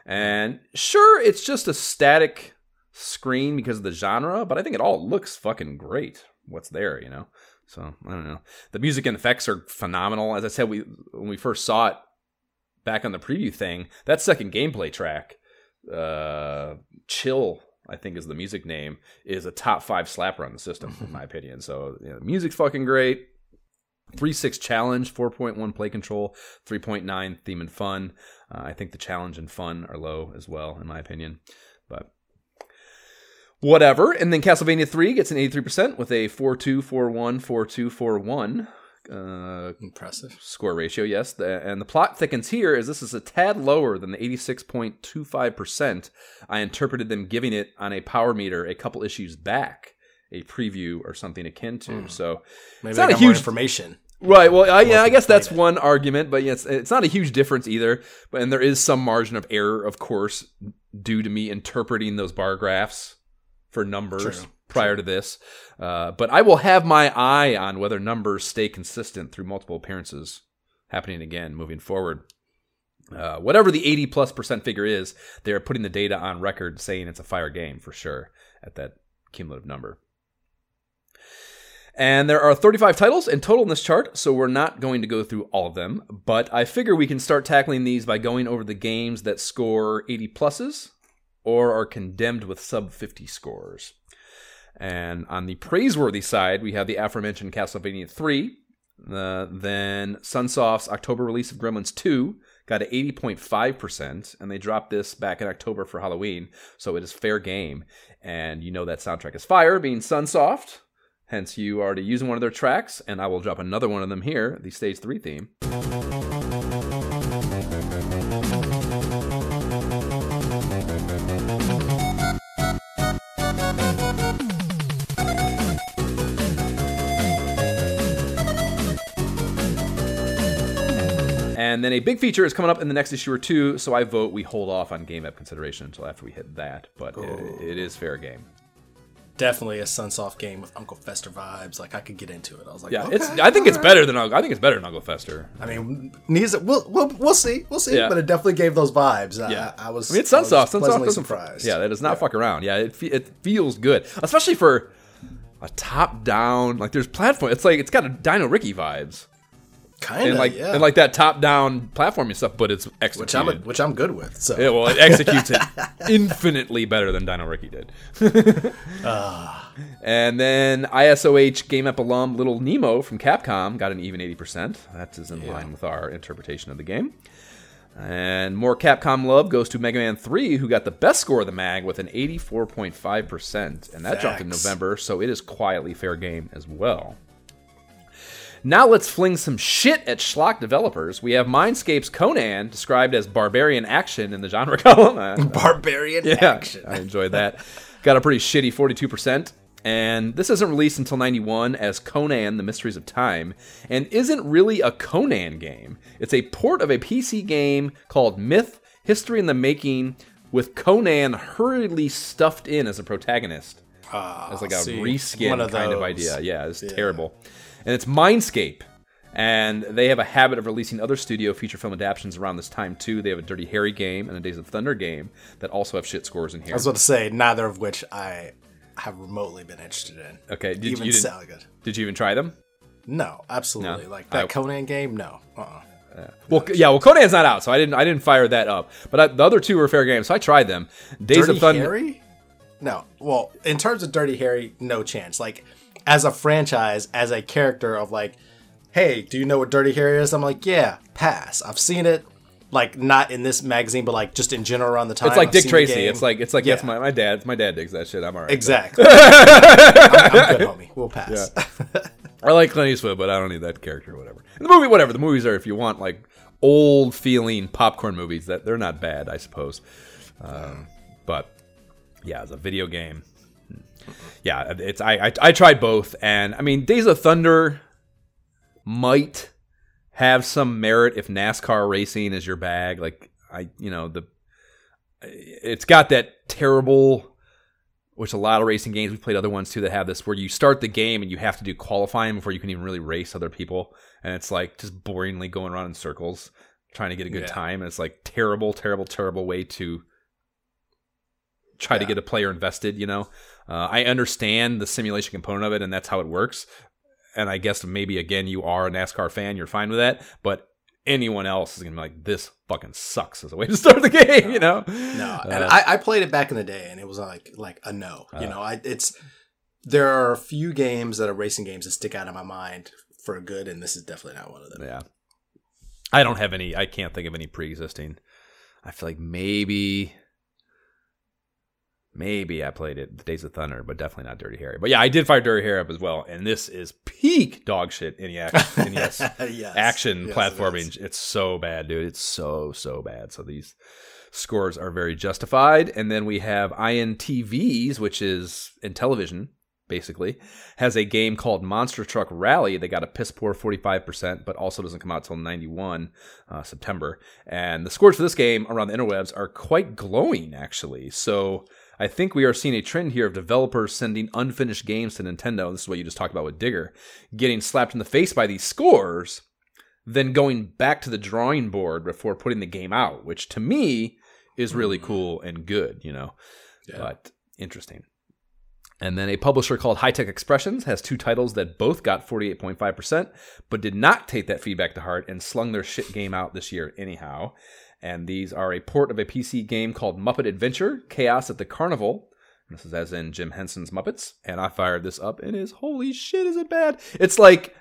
And sure, it's just a static screen because of the genre, but I think it all looks fucking great. What's there, you know? So I don't know. The music and effects are phenomenal. As I said, we when we first saw it back on the preview thing, that second gameplay track, uh, Chill, I think is the music name, is a top five slapper on the system, in my opinion. So you know, the music's fucking great. 3.6 challenge, 4.1 play control, 3.9 theme and fun. Uh, I think the challenge and fun are low as well, in my opinion. But whatever. And then Castlevania 3 gets an 83% with a 4.241, 4.241 uh, Impressive. score ratio, yes. The, and the plot thickens here as this is a tad lower than the 86.25% I interpreted them giving it on a power meter a couple issues back, a preview or something akin to. So Maybe It's not a huge- information. Right. Well, I, yeah, I guess that's it. one argument, but yes, it's not a huge difference either. But and there is some margin of error, of course, due to me interpreting those bar graphs for numbers True, prior to this. Uh, but I will have my eye on whether numbers stay consistent through multiple appearances happening again moving forward. Uh, whatever the 80 plus percent figure is, they're putting the data on record saying it's a fire game for sure at that cumulative number. And there are 35 titles in total in this chart, so we're not going to go through all of them, but I figure we can start tackling these by going over the games that score 80 pluses or are condemned with sub 50 scores. And on the praiseworthy side, we have the aforementioned Castlevania 3, uh, then Sunsoft's October release of Gremlins 2 got an 80.5%, and they dropped this back in October for Halloween, so it is fair game. And you know that soundtrack is fire, being Sunsoft. Hence, you already using one of their tracks, and I will drop another one of them here, the Stage 3 theme. And then a big feature is coming up in the next issue or two, so I vote we hold off on game app consideration until after we hit that. But it, it is fair game. Definitely a Sunsoft game with Uncle Fester vibes. Like I could get into it. I was like, Yeah, okay, it's. I think it's better than Uncle- I think it's better than Uncle Fester. I mean, needs we'll, we'll we'll see, we'll see. Yeah. But it definitely gave those vibes. Yeah, I, I was. I mean, it's Sunsoft. Sunsoft doesn't. surprised. Yeah, that does not fuck around. Yeah, it it feels good, especially for a top down. Like there's platform. It's like it's got a Dino Riki vibes, kind of like yeah. and like that top down platforming stuff, but it's which I'm executed. which I'm good with. So yeah, well, it executes it infinitely better than Dino Riki did. Ah. And then ISOH Game Ep alum Little Nemo from Capcom got an even 80%. That is in line with our interpretation of the game. And more Capcom love goes to Mega Man 3, who got the best score of the mag with an 84.5%. And that dropped in November, so it is quietly fair game as well. Now let's fling some shit at Schlock developers. We have Mindscape's Conan, described as barbarian action in the genre column. Uh, barbarian yeah, action. I enjoyed that. Got a pretty shitty 42%. And this isn't released until 91 as Conan The Mysteries of Time, and isn't really a Conan game. It's a port of a PC game called Myth History in the Making, with Conan hurriedly stuffed in as a protagonist. Ah, as like a see, reskin kind of idea. Yeah, it's terrible. And it's Mindscape. And they have a habit of releasing other studio feature film adaptations around this time too. They have a Dirty Harry game and a Days of Thunder game that also have shit scores in here. I was about to say neither of which I have remotely been interested in. Okay, did even you sound good. Did you even try them? No, absolutely. No. Like that I- Conan game. No. Uh-uh. Uh, well, yeah. Well, Conan's not out, so I didn't. I didn't fire that up. But I, the other two were fair games, so I tried them. Days Dirty of Thunder. Harry? No. Well, in terms of Dirty Harry, no chance. Like as a franchise, as a character of like, hey, do you know what Dirty Harry is? I'm like, yeah, pass. I've seen it. Like not in this magazine, but like just in general around the time. It's like I've Dick Tracy. It's like it's like Yeah. yes, my, my dad. My dad digs that shit. I'm alright. exactly. I'm, I'm good, homie. We'll pass. I like Clint Eastwood, but I don't need that character or whatever. And the movie, whatever. The movies are if you want like old feeling popcorn movies that they're not bad, I suppose. Um, but yeah, it's a video game. Yeah, it's I, I I tried both, and I mean Days of Thunder might have some merit if NASCAR racing is your bag. Like I, you know, the it's got that terrible which a lot of racing games we've played other ones too that have this where you start the game and you have to do qualifying before you can even really race other people and it's like just boringly going around in circles trying to get a good Yeah. time and it's like terrible terrible terrible way to try to get a player invested you know uh, i understand the simulation component of it and that's how it works and i guess maybe again you are a nascar fan you're fine with that but anyone else is gonna be like this fucking sucks as a way to start the game you know No, and Uh, I, I played it back in the day, and it was like like a no. You Uh. know, I it's there are a few games that are racing games that stick out in my mind for good, and this is definitely not one of them. Yeah. I don't have any I can't think of any pre existing. I feel like maybe maybe I played it the Days of Thunder, but definitely not Dirty Harry. But yeah, I did fire Dirty Harry up as well, and this is peak dog shit in action yes, action Yes, platforming. is. it's so bad, dude. It's so so bad. So these scores are very justified. And then we have INTVs, which is in television, basically, has a game called Monster Truck Rally. They got a piss poor 45%, but also doesn't come out till 91 uh, September. And the scores for this game around the interwebs are quite glowing, actually. So I think we are seeing a trend here of developers sending unfinished games to Nintendo. This is what you just talked about with Digger, getting slapped in the face by these scores then going back to the drawing board before putting the game out, which to me is really mm-hmm. cool and good, you know, Yeah. but interesting. And then a publisher called Hi Tech Expressions has two titles that both got 48.5%, but did not take that feedback to heart and slung their shit game out this year anyhow. And these are a port of a PC game called Muppet Adventure Chaos at the Carnival. This is as in Jim Henson's Muppets. And I fired this up and is holy shit, is it bad? It's like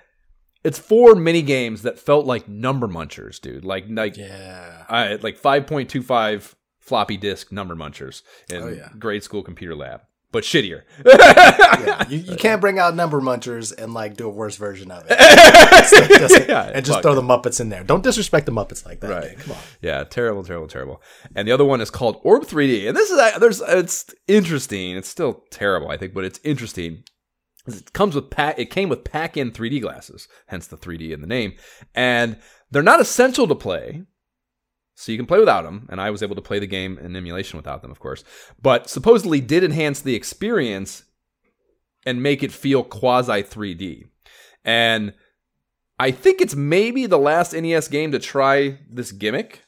it's four mini games that felt like number munchers, dude. Like like Yeah. I like five point two five floppy disk number munchers in Oh, yeah. grade school computer lab, but shittier. yeah. You, you can't bring out number munchers and like do a worse version of it. Just- Yeah, and just fuck. throw the Muppets in there. Don't disrespect the Muppets like that. Right. man. Come on. Yeah, terrible, terrible, terrible. And the other one is called Orb 3D, and this is uh, there's uh, it's interesting. It's still terrible, I think, but it's interesting. It comes with pack. It came with pack-in 3D glasses, hence the 3D in the name. And they're not essential to play, so you can play without them. And I was able to play the game in emulation without them, of course. But supposedly did enhance the experience and make it feel quasi 3D. And I think it's maybe the last NES game to try this gimmick.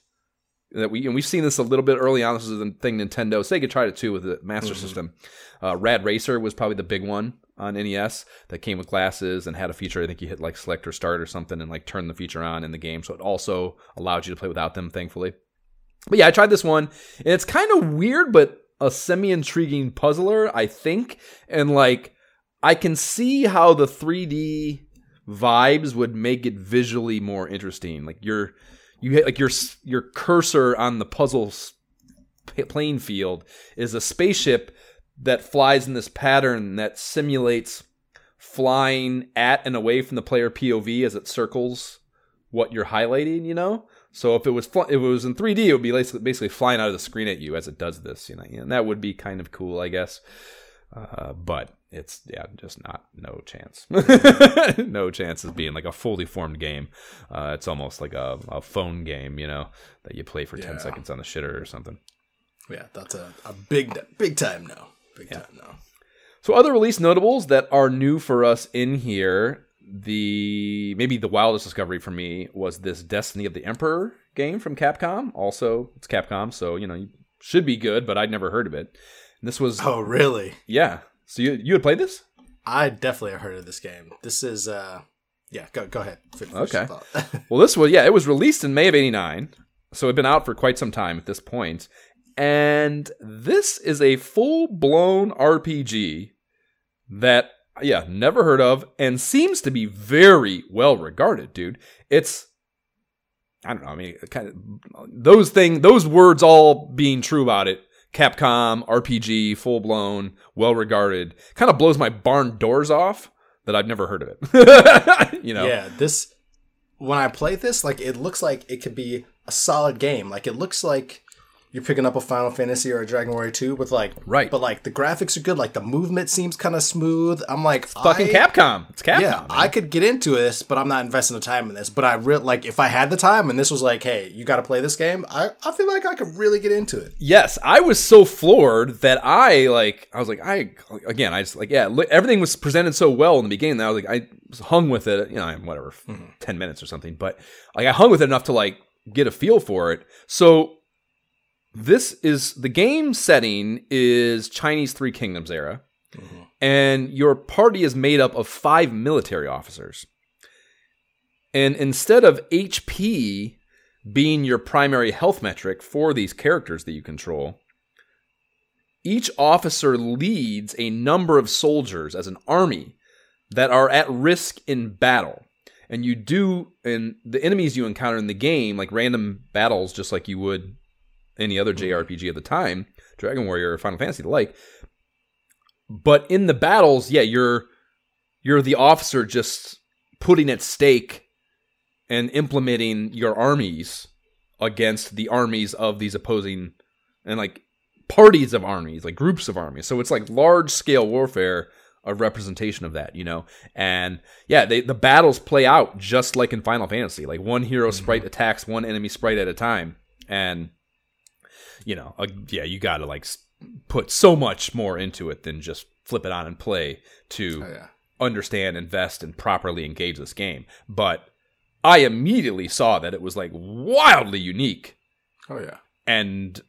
That we and we've seen this a little bit early on. This is the thing Nintendo Sega tried it too with the Master Mhm. System. Uh, Rad Racer was probably the big one on NES that came with glasses and had a feature. I think you hit like select or start or something and like turn the feature on in the game, so it also allowed you to play without them. Thankfully, but yeah, I tried this one and it's kind of weird, but a semi intriguing puzzler, I think. And like, I can see how the 3D vibes would make it visually more interesting. Like your, you like your your cursor on the puzzle playing field is a spaceship that flies in this pattern that simulates flying at and away from the player POV as it circles what you're highlighting. You know. So if it was fl- if it was in 3D, it would be basically, flying out of the screen at you as it does this, you know, and that would be kind of cool, I guess. Uh, but it's yeah, just not no chance, no chance of being like a fully formed game. Uh, it's almost like a, a phone game, you know, that you play for ten seconds on the shitter or something. Yeah, that's a, a big big time no. Big time no. So other release notables that are new for us in here, the maybe the wildest discovery for me was this Destiny of the Emperor game from Capcom. Also, it's Capcom, so you know you should be good, but I'd never heard of it. And this was Oh really? yeah. So you you had played this? I definitely have heard of this game. This is uh yeah, go go ahead. Okay. Well, this was yeah, it was released in May of '89, so it'd been out for quite some time at this point. And this is a full blown RPG that yeah, never heard of, and seems to be very well regarded, dude. It's I don't know. I mean, kind of those thing, those words all being true about it. Capcom RPG, full blown, well regarded, kind of blows my barn doors off that I've never heard of it. you know, Yeah, this when I play this, like it looks like it could be a solid game. Like it looks like you're picking up a Final Fantasy or a Dragon Warrior 2 with like Right. but like the graphics are good, like the movement seems kind of smooth. I'm like Fucking I- Capcom. It's Capcom. Yeah, man. I could get into this, but I'm not investing the time in this. But I real like if I had the time and this was like, hey, you got to play this game, I, I feel like I could really get into it. Yes, I was so floored that I like. I was like, I again, I just like, yeah, li- everything was presented so well in the beginning that I was like, I was hung with it, you know, whatever, mm-hmm. ten minutes or something. But like, I hung with it enough to like get a feel for it. So this is the game setting is Chinese Three Kingdoms era, mm-hmm. and your party is made up of five military officers. And instead of HP being your primary health metric for these characters that you control, each officer leads a number of soldiers as an army that are at risk in battle. And you do, and the enemies you encounter in the game, like random battles, just like you would any other JRPG at the time, Dragon Warrior or Final Fantasy, the like. But in the battles, yeah, you're you're the officer just putting at stake and implementing your armies against the armies of these opposing and like parties of armies, like groups of armies. So it's like large scale warfare, a representation of that, you know. And yeah, they the battles play out just like in Final Fantasy. Like one hero mm-hmm. sprite attacks one enemy sprite at a time, and you know, uh, yeah, you got to like put so much more into it than just flip it on and play to Oh, yeah. understand, invest, and properly engage this game. But I immediately saw that it was like wildly unique Oh yeah. and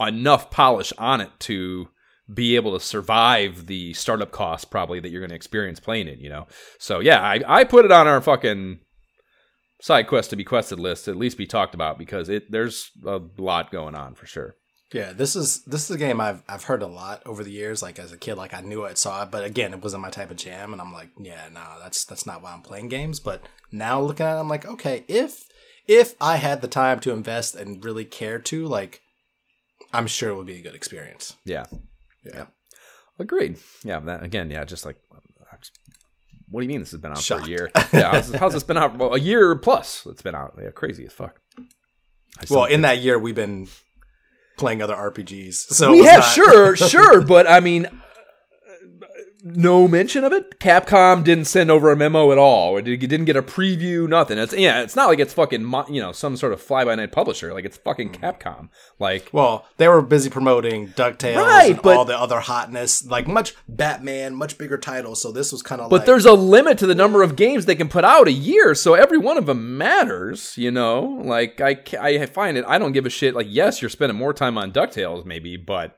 enough polish on it to be able to survive the startup costs probably that you're going to experience playing it, you know? So yeah, I, I put it on our fucking side quest to be quested list to at least be talked about because it there's a lot going on for sure. Yeah, this is this is a game I've I've heard a lot over the years. Like as a kid, like I knew it, saw it, but again, it wasn't my type of jam, and I'm like, yeah, no, that's that's not why I'm playing games. But now looking at it, I'm like, okay, if if I had the time to invest and really care to, like, I'm sure it would be a good experience. Yeah. Yeah. Agreed. Yeah, that again, yeah, just like what do you mean this has been out Shocked. for a year? Yeah, how's, how's this been out? Well, a year plus it's been out. Yeah, crazy as fuck. Well, in that year, we've been playing other RPGs, so have not- sure, sure, but I mean, no mention of it. Capcom didn't send over a memo at all. You didn't get a preview. Nothing. It's yeah. It's not like it's fucking you know some sort of fly by night publisher. Like it's fucking Mm-hmm. Capcom. Like Well, they were busy promoting Ducktales Right, and but- all the other hotness, like much Batman, much bigger titles. So this was kind of But like, there's a limit to the number of games they can put out a year, so every one of them matters, you know? Like, I, I find it, I don't give a shit. Like, yes, you're spending more time on DuckTales, maybe, but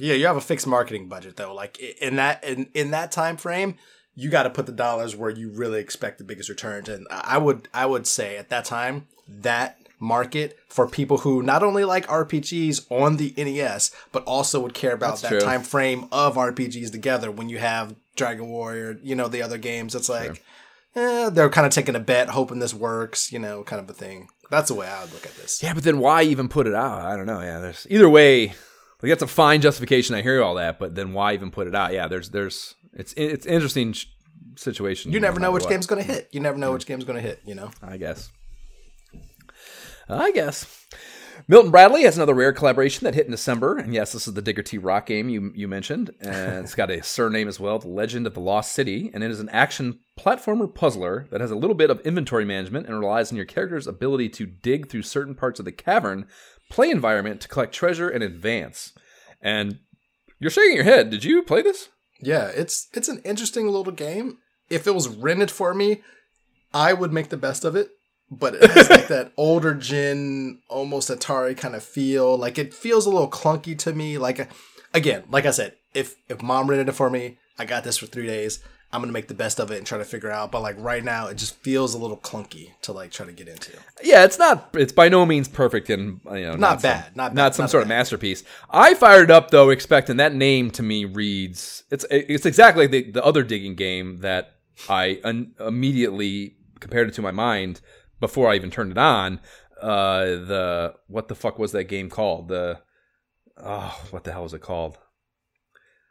Yeah, you have a fixed marketing budget though. Like in that in, in that time frame, you got to put the dollars where you really expect the biggest returns. And I would I would say at that time that market for people who not only like RPGs on the NES but also would care about That's that true. time frame of RPGs together. When you have Dragon Warrior, you know the other games, it's like. Eh, they're kind of taking a bet, hoping this works, you know, kind of a thing. That's the way I would look at this. yeah, but then why even put it out? I don't know. Yeah, there's either way, like, that's a fine justification. I hear all that, but then why even put it out? Yeah, there's, there's, it's, it's interesting situation. You never know which what. game's going to hit. You never know which game's going to hit, you know? I guess. I guess. Milton Bradley has another rare collaboration that hit in December, and yes, this is the Digger T Rock game you you mentioned, and it's got a surname as well, The Legend of the Lost City, and it is an action platformer puzzler that has a little bit of inventory management and relies on your character's ability to dig through certain parts of the cavern play environment to collect treasure and advance. And you're shaking your head. Did you play this? Yeah, it's it's an interesting little game. If it was rented for me, I would make the best of it. But it has like that older gen, almost Atari kind of feel. Like it feels a little clunky to me. Like again, like I said, if if mom rented it for me, I got this for three days. I'm gonna make the best of it and try to figure out. But like right now, it just feels a little clunky to like try to get into. Yeah, it's not. It's by no means perfect, and you know, Not some- bad, not not bad, not some not sort of masterpiece. I fired up though, expecting that name to me reads. It's it's exactly like the the other digging game that I un- immediately compared it to my mind before I even turned it on. Uh, the what the fuck was that game called? The oh, what the hell was it called?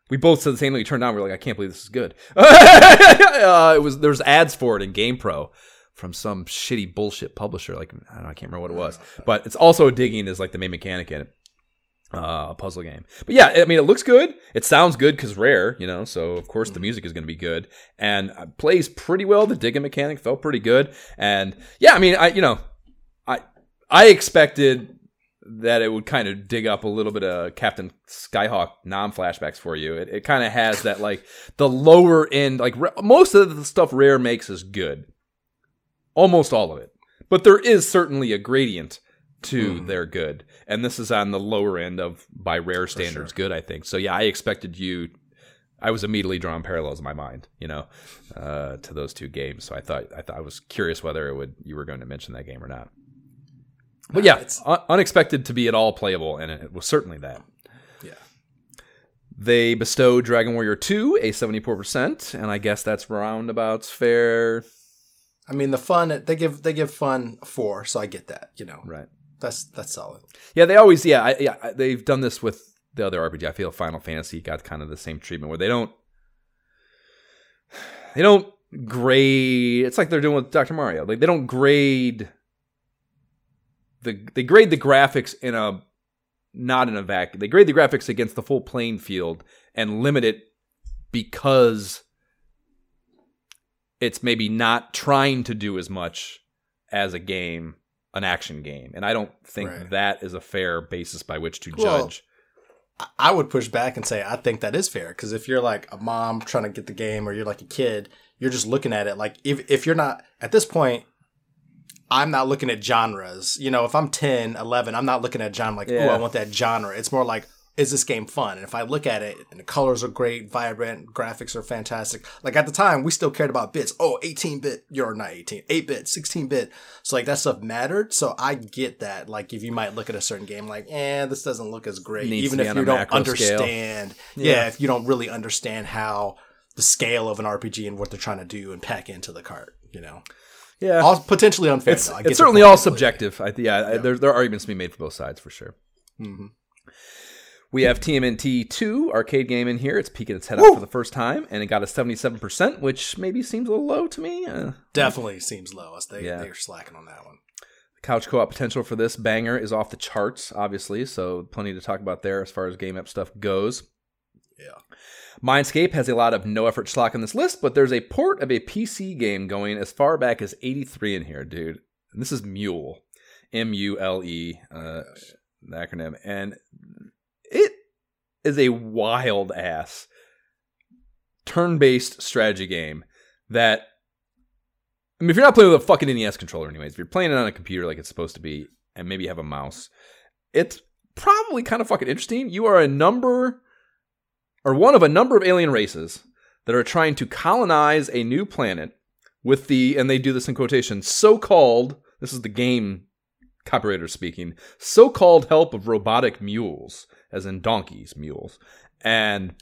We both said the same thing. We turned on. We are like, I can't believe this is good. uh, it was there was ads for it in GamePro from some shitty bullshit publisher. Like I don't know, I can't remember what it was, but it's also digging is like the main mechanic in it. uh, a puzzle game. But yeah, I mean, it looks good. It sounds good because rare, you know. So of course the music is going to be good and uh, plays pretty well. The digging mechanic felt pretty good, and yeah, I mean, I you know, I I expected that it would kind of dig up a little bit of Captain Skyhawk non flashbacks for you. It, it kind of has that like the lower end, like re- most of the stuff Rare makes is good, almost all of it. But there is certainly a gradient to their good, and this is on the lower end of by Rare standards good. I think so. Yeah, I expected you. I was immediately drawing parallels in my mind, you know, uh, to those two games. So I thought I thought I was curious whether it would you were going to mention that game or not. But yeah, it's un- unexpected to be at all playable, and it was certainly that. Yeah. They bestowed Dragon Warrior 2 a 74%, and I guess that's roundabouts fair. I mean, the fun they give they give fun a four, so I get that. You know, Right. that's that's solid. Yeah, they always, yeah, I, yeah, I- they've done this with the other RPG. I feel Final Fantasy got kind of the same treatment where they don't, they don't grade. It's like they're doing with Dr. Mario. Like they don't grade the, they grade the graphics in a, not in a vacuum. They grade the graphics against the full playing field and limit it because it's maybe not trying to do as much as a game, an action game. And I don't think Right. that is a fair basis by which to Well, judge. I- I would push back and say I think that is fair because if you're like a mom trying to get the game or you're like a kid, you're just looking at it like if if you're not at this point. I'm not looking at genres. You know, if I'm 10, 11, I'm not looking at genre like, oh, I want that genre. It's more like, is this game fun? And if I look at it and the colors are great, vibrant, graphics are fantastic. Like at the time, we still cared about bits. Oh, 18 bit, you're not 18, 8 bit, 16 bit. So like that stuff mattered. So I get that. Like if you might look at a certain game like, eh, this doesn't look as great. Even if you don't understand. Yeah. if you don't really understand how the scale of an RPG and what they're trying to do and pack into the cart, you know. Yeah. All potentially unfair. it's though. I get it's certainly all subjective. I, yeah, I, there, there are arguments to be made for both sides for sure. Mhm. We have TMNT 2 arcade game in here. It's peeking its head out for the first time, and it got a 77%, which maybe seems a little low to me. Uh, Definitely seems low. Us they Yeah. they're slacking on that one. couch co-op potential for this banger is off the charts, obviously, so plenty to talk about there as far as Game Ep stuff goes. Yeah. Mindscape has a lot of no effort schlock on this list, but there's a port of a PC game going as far back as 83 in here, dude. And this is Mule. M U L E, uh, the acronym. And it is a wild ass turn based strategy game that. I mean, if you're not playing with a fucking NES controller, anyways, if you're playing it on a computer like it's supposed to be, and maybe you have a mouse, it's probably kind of fucking interesting. You are a number or one of a number of alien races that are trying to colonize a new planet with the and they do this in quotation so-called this is the game copywriter speaking so-called help of robotic mules as in donkeys mules. And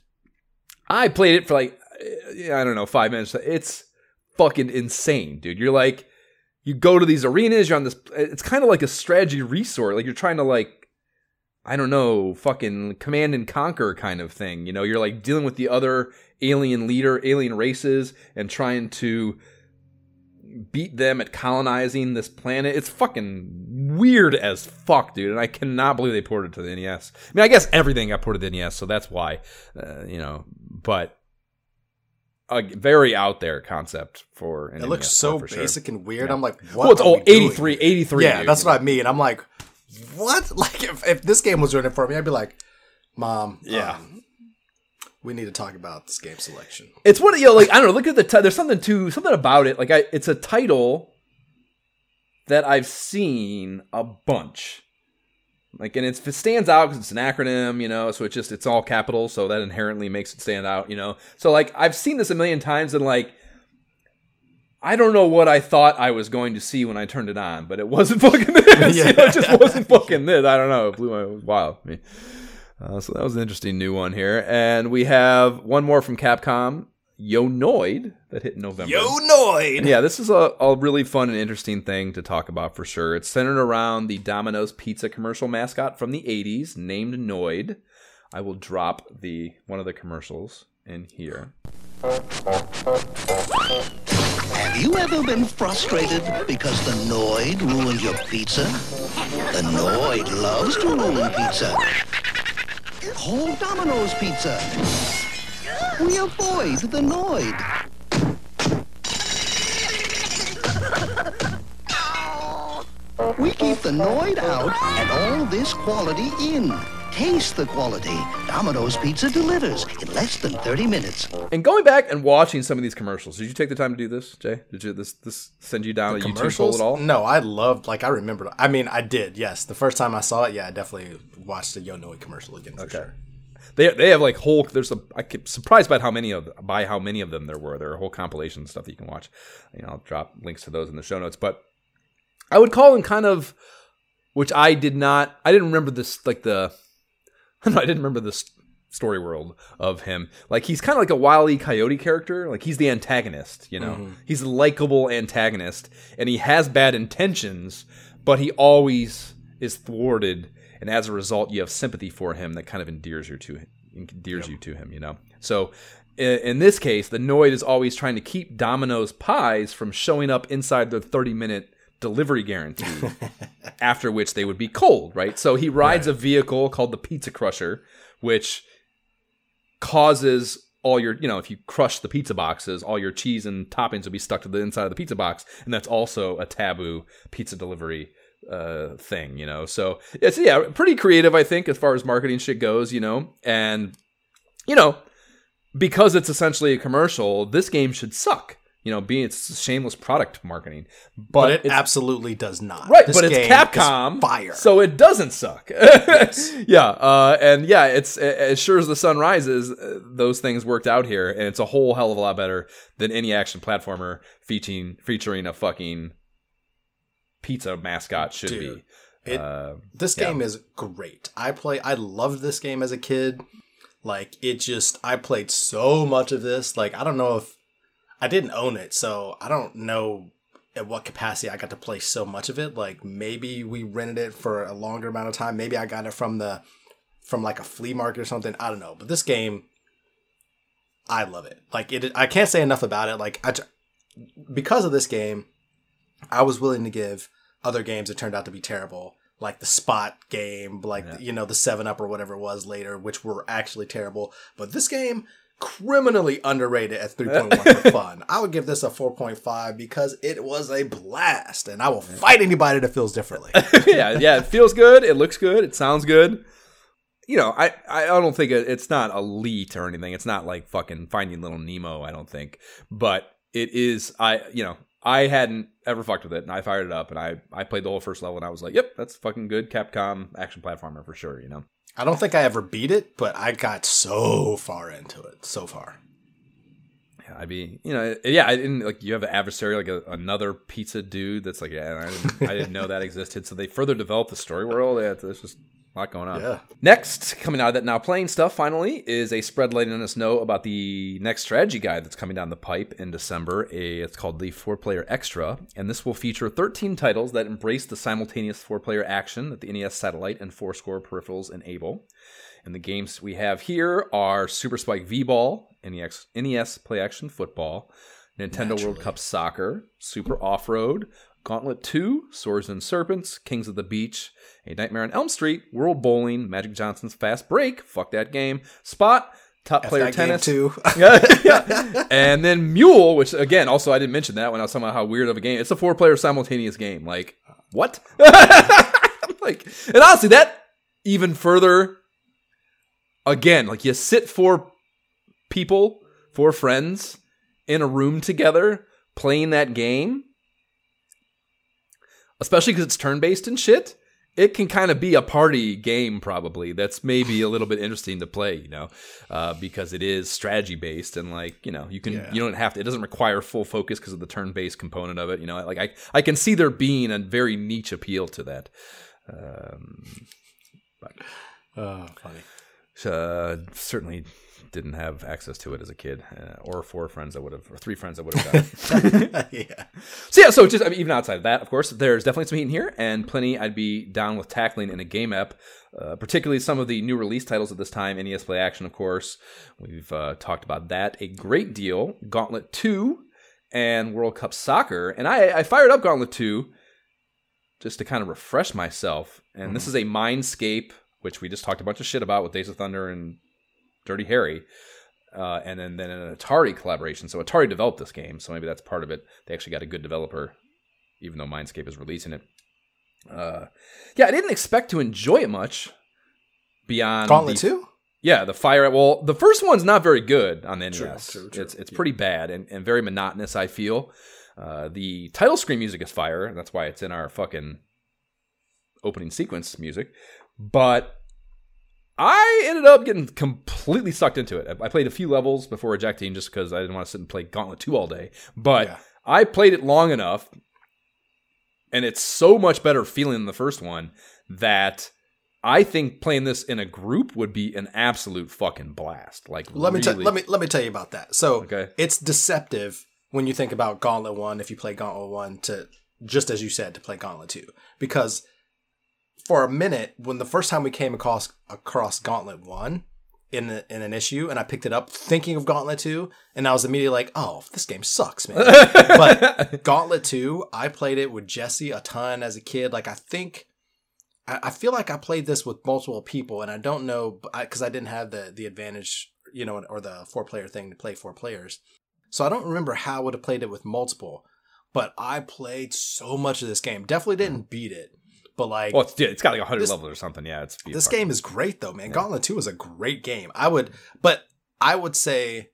i played it for like eh, i don't know five minutes. It's fucking insane dude. You're like you go to these arenas you're on this it's kind of like a strategy resort. Like you're trying to like I don't know, fucking command and conquer kind of thing. You know, you're like dealing with the other alien leader, alien races, and trying to beat them at colonizing this planet. It's fucking weird as fuck, dude. And I cannot believe they ported it to the NES. I mean, I guess everything got ported to the NES, so that's why, uh, you know, but a very out there concept for an It looks NES so for sure. basic and weird. Yeah. I'm like, what? Well, it's all we doing? 83, 83. Yeah, dude, that's what I mean. I'm like, what? Like, if, if this game was running for me, I'd be like, Mom, Yeah. um, we need to talk about this game selection. It's what you know, like I don't know. Look at the ti- there's something to something about it. Like I, it's a title that I've seen a bunch. Like and it's, it stands out because it's an acronym, you know. So it's just it's all capital, so that inherently makes it stand out, you know. So like I've seen this a million times, and like I don't know what I thought I was going to see when I turned it on, but it wasn't fucking this. you know, it just wasn't fucking this. I don't know. It blew my it was wild. I mean, uh, so that was an interesting new one here. And we have one more from Capcom, Yo! Noid, that hit in November. Yo, Noid! Yeah, this is a, a really fun and interesting thing to talk about for sure. It's centered around the Domino's Pizza commercial mascot from the 80s named Noid. I will drop the one of the commercials in here. Have you ever been frustrated because the Noid ruined your pizza? The Noid loves to ruin pizza. Whole Domino's pizza. We avoid the Noid. We keep the Noid out and all this quality in. Taste the quality. Domino's Pizza delivers in less than 30 minutes. And going back and watching some of these commercials, did you take the time to do this, Jay? Did you this this send you down a YouTube hole at all? No, I loved. Like I remembered. I mean, I did. Yes, the first time I saw it, yeah, I definitely watched the Yo Noi commercial again for sure. They they have like whole. There's a. I keep surprised by how many of by how many of them there were. There are whole compilation stuff that you can watch. You know, I'll drop links to those in the show notes. But I would call them kind of, which I did not. I didn't remember this like the. I didn't remember this story world of him. Like he's kind of like a Wile E. Coyote character. Like he's the antagonist. You know, mm-hmm. he's a likable antagonist, and he has bad intentions, but he always is thwarted, and as a result, you have sympathy for him that kind of endears you to him, endears you to him. You know, so. In in this case, the Noid is always trying to keep Domino's pies from showing up inside the 30 minute delivery guarantee, after which they would be cold, right? So he rides a vehicle called the Pizza Crusher, which causes all your, you know, if you crush the pizza boxes, all your cheese and toppings will be stuck to the inside of the pizza box, and that's also a taboo pizza delivery uh thing, you know. So it's yeah, pretty creative, I think, as far as marketing shit goes, you know, and you know, because it's essentially a commercial, this game should suck. You know, being it's shameless product marketing, but, But it absolutely does not. Right, This but it's Capcom, Fire. so it doesn't suck. yeah, uh, and yeah, it's as sure as the sun rises, uh, those things worked out here, and it's a whole hell of a lot better than any action platformer featuring featuring a fucking pizza mascot should Dude, be. it- uh, This Yeah. game is great. I play. I loved this game as a kid. Like it just. I played so much of this. Like I don't know if I didn't own it, so I don't know at what capacity I got to play so much of it. Like maybe we rented it for a longer amount of time. Maybe I got it from the from like a flea market or something. I don't know. But this game, I love it. Like it. I can't say enough about it. Like I, because of this game, I was willing to give other games that turned out to be terrible, like the Spot game, like you know the Seven Up or whatever it was later, which were actually terrible. But this game, criminally underrated at three point one for fun. I would give this a four point five because it was a blast, and I will fight anybody that feels differently. yeah, yeah, it feels good. It looks good. It sounds good. You know, I, I don't think it, it's not elite or anything. It's not like fucking Finding Little Nemo. I don't think, but it is. I you know I hadn't ever fucked with it, and I fired it up, and I I played the whole first level, and I was like, yep, that's fucking good Capcom action platformer for sure. You know. I don't think I ever beat it, but I got so far into it, so far. I'd be, you know, eh, yeah. I didn't like you have an adversary like a, another pizza dude that's like, yeah, I didn't, I didn't know that existed. So they further developed the story world. Yeah, there's just a lot going on. Yeah. Next, coming out of that now playing stuff, finally, is a spread letting us know about the next strategy guide that's coming down the pipe in December. A, it's called the Four Player Extra, and this will feature 13 titles that embrace the simultaneous four player action that the NES Satellite and Four Score peripherals enable. And the games we have here are Super Spike V Ball, NES, NES Play Action Football, Nintendo World Cup Soccer, Super Off Road, Gauntlet 2, Swords and Serpents, Kings of the Beach, A Nightmare on Elm Street, World Bowling, Magic Johnson's Fast Break, fuck that game, Spot, Top Player that game Tennis, too. yeah, yeah. And then Mule, which again, also I didn't mention that when I was talking about how weird of a game. It's a four player simultaneous game. Like, what? like, and honestly, that even further, again, like you sit four people, four friends in a room together playing that game, especially because it's turn based and shit. It can kind of be a party game, probably. That's maybe a little bit interesting to play, you know, uh, because it is strategy based and like you know you can Yeah. you don't have to. It doesn't require full focus because of the turn based component of it. You know, like I I can see there being a very niche appeal to that. Um, Oh, funny. Uh, certainly didn't have access to it as a kid, uh, or four friends that would have, or three friends that would have done. it. yeah. so yeah, so just I mean, even outside of that, of course, there's definitely some heat in here, and plenty I'd be down with tackling in a Game Ep. Uh, particularly some of the new release titles at this time, NES Play Action, of course. We've uh, talked about that a great deal. Gauntlet 2 and World Cup Soccer. And I, I fired up Gauntlet 2 just to kind of refresh myself. And this is a Mindscape which we just talked a bunch of shit about with Days of Thunder and Dirty Harry. Uh, and then, then an Atari collaboration. So Atari developed this game, so maybe that's part of it. They actually got a good developer, even though Mindscape is releasing it. Uh, yeah, I didn't expect to enjoy it much beyond Gauntlet the- 2? Yeah, the fire. Well, the first one's not very good on the NES. True, true, true. It's it's pretty bad and, and very monotonous. I feel. Uh, the title screen music is fire. and That's why it's in our fucking opening sequence music. But I ended up getting completely sucked into it. I played a few levels before ejecting just because I didn't want to sit and play Gauntlet 2 all day. But Yeah. I played it long enough, and it's so much better feeling than the first one that I think playing this in a group would be an absolute fucking blast. Like, Let me tell let me let me tell you about that. So Okay. it's deceptive when you think about Gauntlet One. If you play Gauntlet One, to just as you said, to play Gauntlet Two, because for a minute, when the first time we came across across Gauntlet One in a, in an issue, and I picked it up thinking of Gauntlet Two, and I was immediately like, "Oh, this game sucks, man." but Gauntlet 2, I played it with Jesse a ton as a kid. Like, I think, I, I feel like I played this with multiple people, and I don't know, because I, didn't have the, the advantage, you know, or the four player thing to play four players. So I don't remember how I would have played it with multiple, but I played so much of this game. Definitely didn't beat it, but like, Well, it's, it's got like 100 This- levels or something. Yeah, it's this game is great though, man. Gauntlet 2 is a great game. I would, but I would say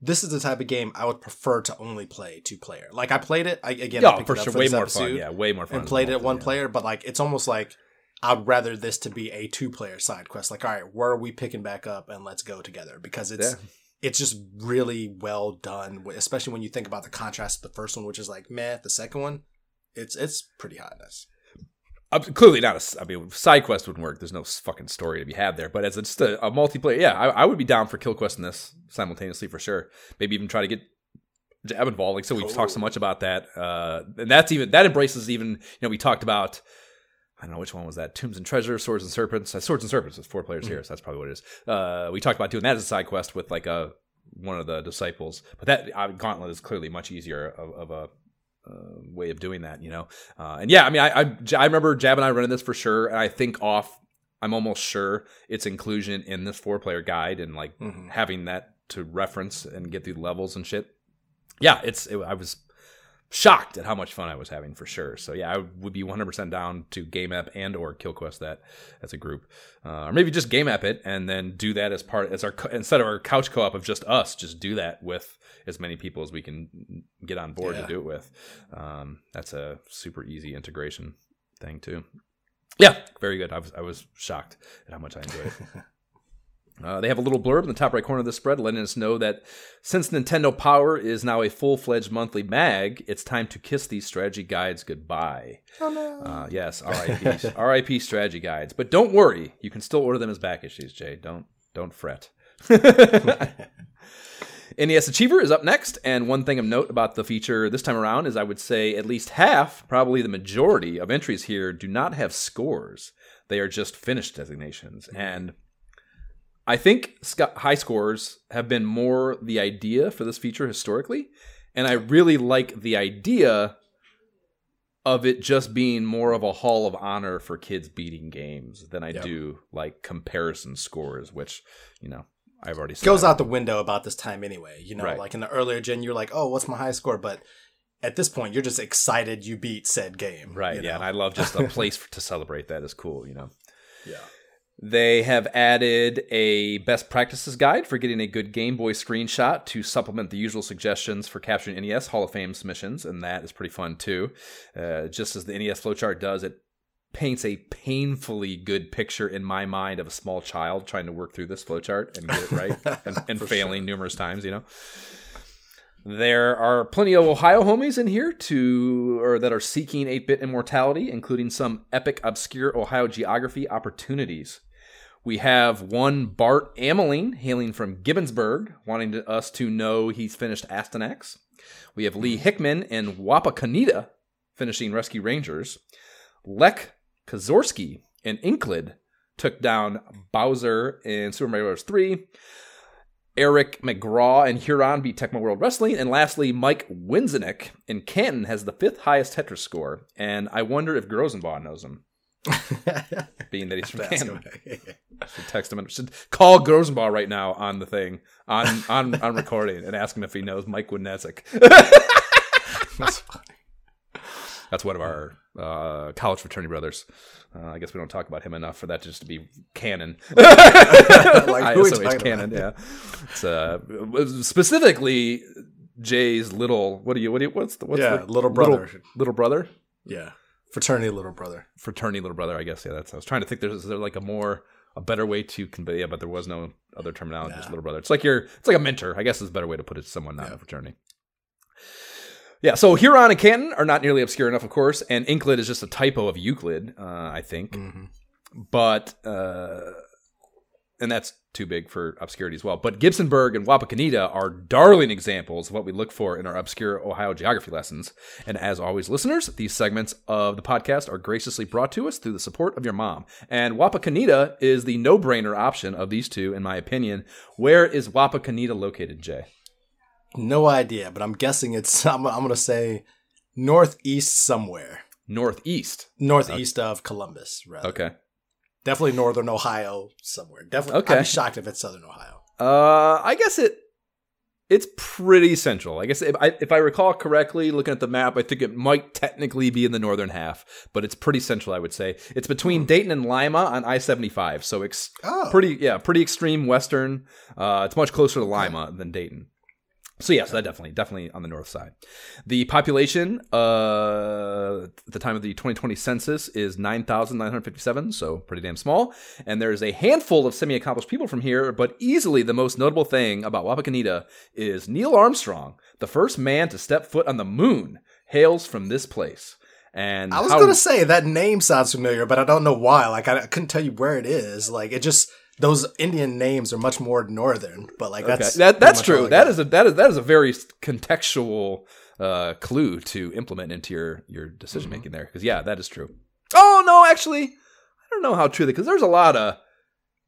this is the type of game I would prefer to only play two player. Like I played it I, again. Yeah, oh, picked for it up sure. for Way more fun. Yeah, way more fun. and played it one yeah. player, but like it's almost like I'd rather this to be a two player side quest. Like, all right, where are we picking back up and let's go together because it's Yeah. it's just really well done, especially when you think about the contrast of the first one, which is like meh. The second one, it's it's pretty hotness. Uh, clearly not a. I mean, side quest wouldn't work. There's no fucking story to be had there. But as it's just a, a multiplayer, yeah, I, I would be down for kill quest in this simultaneously for sure. Maybe even try to get Jab involved. Like so, we've talked so much about that, uh, and that's even that embraces even. You know, we talked about. I don't know which one was that. Tombs and Treasure, Swords and Serpents. Uh, Swords and Serpents is four players here, so that's probably what it is. Uh, we talked about doing that as a side quest with like a one of the disciples, but that uh, Gauntlet is clearly much easier of, of a uh, way of doing that, you know. Uh, and yeah, I mean, I, I I remember Jab and I running this for sure, and I think off, I'm almost sure its inclusion in this four player guide and like Mhm. having that to reference and get through the levels and shit. Yeah, it's it, I was shocked at how much fun I was having for sure. So yeah, I would be 100% down to Game Ep and or kill quest that as a group, uh, or maybe just Game Ep it and then do that as part as our instead of our couch co op of just us, just do that with as many people as we can get on board Yeah. to do it with. Um, that's a super easy integration thing too. Yeah, very good. I was I was shocked at how much I enjoyed it. Uh, they have a little blurb in the top right corner of the spread letting us know that since Nintendo Power is now a full fledged monthly mag, it's time to kiss these strategy guides goodbye. Oh no. Uh, yes, RIP, RIP strategy guides. But don't worry, you can still order them as back issues, Jay. Don't don't fret. NES Achiever is up next, and one thing of note about the feature this time around is I would say at least half, probably the majority of entries here do not have scores. They are just finished designations. And I think high scores have been more the idea for this feature historically, and I really like the idea of it just being more of a hall of honor for kids beating games than I Yep. do like comparison scores, which you know I've already said. goes out the window about this time anyway. You know, Right. like in the earlier gen, you're like, oh, what's my high score? But at this point, you're just excited you beat said game. right? Yeah, know? and I love just a place to celebrate that is cool. You know. yeah. They have added a best practices guide for getting a good Game Boy screenshot to supplement the usual suggestions for capturing NES Hall of Fame submissions, and that is pretty fun too. Uh, just as the NES flowchart does, it paints a painfully good picture in my mind of a small child trying to work through this flowchart and get it right and, and failing numerous times, you know. There are plenty of Ohio homies in here to or that are seeking 8-bit immortality, including some epic obscure Ohio geography opportunities. We have one Bart Ameling hailing from Gibsonburg, wanting to, us to know he's finished Astyanax. We have Lee Hickman and Wapakoneta finishing Rescue Rangers. Lek Kazorski and Inklid took down Bowser in Super Mario Bros. 3. Eric McGraw and Huron beat Tecmo World Wrestling. And lastly, Mike Winzenik in Canton has the fifth highest Tetris score. And I wonder if Grosenbaugh knows him. being that he's from Canada. Should text him and should call Grosenbaugh right now on the thing on on on recording and ask him if he knows Mike Wodnesick. That's funny. That's one of our uh, college fraternity brothers. Uh, I guess we don't talk about him enough for that just to be canon. Like, who ISOH canon, about? yeah. It's uh, specifically Jay's little. What do you? What do you? What's the? What's Yeah, the, little brother. Little, brother. Yeah. Fraternity little brother. Fraternity little brother. I guess. Yeah. That's. I was trying to think. There's is there like a more a better way to convey. Yeah, but there was no other terminology. Just Nah. little brother. It's like you're. It's like a mentor. I guess is a better way to put it to someone not in a fraternity. Yeah, so Huron and Canton are not nearly obscure enough, of course, and Inklet is just a typo of Euclid, uh, I think. hmm but uh, and that's too big for obscurity as well. But Gibsonburg and Wapakoneta are darling examples of what we look for in our obscure Ohio geography lessons. And as always, listeners, these segments of the podcast are graciously brought to us through the support of your mom. And Wapakoneta is the no-brainer option of these two, in my opinion. Where is Wapakoneta located, Jay? No idea, but I'm guessing it's. I'm, I'm gonna say northeast somewhere, Northeast. northeast of Columbus. Rather. Okay. Definitely northern Ohio somewhere. Definitely. Okay. I'd be shocked if it's southern Ohio. Uh, I guess it it's pretty central. I guess if I if I recall correctly, looking at the map, I think it might technically be in the northern half, but it's pretty central. I would say it's between Dayton and Lima on I seventy five. So ex- Oh. pretty yeah, pretty extreme western. Uh, it's much closer to Lima than Dayton. So yeah, so that definitely definitely on the north side. The population uh, at the time of the 2020 census is 9,957, so pretty damn small. And there's a handful of semi-accomplished people from here, but easily the most notable thing about Wapakoneta is Neil Armstrong, the first man to step foot on the moon, hails from this place. And I was how- gonna say that name sounds familiar, but I don't know why. Like I, I couldn't tell you where it is. Like it just those Indian names are much more northern. But like Okay. that's that that's true. That got. a that is that is a very contextual uh, clue to implement into your your Mm-hmm. decision making there. Because yeah, that is true. Oh no, actually, I don't know how true that because there's a lot of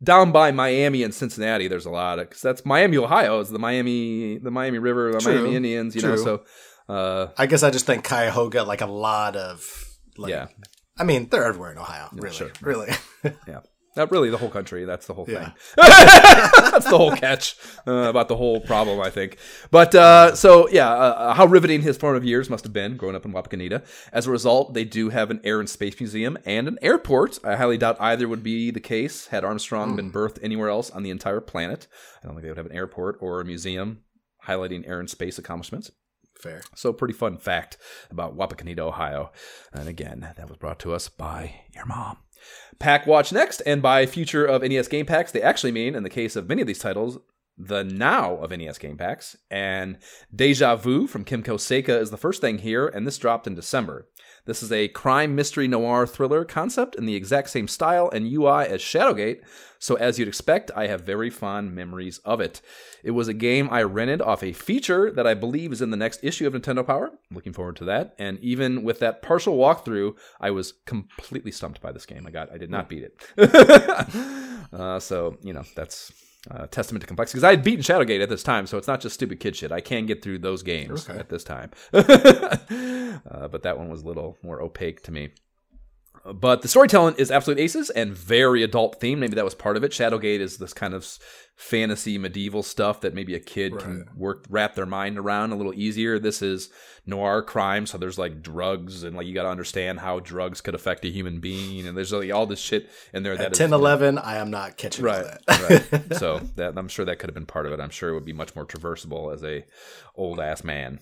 down by Miami and Cincinnati. There's a lot of because that's Miami, Ohio. Is the Miami the Miami River, the True. Miami Indians. You know, so uh, I guess I just think Cuyahoga like a lot of like. yeah, I mean, they're everywhere in Ohio. Really, sure. really. yeah. Not really the whole country. That's the whole thing. Yeah. That's the whole catch uh, about the whole problem, I think. But uh, so, yeah, uh, how riveting his formative years must have been growing up in Wapakoneta. As a result, they do have an Air and Space Museum and an airport. I highly doubt either would be the case had Armstrong been birthed anywhere else on the entire planet. I don't think they would have an airport or a museum highlighting air and space accomplishments. Fair. So, pretty fun fact about Wapakoneta, Ohio. And again, that was brought to us by your mom. Pack Watch next, and by future of NES game packs, they actually mean, in the case of many of these titles, the now of NES game packs. And Deja Vu from Kemco Seika is the first thing here, and this dropped in December. This is a crime mystery noir thriller concept in the exact same style and UI as Shadowgate, so as you'd expect, I have very fond memories of it. It was a game I rented off a feature that I believe is in the next issue of Nintendo Power. Looking forward to that. And even with that partial walkthrough, I was completely stumped by this game. I got I did not beat it. uh, so, you know, that's uh, testament to complexity because I had beaten Shadowgate at this time, so it's not just stupid kid shit. I can get through those games Okay. at this time, uh, but that one was a little more opaque to me. But the storytelling is absolute aces and very adult themed. Maybe that was part of it. Shadowgate is this kind of fantasy medieval stuff that maybe a kid can work wrap their mind around a little easier. This is noir crime, so there's like drugs and like you got to understand how drugs could affect a human being, and there's like all this shit in there that At is 10, 11, I am not catching right, that. right. So that I'm sure that could have been part of it. I'm sure it would be much more traversable as a old ass man.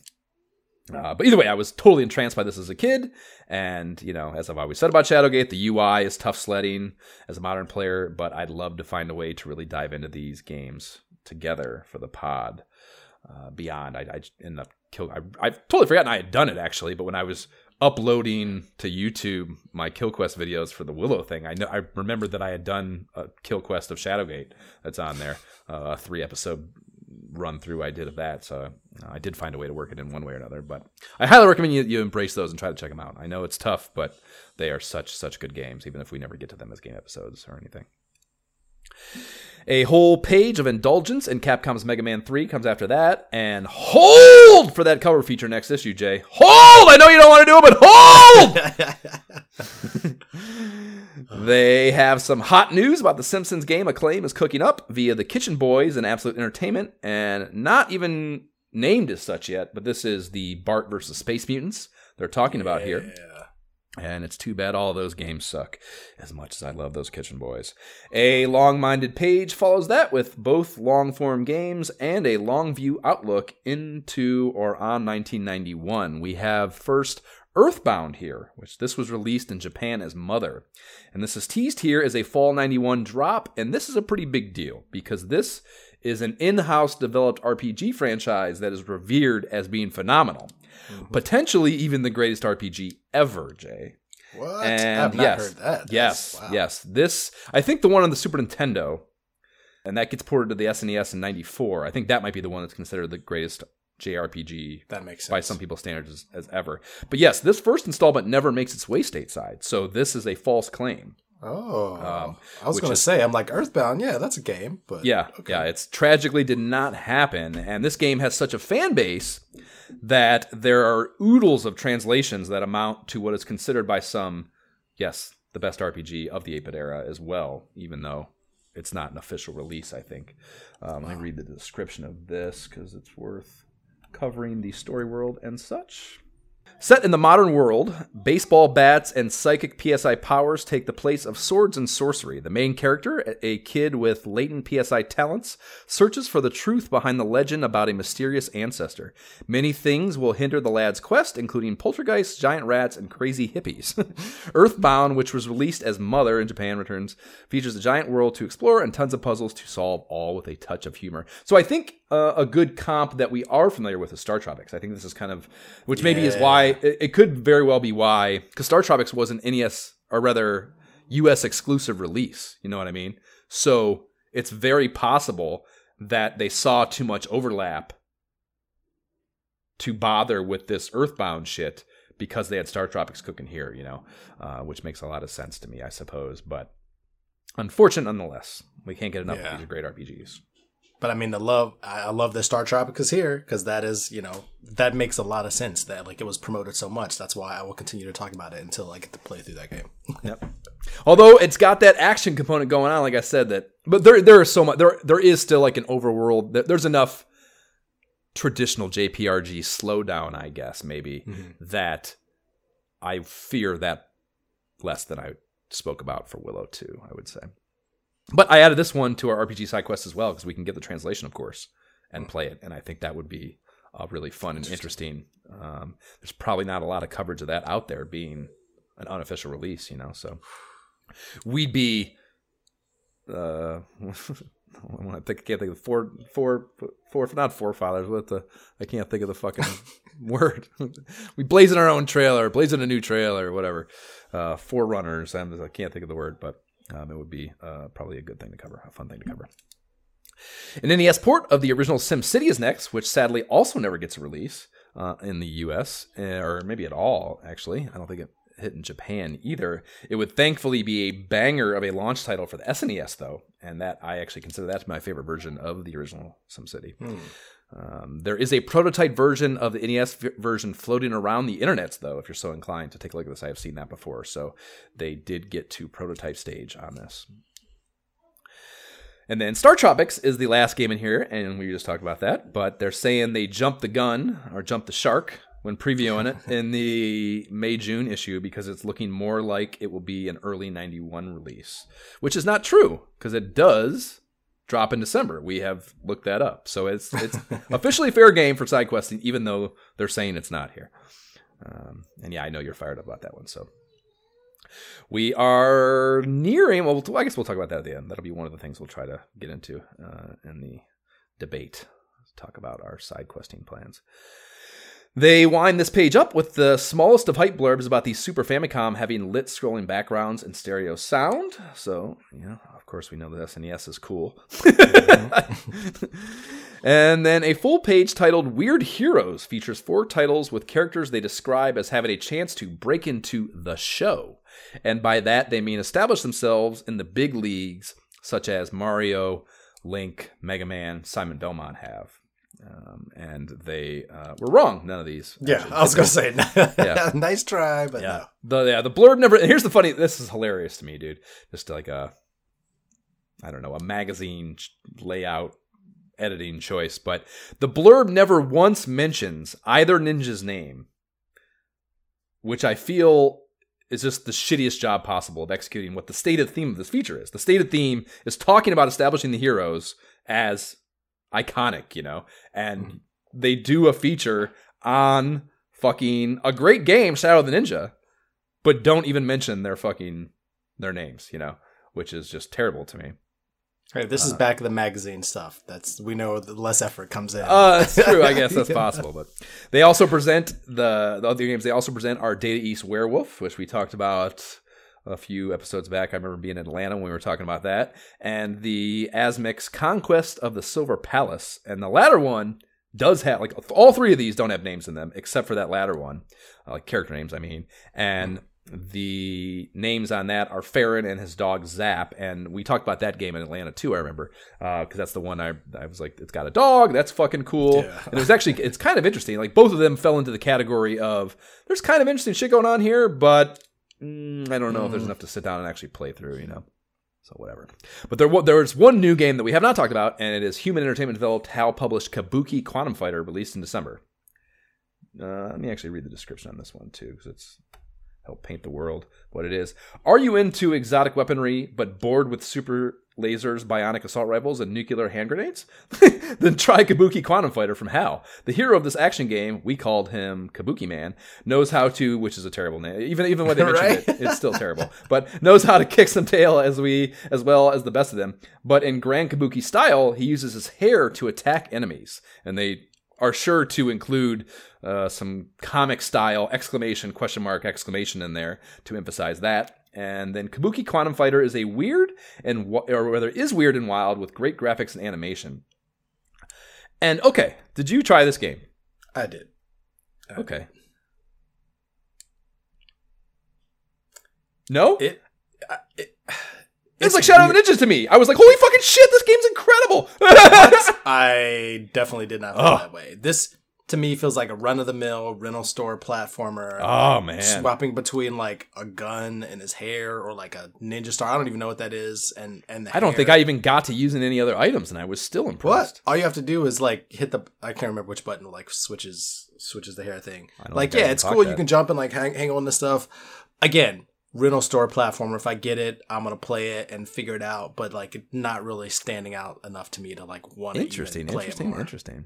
Uh, but either way, I was totally entranced by this as a kid, and you know, as I've always said about Shadowgate, the UI is tough sledding as a modern player, but I'd love to find a way to really dive into these games together for the pod. Uh, beyond, I, I ended up kill. I, I totally forgotten I had done it actually, but when I was uploading to YouTube my Kill Quest videos for the Willow thing, I know I remembered that I had done a Kill Quest of Shadowgate that's on there, uh, a three episode run through I did of that. So uh, I did find a way to work it in one way or another. But I highly recommend you, you embrace those and try to check them out. I know it's tough, but they are such such good games, even if we never get to them as game episodes or anything. A whole page of indulgence in Capcom's Mega Man 3 comes after that. And hold for that cover feature next issue, Jay. Hold! I know you don't want to do it, but hold! They have some hot news about the Simpsons game Acclaim is cooking up via the Kitchen Boys and Absolute Entertainment, and not even named as such yet, but this is the Bart versus Space Mutants they're talking about here. And it's too bad all those games suck, as much as I love those Kitchen Boys. A long minded page follows that with both long form games and a long view outlook into or on 1991. We have first Earthbound here, which this was released in Japan as Mother. And this is teased here as a Fall 91 drop, and this is a pretty big deal because this is an in house developed RPG franchise that is revered as being phenomenal. Mm-hmm. Potentially even the greatest RPG ever, Jay. What? And I've not yes, heard that. yes, wow. yes. This, I think, the one on the Super Nintendo, and that gets ported to the SNES in '94. I think that might be the one that's considered the greatest JRPG That makes sense. by some people's standards as, as ever. But yes, this first installment never makes its way stateside, so this is a false claim. Oh, Um, I was going to say, I'm like Earthbound. Yeah, that's a game, but Yeah, okay. yeah, it's tragically did not happen, and this game has such a fan base that there are oodles of translations that amount to what is considered by some, yes, the best RPG of the 8-bit era as well, even though it's not an official release. I think. Um, Let me read the description of this because it's worth covering the story world and such. Set in the modern world, baseball bats and psychic PSI powers take the place of swords and sorcery. The main character, a kid with latent PSI talents, searches for the truth behind the legend about a mysterious ancestor. Many things will hinder the lad's quest, including poltergeists, giant rats, and crazy hippies. Earthbound, which was released as Mother in Japan, returns, features a giant world to explore and tons of puzzles to solve, all with a touch of humor. So I think uh, a good comp that we are familiar with is Star Tropics. I think this is kind of, which maybe is why it, it could very well be why because Star Tropics was an NES or rather US exclusive release. You know what I mean? So it's very possible that they saw too much overlap to bother with this Earthbound shit because they had Star Tropics cooking here. You know, uh, which makes a lot of sense to me, I suppose. But unfortunate nonetheless. We can't get enough Yeah. of these great RPGs. But I mean, the love. I, love that Star Tropics here because that is, you know, that makes a lot of sense. That like it was promoted so much. That's why I will continue to talk about it until I get to play through that game. Yep. Although it's got that action component going on, like I said, that but there there is so much there there is still like an overworld. there- There's enough traditional JRPG slowdown, I guess maybe mm-hmm. that I fear that less than I spoke about for Willow Two. I would say, but I added this one to our RPG side quest as well because we can get the translation, of course, and play it, and I think that would be uh, really fun and interesting. Um, there's probably not a lot of coverage of that out there being an unofficial release, you know. So we'd be. Uh, I think I can't think of the four, four, four, not forefathers. What the? I can't think of the fucking word. we blazing our own trailer, blazing a new trailer, whatever. Uh, forerunners. I'm, I can't think of the word, but um, it would be uh, probably a good thing to cover, a fun thing to cover. An NES port of the original SimCity is next, which sadly also never gets a release uh, in the US, eh, or maybe at all, actually. I don't think it hit in Japan either. It would thankfully be a banger of a launch title for the SNES, though, and that I actually consider that my favorite version of the original SimCity. Um, there is a prototype version of the NES v- version floating around the internets, though, if you're so inclined to take a look at this. I have seen that before. So they did get to prototype stage on this. And then Star Tropics is the last game in here, and we just talked about that. But they're saying they jumped the gun or jumped the shark when previewing it in the May June issue because it's looking more like it will be an early 91 release, which is not true because it does drop in December. We have looked that up. So it's it's officially fair game for side questing, even though they're saying it's not here. Um, and yeah, I know you're fired up about that one. So we are nearing. Well, I guess we'll talk about that at the end. That'll be one of the things we'll try to get into uh, in the debate. Talk about our side questing plans. They wind this page up with the smallest of hype blurbs about the Super Famicom having lit scrolling backgrounds and stereo sound. So, yeah, of course, we know the SNES is cool. and then a full page titled Weird Heroes features four titles with characters they describe as having a chance to break into the show. And by that, they mean establish themselves in the big leagues, such as Mario, Link, Mega Man, Simon Belmont have. Um, and they uh, were wrong. None of these. Yeah, actually. I was gonna say, Yeah. nice try, but Yeah. no. The yeah, the blurb never. Here's the funny. This is hilarious to me, dude. Just like a, I don't know, a magazine layout editing choice, but the blurb never once mentions either ninja's name, which I feel is just the shittiest job possible of executing what the stated theme of this feature is. The stated theme is talking about establishing the heroes as iconic, you know, and they do a feature on fucking a great game, Shadow of the Ninja, but don't even mention their fucking their names, you know, which is just terrible to me. Hey, this is back of the magazine stuff. That's we know the less effort comes in. Uh, that's true. I guess that's possible. But they also present the the other games. They also present our Data East Werewolf, which we talked about a few episodes back. I remember being in Atlanta when we were talking about that, and the Asmik's Conquest of the Silver Palace. And the latter one does have like all three of these don't have names in them except for that latter one, uh, like character names. I mean, and the names on that are Farron and his dog Zap, and we talked about that game in Atlanta too. I remember because that's the one I I was like, it's got a dog, that's fucking cool. Yeah. And it was actually it's kind of interesting. Like both of them fell into the category of there's kind of interesting shit going on here, but mm, I don't know if there's enough to sit down and actually play through. You know. So whatever. But there wa- there's one new game that we have not talked about, and it is Human Entertainment developed HAL published Kabuki Quantum Fighter, released in December. Uh, let me actually read the description on this one too, because it's help paint the world what it is. Are you into exotic weaponry but bored with super lasers, bionic assault rifles, and nuclear hand grenades? then try Kabuki Quantum Fighter from HAL. The hero of this action game, we called him Kabuki Man, knows how to, which is a terrible name. Even even when they mentioned Right? it, it's still terrible. But knows how to kick some tail as we as well as the best of them. But in Grand Kabuki style, he uses his hair to attack enemies, and they are sure to include uh, some comic style exclamation question mark exclamation in there to emphasize that. And then Kabuki Quantum Fighter is a weird and or rather is weird and wild with great graphics and animation. And okay, did you try this game? I did. Uh, okay. No, It. I- it it's, like Shadow of the Ninjas to me. I was like, holy fucking shit, this game's incredible. I definitely did not feel that way. This to me feels like a run of the mill rental store platformer. oh man, Swapping between like a gun and his hair or like a ninja star. I don't even know what that is. And and the I don't think. I even got to using any other items, and I was still What? impressed. All you have to do is like hit the I can't remember which button like switches switches the hair thing. Like yeah, it's cool. that. You can jump and like hang hang on to stuff. Again, rental store platformer. If I get it, I'm gonna play it and figure it out. But like not really standing out enough to me to like want to Interesting, play interesting, it more. interesting.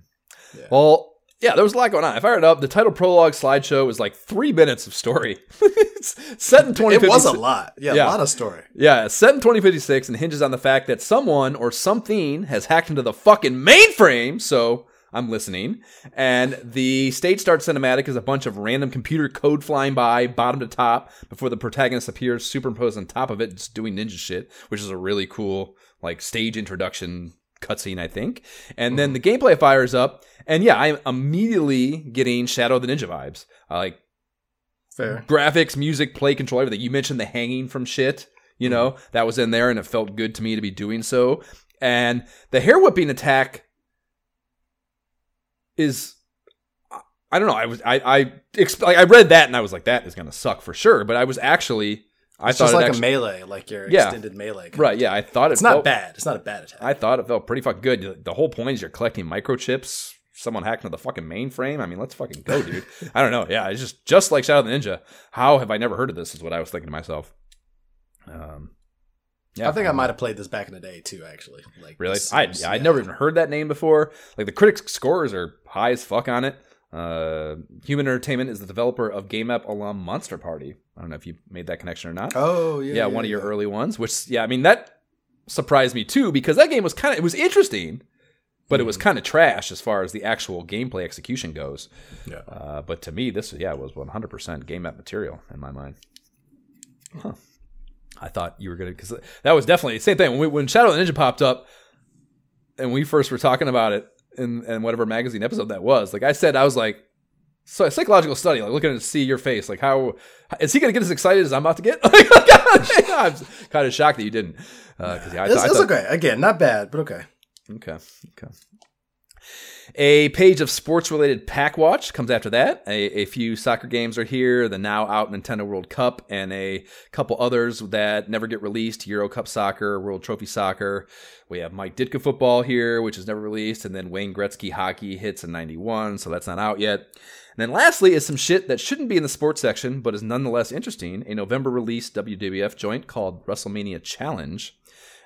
Yeah. Well, yeah, there was a lot going on. I fired it up. The title prologue slideshow was like three minutes of story. it's set in It 2056. was a lot. Yeah, Yeah. a lot of story. Yeah, set in 2056 and hinges on the fact that someone or something has hacked into the fucking mainframe. So I'm listening. And the stage start cinematic is a bunch of random computer code flying by, bottom to top, before the protagonist appears superimposed on top of it, just doing ninja shit, which is a really cool like stage introduction cutscene, I think. And then mm-hmm. the gameplay fires up, and yeah, I'm immediately getting Shadow of the Ninja vibes. I like Fair. graphics, music, play control, everything. You mentioned the hanging from shit, you mm-hmm. know, that was in there and it felt good to me to be doing so. And the hair whipping attack is I don't know, I was I I I read that and I was like that is going to suck for sure, but I was actually I It's thought just it like actually, a melee, like your Yeah. extended melee. right, yeah, I thought it It's not felt- bad. It's not a bad attack. I thought it felt pretty fucking good. The whole point is you're collecting microchips. Someone hacked into the fucking mainframe. I mean, let's fucking go, dude. I don't know. Yeah, it's just just like Shadow of the Ninja. How have I never heard of this? Is what I was thinking to myself. Um, yeah, I think I might have played this back in the day too. Actually, like really. I yeah, I'd never even heard that name before. Like the critics' scores are high as fuck on it. Uh, Human Entertainment is the developer of Game Ep alum Monster Party. I don't know if you made that connection or not Oh yeah, yeah, one of your early ones. Which yeah, I mean that surprised me too because that game was kind of it was interesting, but it was kind of trash as far as the actual gameplay execution goes. Yeah. Uh, but to me, this yeah was 100% game ep material in my mind. Huh. I thought you were gonna because that was definitely the same thing when we, when Shadow of the Ninja popped up, and we first were talking about it in, in whatever magazine episode that was. Like I said, I was like. So a psychological study, like looking to see your face, like how is he going to get as excited as I'm about to get? I'm kind of shocked that you didn't, uh, because yeah, I, It's, thought- I it's okay. Again, not bad, but okay. Okay. Okay. A page of sports related Pak Watch comes after that. A, a few soccer games are here the now out Nintendo World Cup and a couple others that never get released Euro Cup Soccer, World Trophy Soccer. We have Mike Ditka football here, which is never released, and then Wayne Gretzky hockey hits in 91, so that's not out yet. And then lastly is some shit that shouldn't be in the sports section, but is nonetheless interesting a November release WWF joint called WrestleMania Challenge.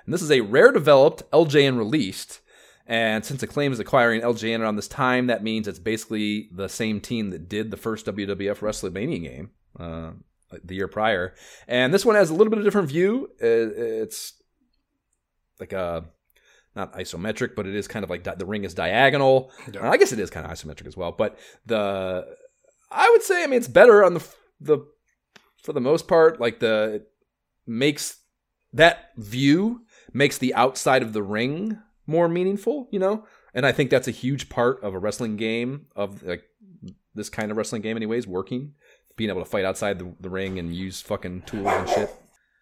And this is a rare developed LJN released. And since Acclaim is acquiring LJN around this time, that means it's basically the same team that did the first WWF WrestleMania game uh, the year prior. And this one has a little bit of different view. Uh, It's like a not isometric, but it is kind of like di- the ring is diagonal. Yeah. I guess it is kind of isometric as well. But the I would say, I mean, it's better on the the for the most part. Like the it makes that view makes the outside of the ring more meaningful, you know? And I think that's a huge part of a wrestling game of like this kind of wrestling game anyways, working, being able to fight outside the, the ring and use fucking tools and shit.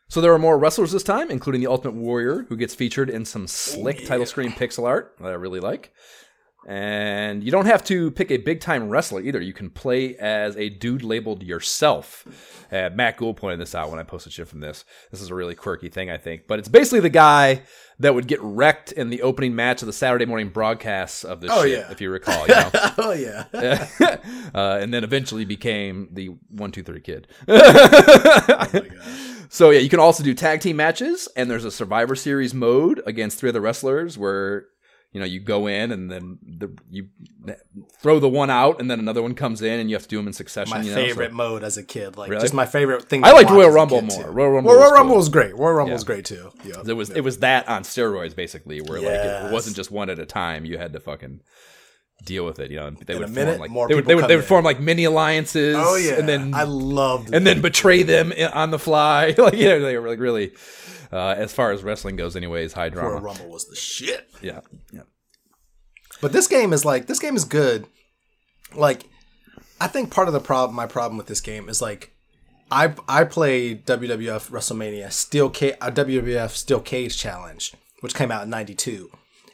So there are more wrestlers this time, including the Ultimate Warrior, who gets featured in some slick oh, title screen pixel art that I really like. And you don't have to pick a big time wrestler either. You can play as a dude labeled yourself. Uh, Matt Gould pointed this out when I posted shit from this. This is a really quirky thing, I think. But it's basically the guy that would get wrecked in the opening match of the Saturday morning broadcasts of this Oh, shit, yeah. if you recall. You know? oh yeah. uh, and then eventually became the one two three kid. Oh. So yeah, you can also do tag team matches, and there's a Survivor Series mode against three other wrestlers where you know you go in and then the, you throw the one out, and then another one comes in, and you have to do them in succession. My you know, favorite so- mode as a kid, like Really? just my favorite thing. I liked Royal Rumble more. too. Royal Rumble Well, was Royal Rumble cool. was great. Royal Rumble Yeah. was great too. Yeah. It was it was that on steroids basically, where like it wasn't just one at a time. You had to fucking deal with it. You know, they In would a minute, form like more they would they would, they would form like mini alliances. Oh yeah. and then I loved. and then betray them eh, on the fly. like you know, they were like really. Uh, as far as wrestling goes, anyways, high Royal drama. Rumble was the shit. Yeah, yeah. But this game is like this game is good. Like, I think part of the problem, my problem with this game is like, I I played WWF WrestleMania Steel Ca- uh, WWF Steel Cage Challenge, which came out in '92,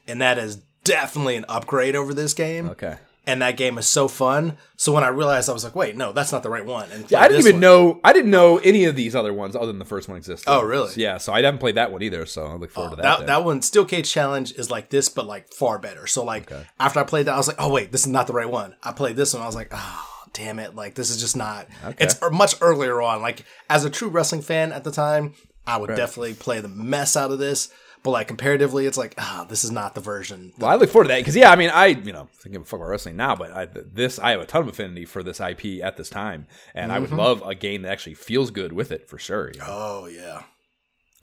and that is definitely an upgrade over this game. Okay. And that game is so fun. So when I realized, I was like, wait, no, that's not the right one. And Yeah, I didn't even one. know. I didn't know any of these other ones other than the first one existed. Oh, really? Yeah. So I haven't played that one either. So I look forward to that. that, that one steel cage challenge is like this but like far better so like after i played that i was like oh wait this is not the right one i played this one i was like oh damn it like this is just not Okay. it's er- much earlier on like as a true wrestling fan at the time i would definitely play the mess out of this but like comparatively it's like ah this is not the version Well, I look forward to that because yeah, I mean, I you know I give a fuck about wrestling now, but I, this I have a ton of affinity for this IP at this time, and I Mm-hmm. would love a game that actually feels good with it for sure. You know? oh yeah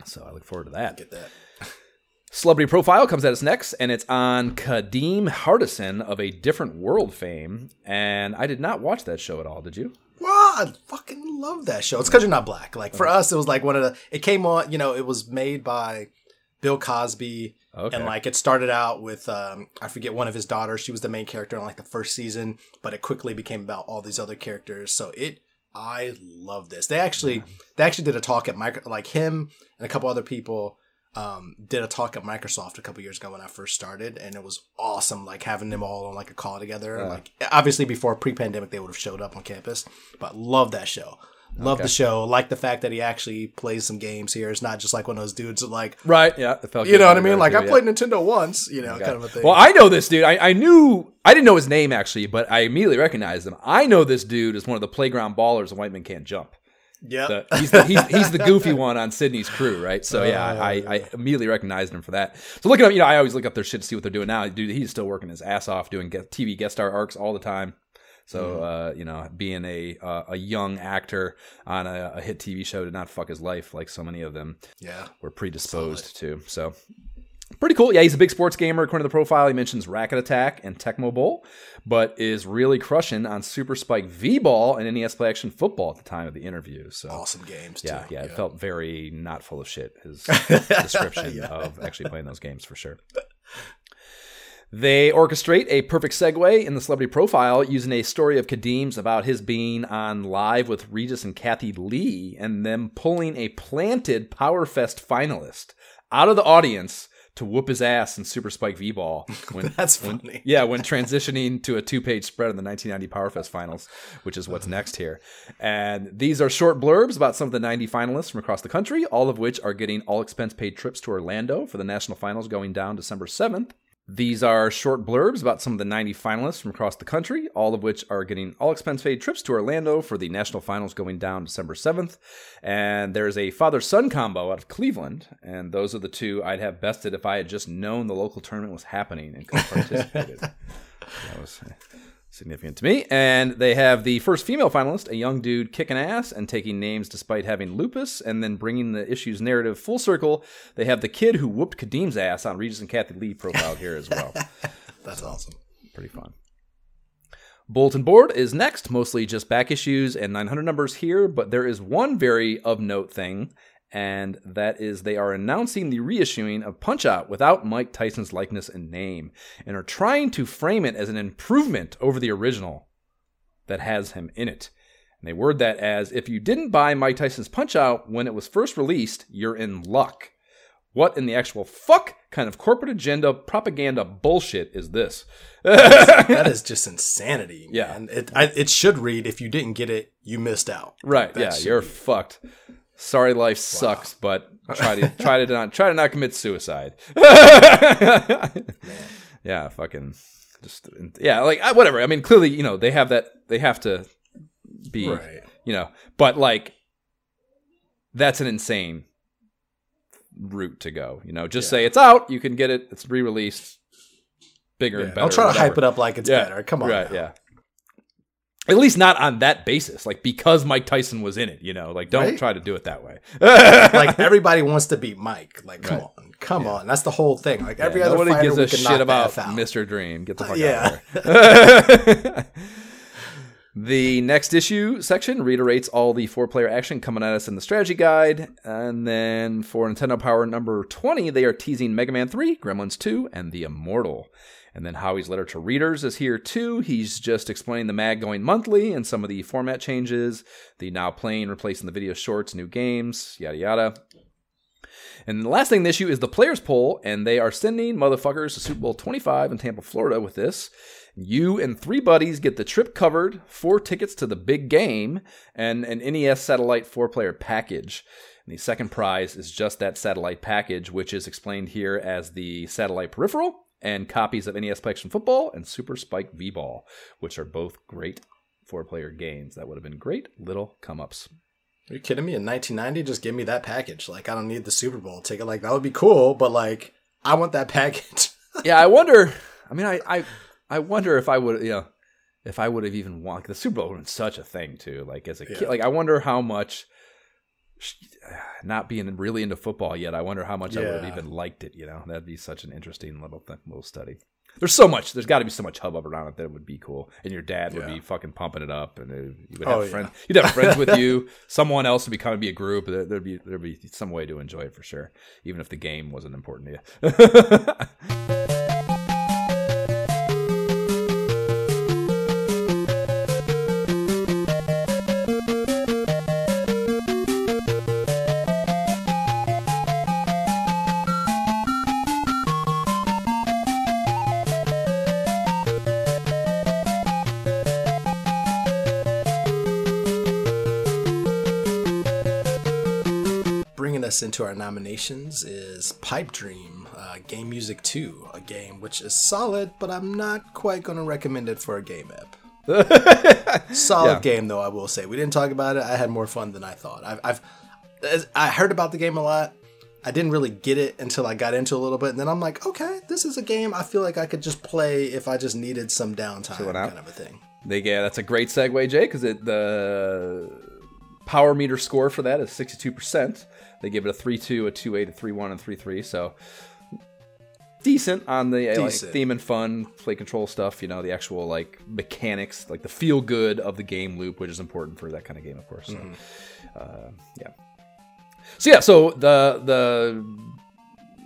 So I look forward to that. get that Celebrity Profile comes at us next, and it's on Kadeem Hardison of a Different World fame. And I did not watch that show at all. Did you? Wow, I fucking love that show. It's because you're not black. Like for us, it was like one of the. It came on. You know, it was made by Bill Cosby, Okay. and like it started out with um, I forget one of his daughters. She was the main character in like the first season, but it quickly became about all these other characters. So it, I love this. They actually, they actually did a talk at micro, like him and a couple other people. Um, did a talk at Microsoft a couple years ago when I first started, and it was awesome. Like having them all on like a call together. and, like obviously before pre-pandemic, they would have showed up on campus, but love that show. Love the show. Like the fact that he actually plays some games here. It's not just like one of those dudes that like Right. Yeah. It you know what I mean? Like to, I yeah. played Nintendo once, you know, kind of a thing. Well, I know this dude. I, I knew I didn't know his name actually, but I immediately recognized him. I know this dude as one of the playground ballers of White Men Can't Jump. yeah, he's, the, he's, he's the goofy one on Sidney's crew, right? So yeah, Oh, I, I immediately recognized him for that. So looking up, you know, I always look up their shit to see what they're doing now. Dude, he's still working his ass off doing TV guest star arcs all the time. So uh, you know, being a uh, a young actor on a, a hit TV show did not fuck his life like so many of them yeah. were predisposed to. So pretty cool. Yeah, he's a big sports gamer. According to the profile, he mentions Racket Attack and Tecmo Bowl, but is really crushing on Super Spike V Ball and NES Play Action Football at the time of the interview. So Awesome games. yeah, too. yeah, it felt very not full of shit. His description of actually playing those games for sure. They orchestrate a perfect segue in the celebrity profile using a story of Kadeem's about his being on live with Regis and Kathie Lee and them pulling a planted Power Fest finalist out of the audience to whoop his ass in Super Spike V Ball. When That's funny. yeah, when transitioning to a two-page spread in the 1990 PowerFest finals, which is what's next here. And these are short blurbs about some of the 90 finalists from across the country, all of which are getting all expense paid trips to Orlando for the national finals going down December 7th. These are short blurbs about some of the 90 finalists from across the country, all of which are getting all expense paid trips to Orlando for the national finals going down December 7th. And there's a father son combo out of Cleveland. And those are the two I'd have bested if I had just known the local tournament was happening and could have participated. that was significant to me. And they have the first female finalist, a young dude kicking ass and taking names despite having lupus, and then bringing the issue's narrative full circle. They have the kid who whooped Kadeem's ass on Regis and Kathie Lee profile here as well. That's awesome. Pretty fun. Bulletin board is next, mostly just back issues and 900 numbers here, but there is one very of note thing, and that is they are announcing the reissuing of Punch Out without Mike Tyson's likeness and name, and are trying to frame it as an improvement over the original that has him in it. And they word that as if you didn't buy Mike Tyson's Punch Out when it was first released, you're in luck. What in the actual fuck kind of corporate agenda propaganda bullshit is this? that is just insanity. Yeah. man. It I, it should read if you didn't get it, you missed out. Right. That yeah, you're be- fucked. Sorry, life sucks, but try to try to not try to not commit suicide. yeah, fucking just yeah, like I- whatever. I mean, clearly, you know, they have that. They have to be, Right. you know, but like that's an insane route to go. You know, just say it's out. You can get it. It's re-released, bigger and better. i'll try to whatever. hype it up like it's Yeah, better. Come on. Right, now. yeah. At least not on that basis, like because Mike Tyson was in it, you know. Like, don't Right? try to do it that way. like everybody wants to beat Mike. Like, come on, come on. That's the whole thing. Like every other Nobody fighter, gives a shit about. Mr. Dream. Get the fuck yeah. out of here. the next issue section reiterates all the four player action coming at us in the strategy guide. And then for Nintendo Power number 20, they are teasing Mega Man 3, Gremlins 2, and The Immortal. And then Howie's letter to readers is here too. He's just explaining the mag going monthly and some of the format changes, the now playing replacing the video shorts, new games, yada yada. And the last thing in the issue is the players poll, and they are sending motherfuckers to Super Bowl 25 in Tampa, Florida with this. You and three buddies get the trip covered, four tickets to the big game, and an NES satellite four player package. And the second prize is just that satellite package, which is explained here as the satellite peripheral and copies of NES Play Action Football and Super Spike V Ball, which are both great four player games. That would have been great little come ups. Are you kidding me? In 1990, just give me that package. Like, I don't need the Super Bowl ticket. Like, that would be cool, but like, I want that package. yeah, I wonder. I mean, I, I, I wonder if I would, you know, if I would have even wanted the Super Bowl would have been such a thing too. Like as a kid, like I wonder how much. Not being really into football yet, I wonder how much I would have even liked it. You know, that'd be such an interesting little th- little study. There's so much. There's got to be so much hubbub around it that it would be cool, and your dad would Yeah. be fucking pumping it up, and it, you would Oh, have yeah. friends. You'd have friends with you. Someone else would be of be a group. There'd be there'd be some way to enjoy it for sure, even if the game wasn't important to you. Into our nominations is Pipe Dream, uh, Game Music 2, a game which is solid, but I'm not quite going to recommend it for a game ep. solid Yeah. game, though, I will say. We didn't talk about it. I had more fun than I thought. I've, I've as- I heard about the game a lot. I didn't really get it until I got into it a little bit, and then I'm like, okay, this is a game I feel like I could just play if I just needed some downtime, it out. kind of a thing. They yeah, that's a great segue, Jay, because the power meter score for that is sixty two percent. They give it a three two, a two eight, a three one, and three three. So decent on the uh, like, theme and fun play control stuff. You know, the actual like mechanics, like the feel good of the game loop, which is important for that kind of game, of course. So, uh, yeah. So yeah, so the the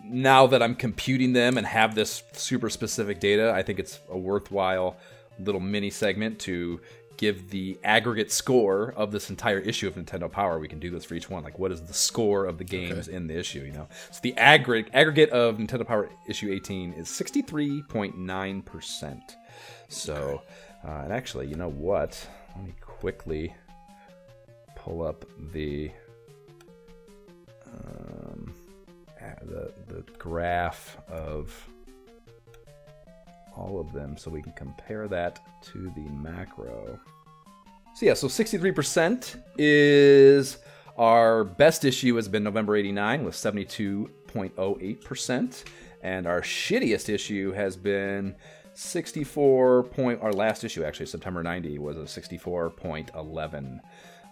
now that I'm computing them and have this super specific data, I think it's a worthwhile little mini segment to give the aggregate score of this entire issue of Nintendo Power. We can do this for each one. Like, what is the score of the games in the issue? You know, so the aggregate aggregate of Nintendo Power issue 18 is 63.9 percent. So, uh, and actually, you know what? Let me quickly pull up the um, the the graph of all of them so we can compare that to the macro. So yeah, so 63% is our best issue has been November 89 with 72.08% and our shittiest issue has been 64 point our last issue actually September 90 was a 64.11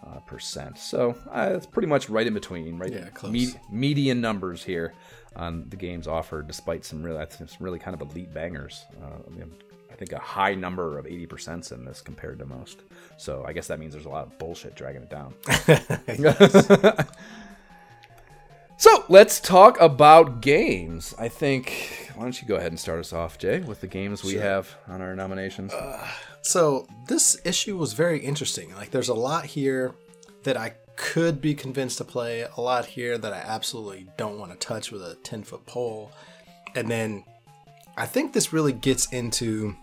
uh, percent. So uh, it's pretty much right in between, right? Yeah, close. Me- median numbers here on the games offered, despite some really, I think some really kind of elite bangers. Uh, I, mean, I think a high number of 80% in this compared to most. So I guess that means there's a lot of bullshit dragging it down. so let's talk about games. I think, why don't you go ahead and start us off, Jay, with the games we have on our nominations? So this issue was very interesting. Like, there's a lot here that I could be convinced to play, a lot here that I absolutely don't want to touch with a 10 foot pole. And then I think this really gets into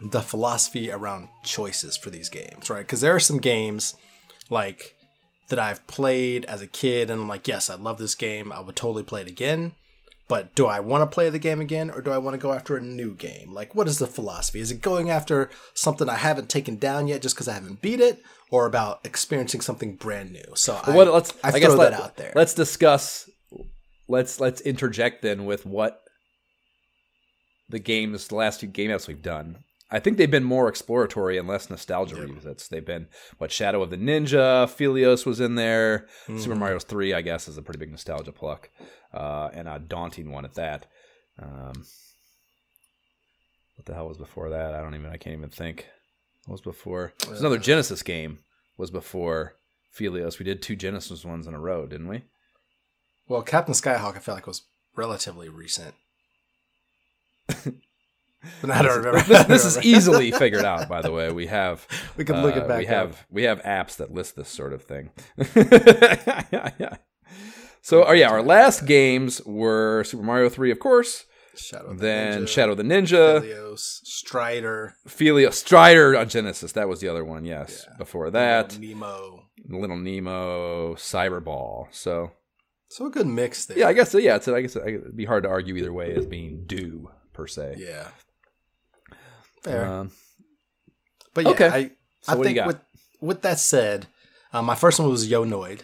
the philosophy around choices for these games, right? Because there are some games like that I've played as a kid, and I'm like, yes, I love this game. I would totally play it again. But do I want to play the game again, or do I want to go after a new game? Like, what is the philosophy? Is it going after something I haven't taken down yet just because I haven't beat it, or about experiencing something brand new? So I, what, let's, I, I, throw guess that let, out there. Let's discuss. Let's let's interject then with what the games, the last two game apps we've done. I think they've been more exploratory and less nostalgia revisits. They've been what Shadow of the Ninja, Phelios was in there, Super Mario Three, I guess, is a pretty big nostalgia pluck, uh, and a daunting one at that. Um, what the hell was before that? I don't even. I can't even think. What was before? There's another Genesis game was before Phelios. We did two Genesis ones in a row, didn't we? well, Captain Skyhawk, I feel like was relatively recent. but I don't remember. this, this is easily figured out. By the way, we have We can look it uh, back We have up. we have apps that list this sort of thing. So, oh yeah, our last games were Super Mario Three, of course. Shadow the Then Ninja, Shadow the Ninja, Strider, Philio, Strider on Genesis. That was the other one. Yes. Before that, Nemo. Little Nemo, Cyberball. So So a good mix there. yeah, I guess yeah. It's I guess it'd be hard to argue either way as being due per se. Yeah. Fair. Um, but yeah, okay. I, So I what do you think with with that said, um, my first one was Yo Noid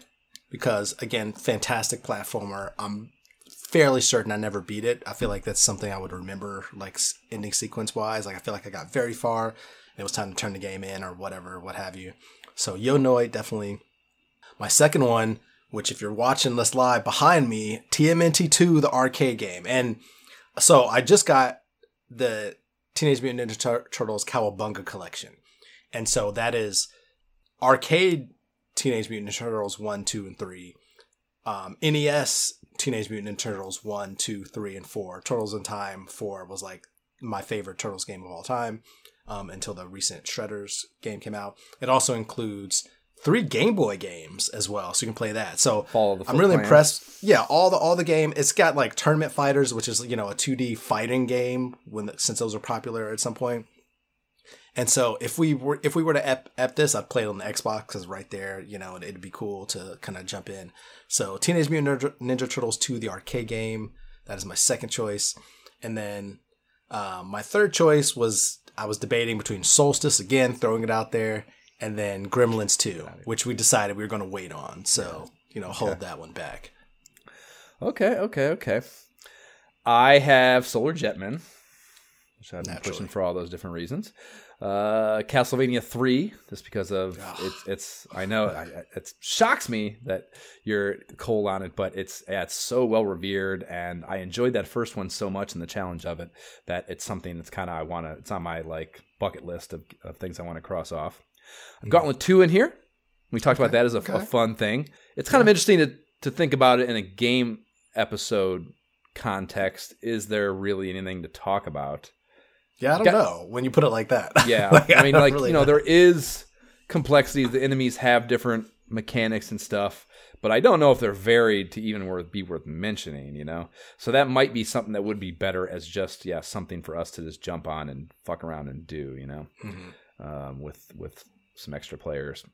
because again, fantastic platformer. I'm fairly certain I never beat it. I feel like that's something I would remember, like ending sequence wise. Like I feel like I got very far. And it was time to turn the game in or whatever, what have you. So Yo Noid definitely. My second one, which if you're watching this live behind me, TMNT2, the arcade game, and so I just got the Teenage Mutant Ninja Tur- Turtles Cowabunga collection. And so that is arcade Teenage Mutant Ninja Turtles 1, 2, and 3. Um, NES Teenage Mutant Ninja Turtles 1, 2, 3, and 4. Turtles in Time 4 was like my favorite Turtles game of all time um, until the recent Shredders game came out. It also includes three Game Boy games as well, so you can play that. So I'm really Clan. impressed. Yeah, all the all the game. It's got like Tournament Fighters, which is you know a 2D fighting game when since those were popular at some point. And so if we were if we were to ep, ep this, I'd play it on the Xbox because right there, you know, it'd be cool to kind of jump in. So Teenage Mutant Ninja, Ninja Turtles 2, the arcade game, that is my second choice. And then um, my third choice was I was debating between Solstice again, throwing it out there, and then Gremlins 2, which we decided we were going to wait on. So you know, hold that one back. Okay, okay, okay. I have Solar Jetman, which I've been Naturally. pushing for all those different reasons. Uh, Castlevania three, just because of it's. It's I know I- it shocks me that you're cold on it, but it's yeah, it's so well revered, and I enjoyed that first one so much and the challenge of it that it's something that's kind of I want to. It's on my like bucket list of, of things I want to cross off. I've Gauntlet two in here. We talked about that as a, a fun thing. It's kind of interesting to to think about it in a game episode context. Is there really anything to talk about Yeah, I don't Got- know when you put it like that. Yeah, Like, I mean, like really you know, there is complexity. The enemies have different mechanics and stuff, but I don't know if they're varied to even worth be worth mentioning. You know, so that might be something that would be better as just yeah something for us to just jump on and fuck around and do. You know, Mhm. um, with with some extra players.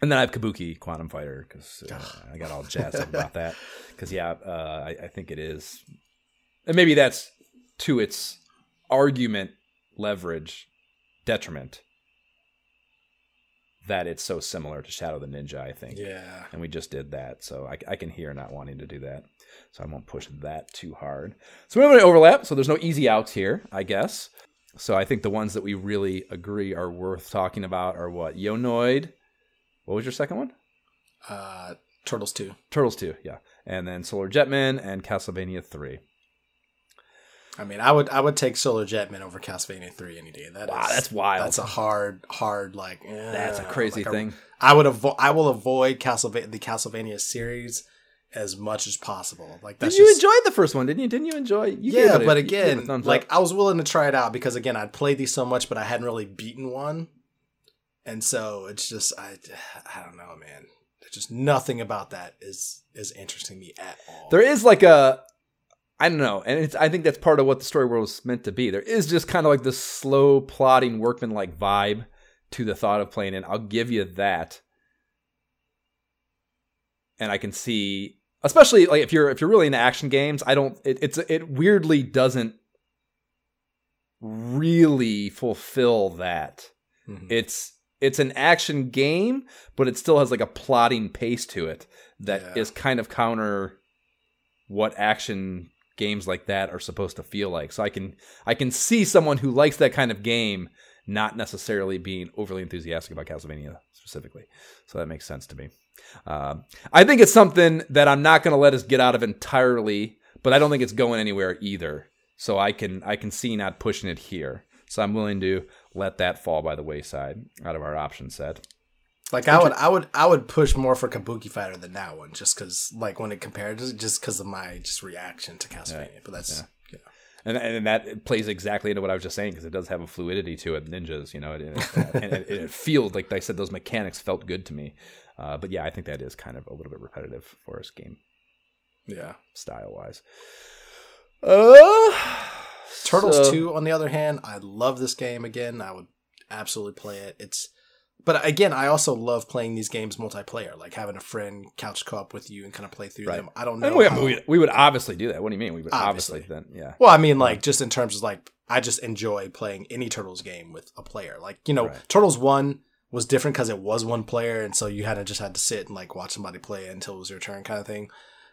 And then I have Kabuki Quantum Fighter because uh, I got all jazzed up about that. Because yeah, uh, I, I think it is, and maybe that's to its argument leverage detriment that it's so similar to Shadow the Ninja. I think, Yeah. and we just did that, so I, I can hear not wanting to do that. So I won't push that too hard. So we have an overlap, so there's no easy outs here, I guess. So I think the ones that we really agree are worth talking about are what Yo! Noid. What was your second one? Uh, Turtles two. Turtles 2, yeah. And then Solar Jetman and Castlevania 3. I mean, I would I would take Solar Jetman over Castlevania three any day. That Wow, is- that's wild. That's a hard, hard like. That's a eh, crazy like thing. I would avoid. I will avoid Castlevania the Castlevania series as much as possible. Like that's Did you just, enjoy the first one? Didn't you? Didn't you enjoy? You yeah, but you gave it a again, like. I was willing to try it out because again, I'd played these so much, but I hadn't really beaten one, and so it's just I, I don't know, man. There's just nothing about that is is interesting me at all. there is like a I don't know, and it's I think that's part of what the story world is meant to be. There is just kind of like this slow plotting workman like vibe to the thought of playing it. I'll give you that. And I can see especially like if you're if you're really into action games, I don't it, it's it weirdly doesn't really fulfill that. Mhm. It's it's an action game, but it still has like a plotting pace to it that is Yeah. kind of counter what action games like that are supposed to feel like. So I can I can see someone who likes that kind of game not necessarily being overly enthusiastic about Castlevania specifically. So that makes sense to me. Um, I think it's something that I'm not going to let us get out of entirely, but I don't think it's going anywhere either. So I can I can see not pushing it here. So I'm willing to let that fall by the wayside out of our option set. Like I would, I would, I would push more for Kabuki Fighter than that one, just because, like, when it compared, just because of my just reaction to Castlevania. But that's, yeah. And, and that plays exactly into what I was just saying because it does have a fluidity to it. Ninjas, you know, it, it, and it, it feels like I said those mechanics felt good to me. Uh, but yeah, I think that is kind of a little bit repetitive for us game yeah. style wise. Uh, Turtles so- Two, on the other hand, I love this game again. I would absolutely play it. It's, but again, I also love playing these games multiplayer, like having a friend couch co-op with you and kind of play through Right. them. I don't know. We, how- we, we would obviously do that. What do you mean? We would Obviously. obviously, then, yeah. Well, I mean, like just in terms of like, I just enjoy playing any Turtles game with a player. Like you know, Right. Turtles One was different because it was one player, and so you had to just had to sit and like watch somebody play it until it was your turn, kind of thing.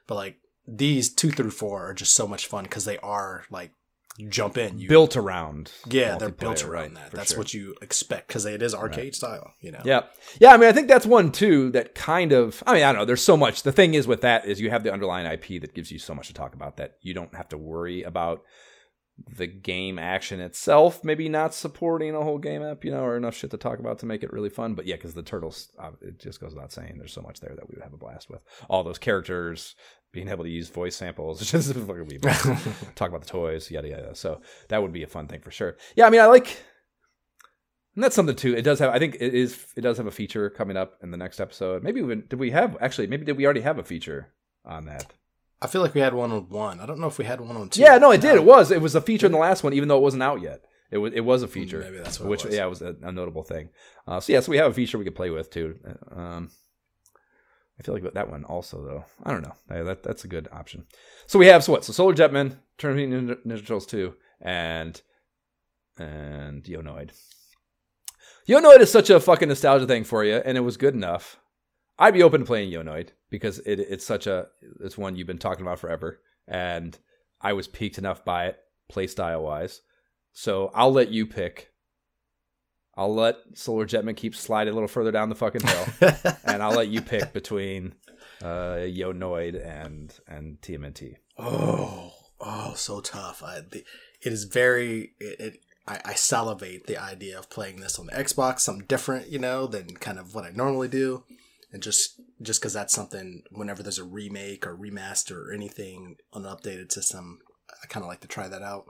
But like these two through four are just so much fun because they are like you jump in, you Built around. yeah, they're built around right, that. That's sure. what you expect because it is arcade style. You know, Yeah. Yeah, I mean I think that's one too that kind of I mean, I don't know, there's so much. The thing is with that is you have the underlying IP that gives you so much to talk about that you don't have to worry about the game action itself maybe not supporting a whole game ep, you know, or enough shit to talk about to make it really fun. But yeah, because the turtles, uh, it just goes without saying, there's so much there that we would have a blast with. All those characters, being able to use voice samples, it's just fucking be talk about the toys, yada yada. So that would be a fun thing for sure. Yeah, I mean, I like. And that's something too. It does have. I think it is. It does have a feature coming up in the next episode. Maybe even did we have actually? Maybe did we already have a feature on that? I feel like we had one on one. I don't know if we had one on two. Yeah, no, it did. It was. It was a feature in the last one, even though it wasn't out yet. It was. It was a feature. maybe that's what it which was. yeah, it was a, a notable thing. Uh, so yeah, so we have a feature we could play with too. Um, I feel like that one also though. I don't know. That that's a good option. So we have so what? So Solar Jetman, Turnip Ninja, Ninja Turtles two, and and Yo! Noid. Yonoid is such a fucking nostalgia thing for you, and it was good enough. I'd be open to playing Yo! Noid because it, it's such a it's one you've been talking about forever, and I was piqued enough by it, play style wise. So I'll let you pick. I'll let Solar Jetman keep sliding a little further down the fucking hill, and I'll let you pick between uh, Yo! Noid and and TMNT. Oh, oh, so tough. I, the, it is very. It, it I, I salivate the idea of playing this on the Xbox, something different, you know, than kind of what I normally do, and just just because that's something. Whenever there's a remake or remaster or anything on an updated system, I kind of like to try that out.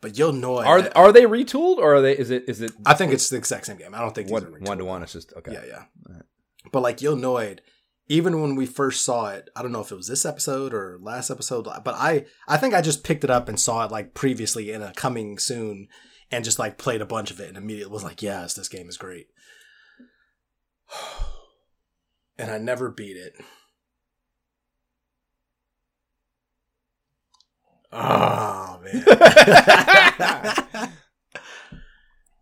But Yo Noid, Are are they retooled or are they? Is it is it I think it's the exact same game. I don't think one retooled. one to one? It's just okay. Yeah, yeah. But like Yo Noid, even when we first saw it, I don't know if it was this episode or last episode, but I I think I just picked it up and saw it like previously in a coming soon, and just like played a bunch of it and immediately was like, yes, this game is great. And I never beat it. Oh man.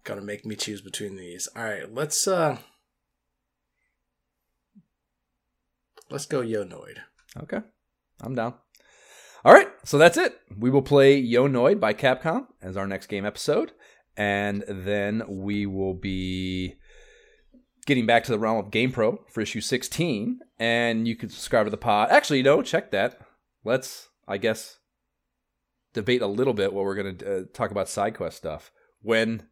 Gonna make me choose between these. All right, let's uh let's go Yo Noid. Okay, I'm down. All right, so that's it. We will play Yo Noid by Capcom as our next game episode, and then we will be getting back to the realm of GamePro for issue 16. And you can subscribe to the pod. Actually, no, check that. Let's, I guess, debate a little bit what we're going to uh, talk about side quest stuff. When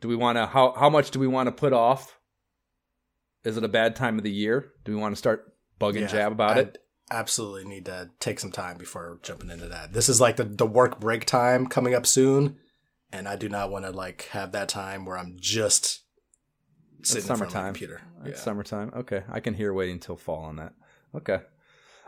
do we want to? How how much do we want to put off? Is it a bad time of the year? Do we want to start bug and Yeah, jab about I it? Absolutely need to take some time before jumping into that. This is like the, the work break time coming up soon, and I do not want to like have that time where I'm just It's sitting in front of my summertime. computer. It's Yeah. summertime. Okay, I can hear waiting until fall on that. Okay.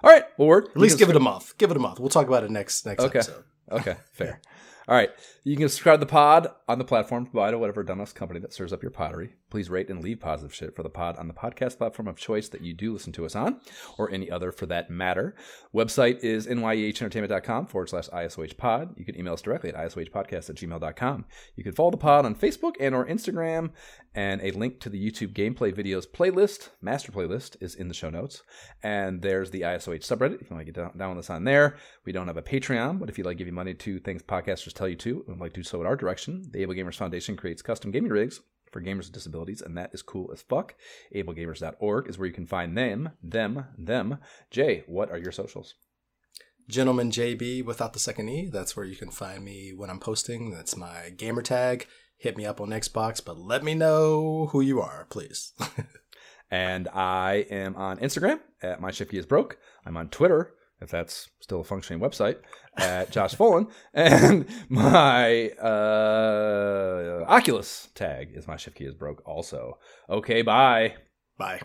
All right. Well. At least give it a month. Give it a month. We'll talk about it next next Okay. episode. Okay, fair. All right. You can subscribe to the pod on the platform provided whatever dumbass company that serves up your pottery. Please rate and leave positive shit for the pod on the podcast platform of choice that you do listen to us on, or any other for that matter. Website is nyehentertainment.com forward slash ISOH pod. You can email us directly at isohpodcast at gmail.com. You can follow the pod on Facebook and or Instagram, and a link to the YouTube gameplay videos playlist, master playlist, is in the show notes. And there's the ISOH subreddit. If you want to get down, with us on there. We don't have a Patreon, but if you'd like to give you money to things podcasters tell you to, and would like to do so in our direction, the Able Gamers Foundation creates custom gaming rigs for gamers with disabilities, and that is cool as fuck. AbleGamers.org is where you can find them, them, them. Jay, what are your socials? Gentleman JB without the second E. That's where you can find me when I'm posting. That's my gamer tag. Hit me up on Xbox, but let me know who you are, please. And I am on Instagram at my shift key is broke. I'm on Twitter, if that's still a functioning website, at Josh Fullen. And my uh, Oculus tag is my shift key is broke also. Okay, bye. Bye.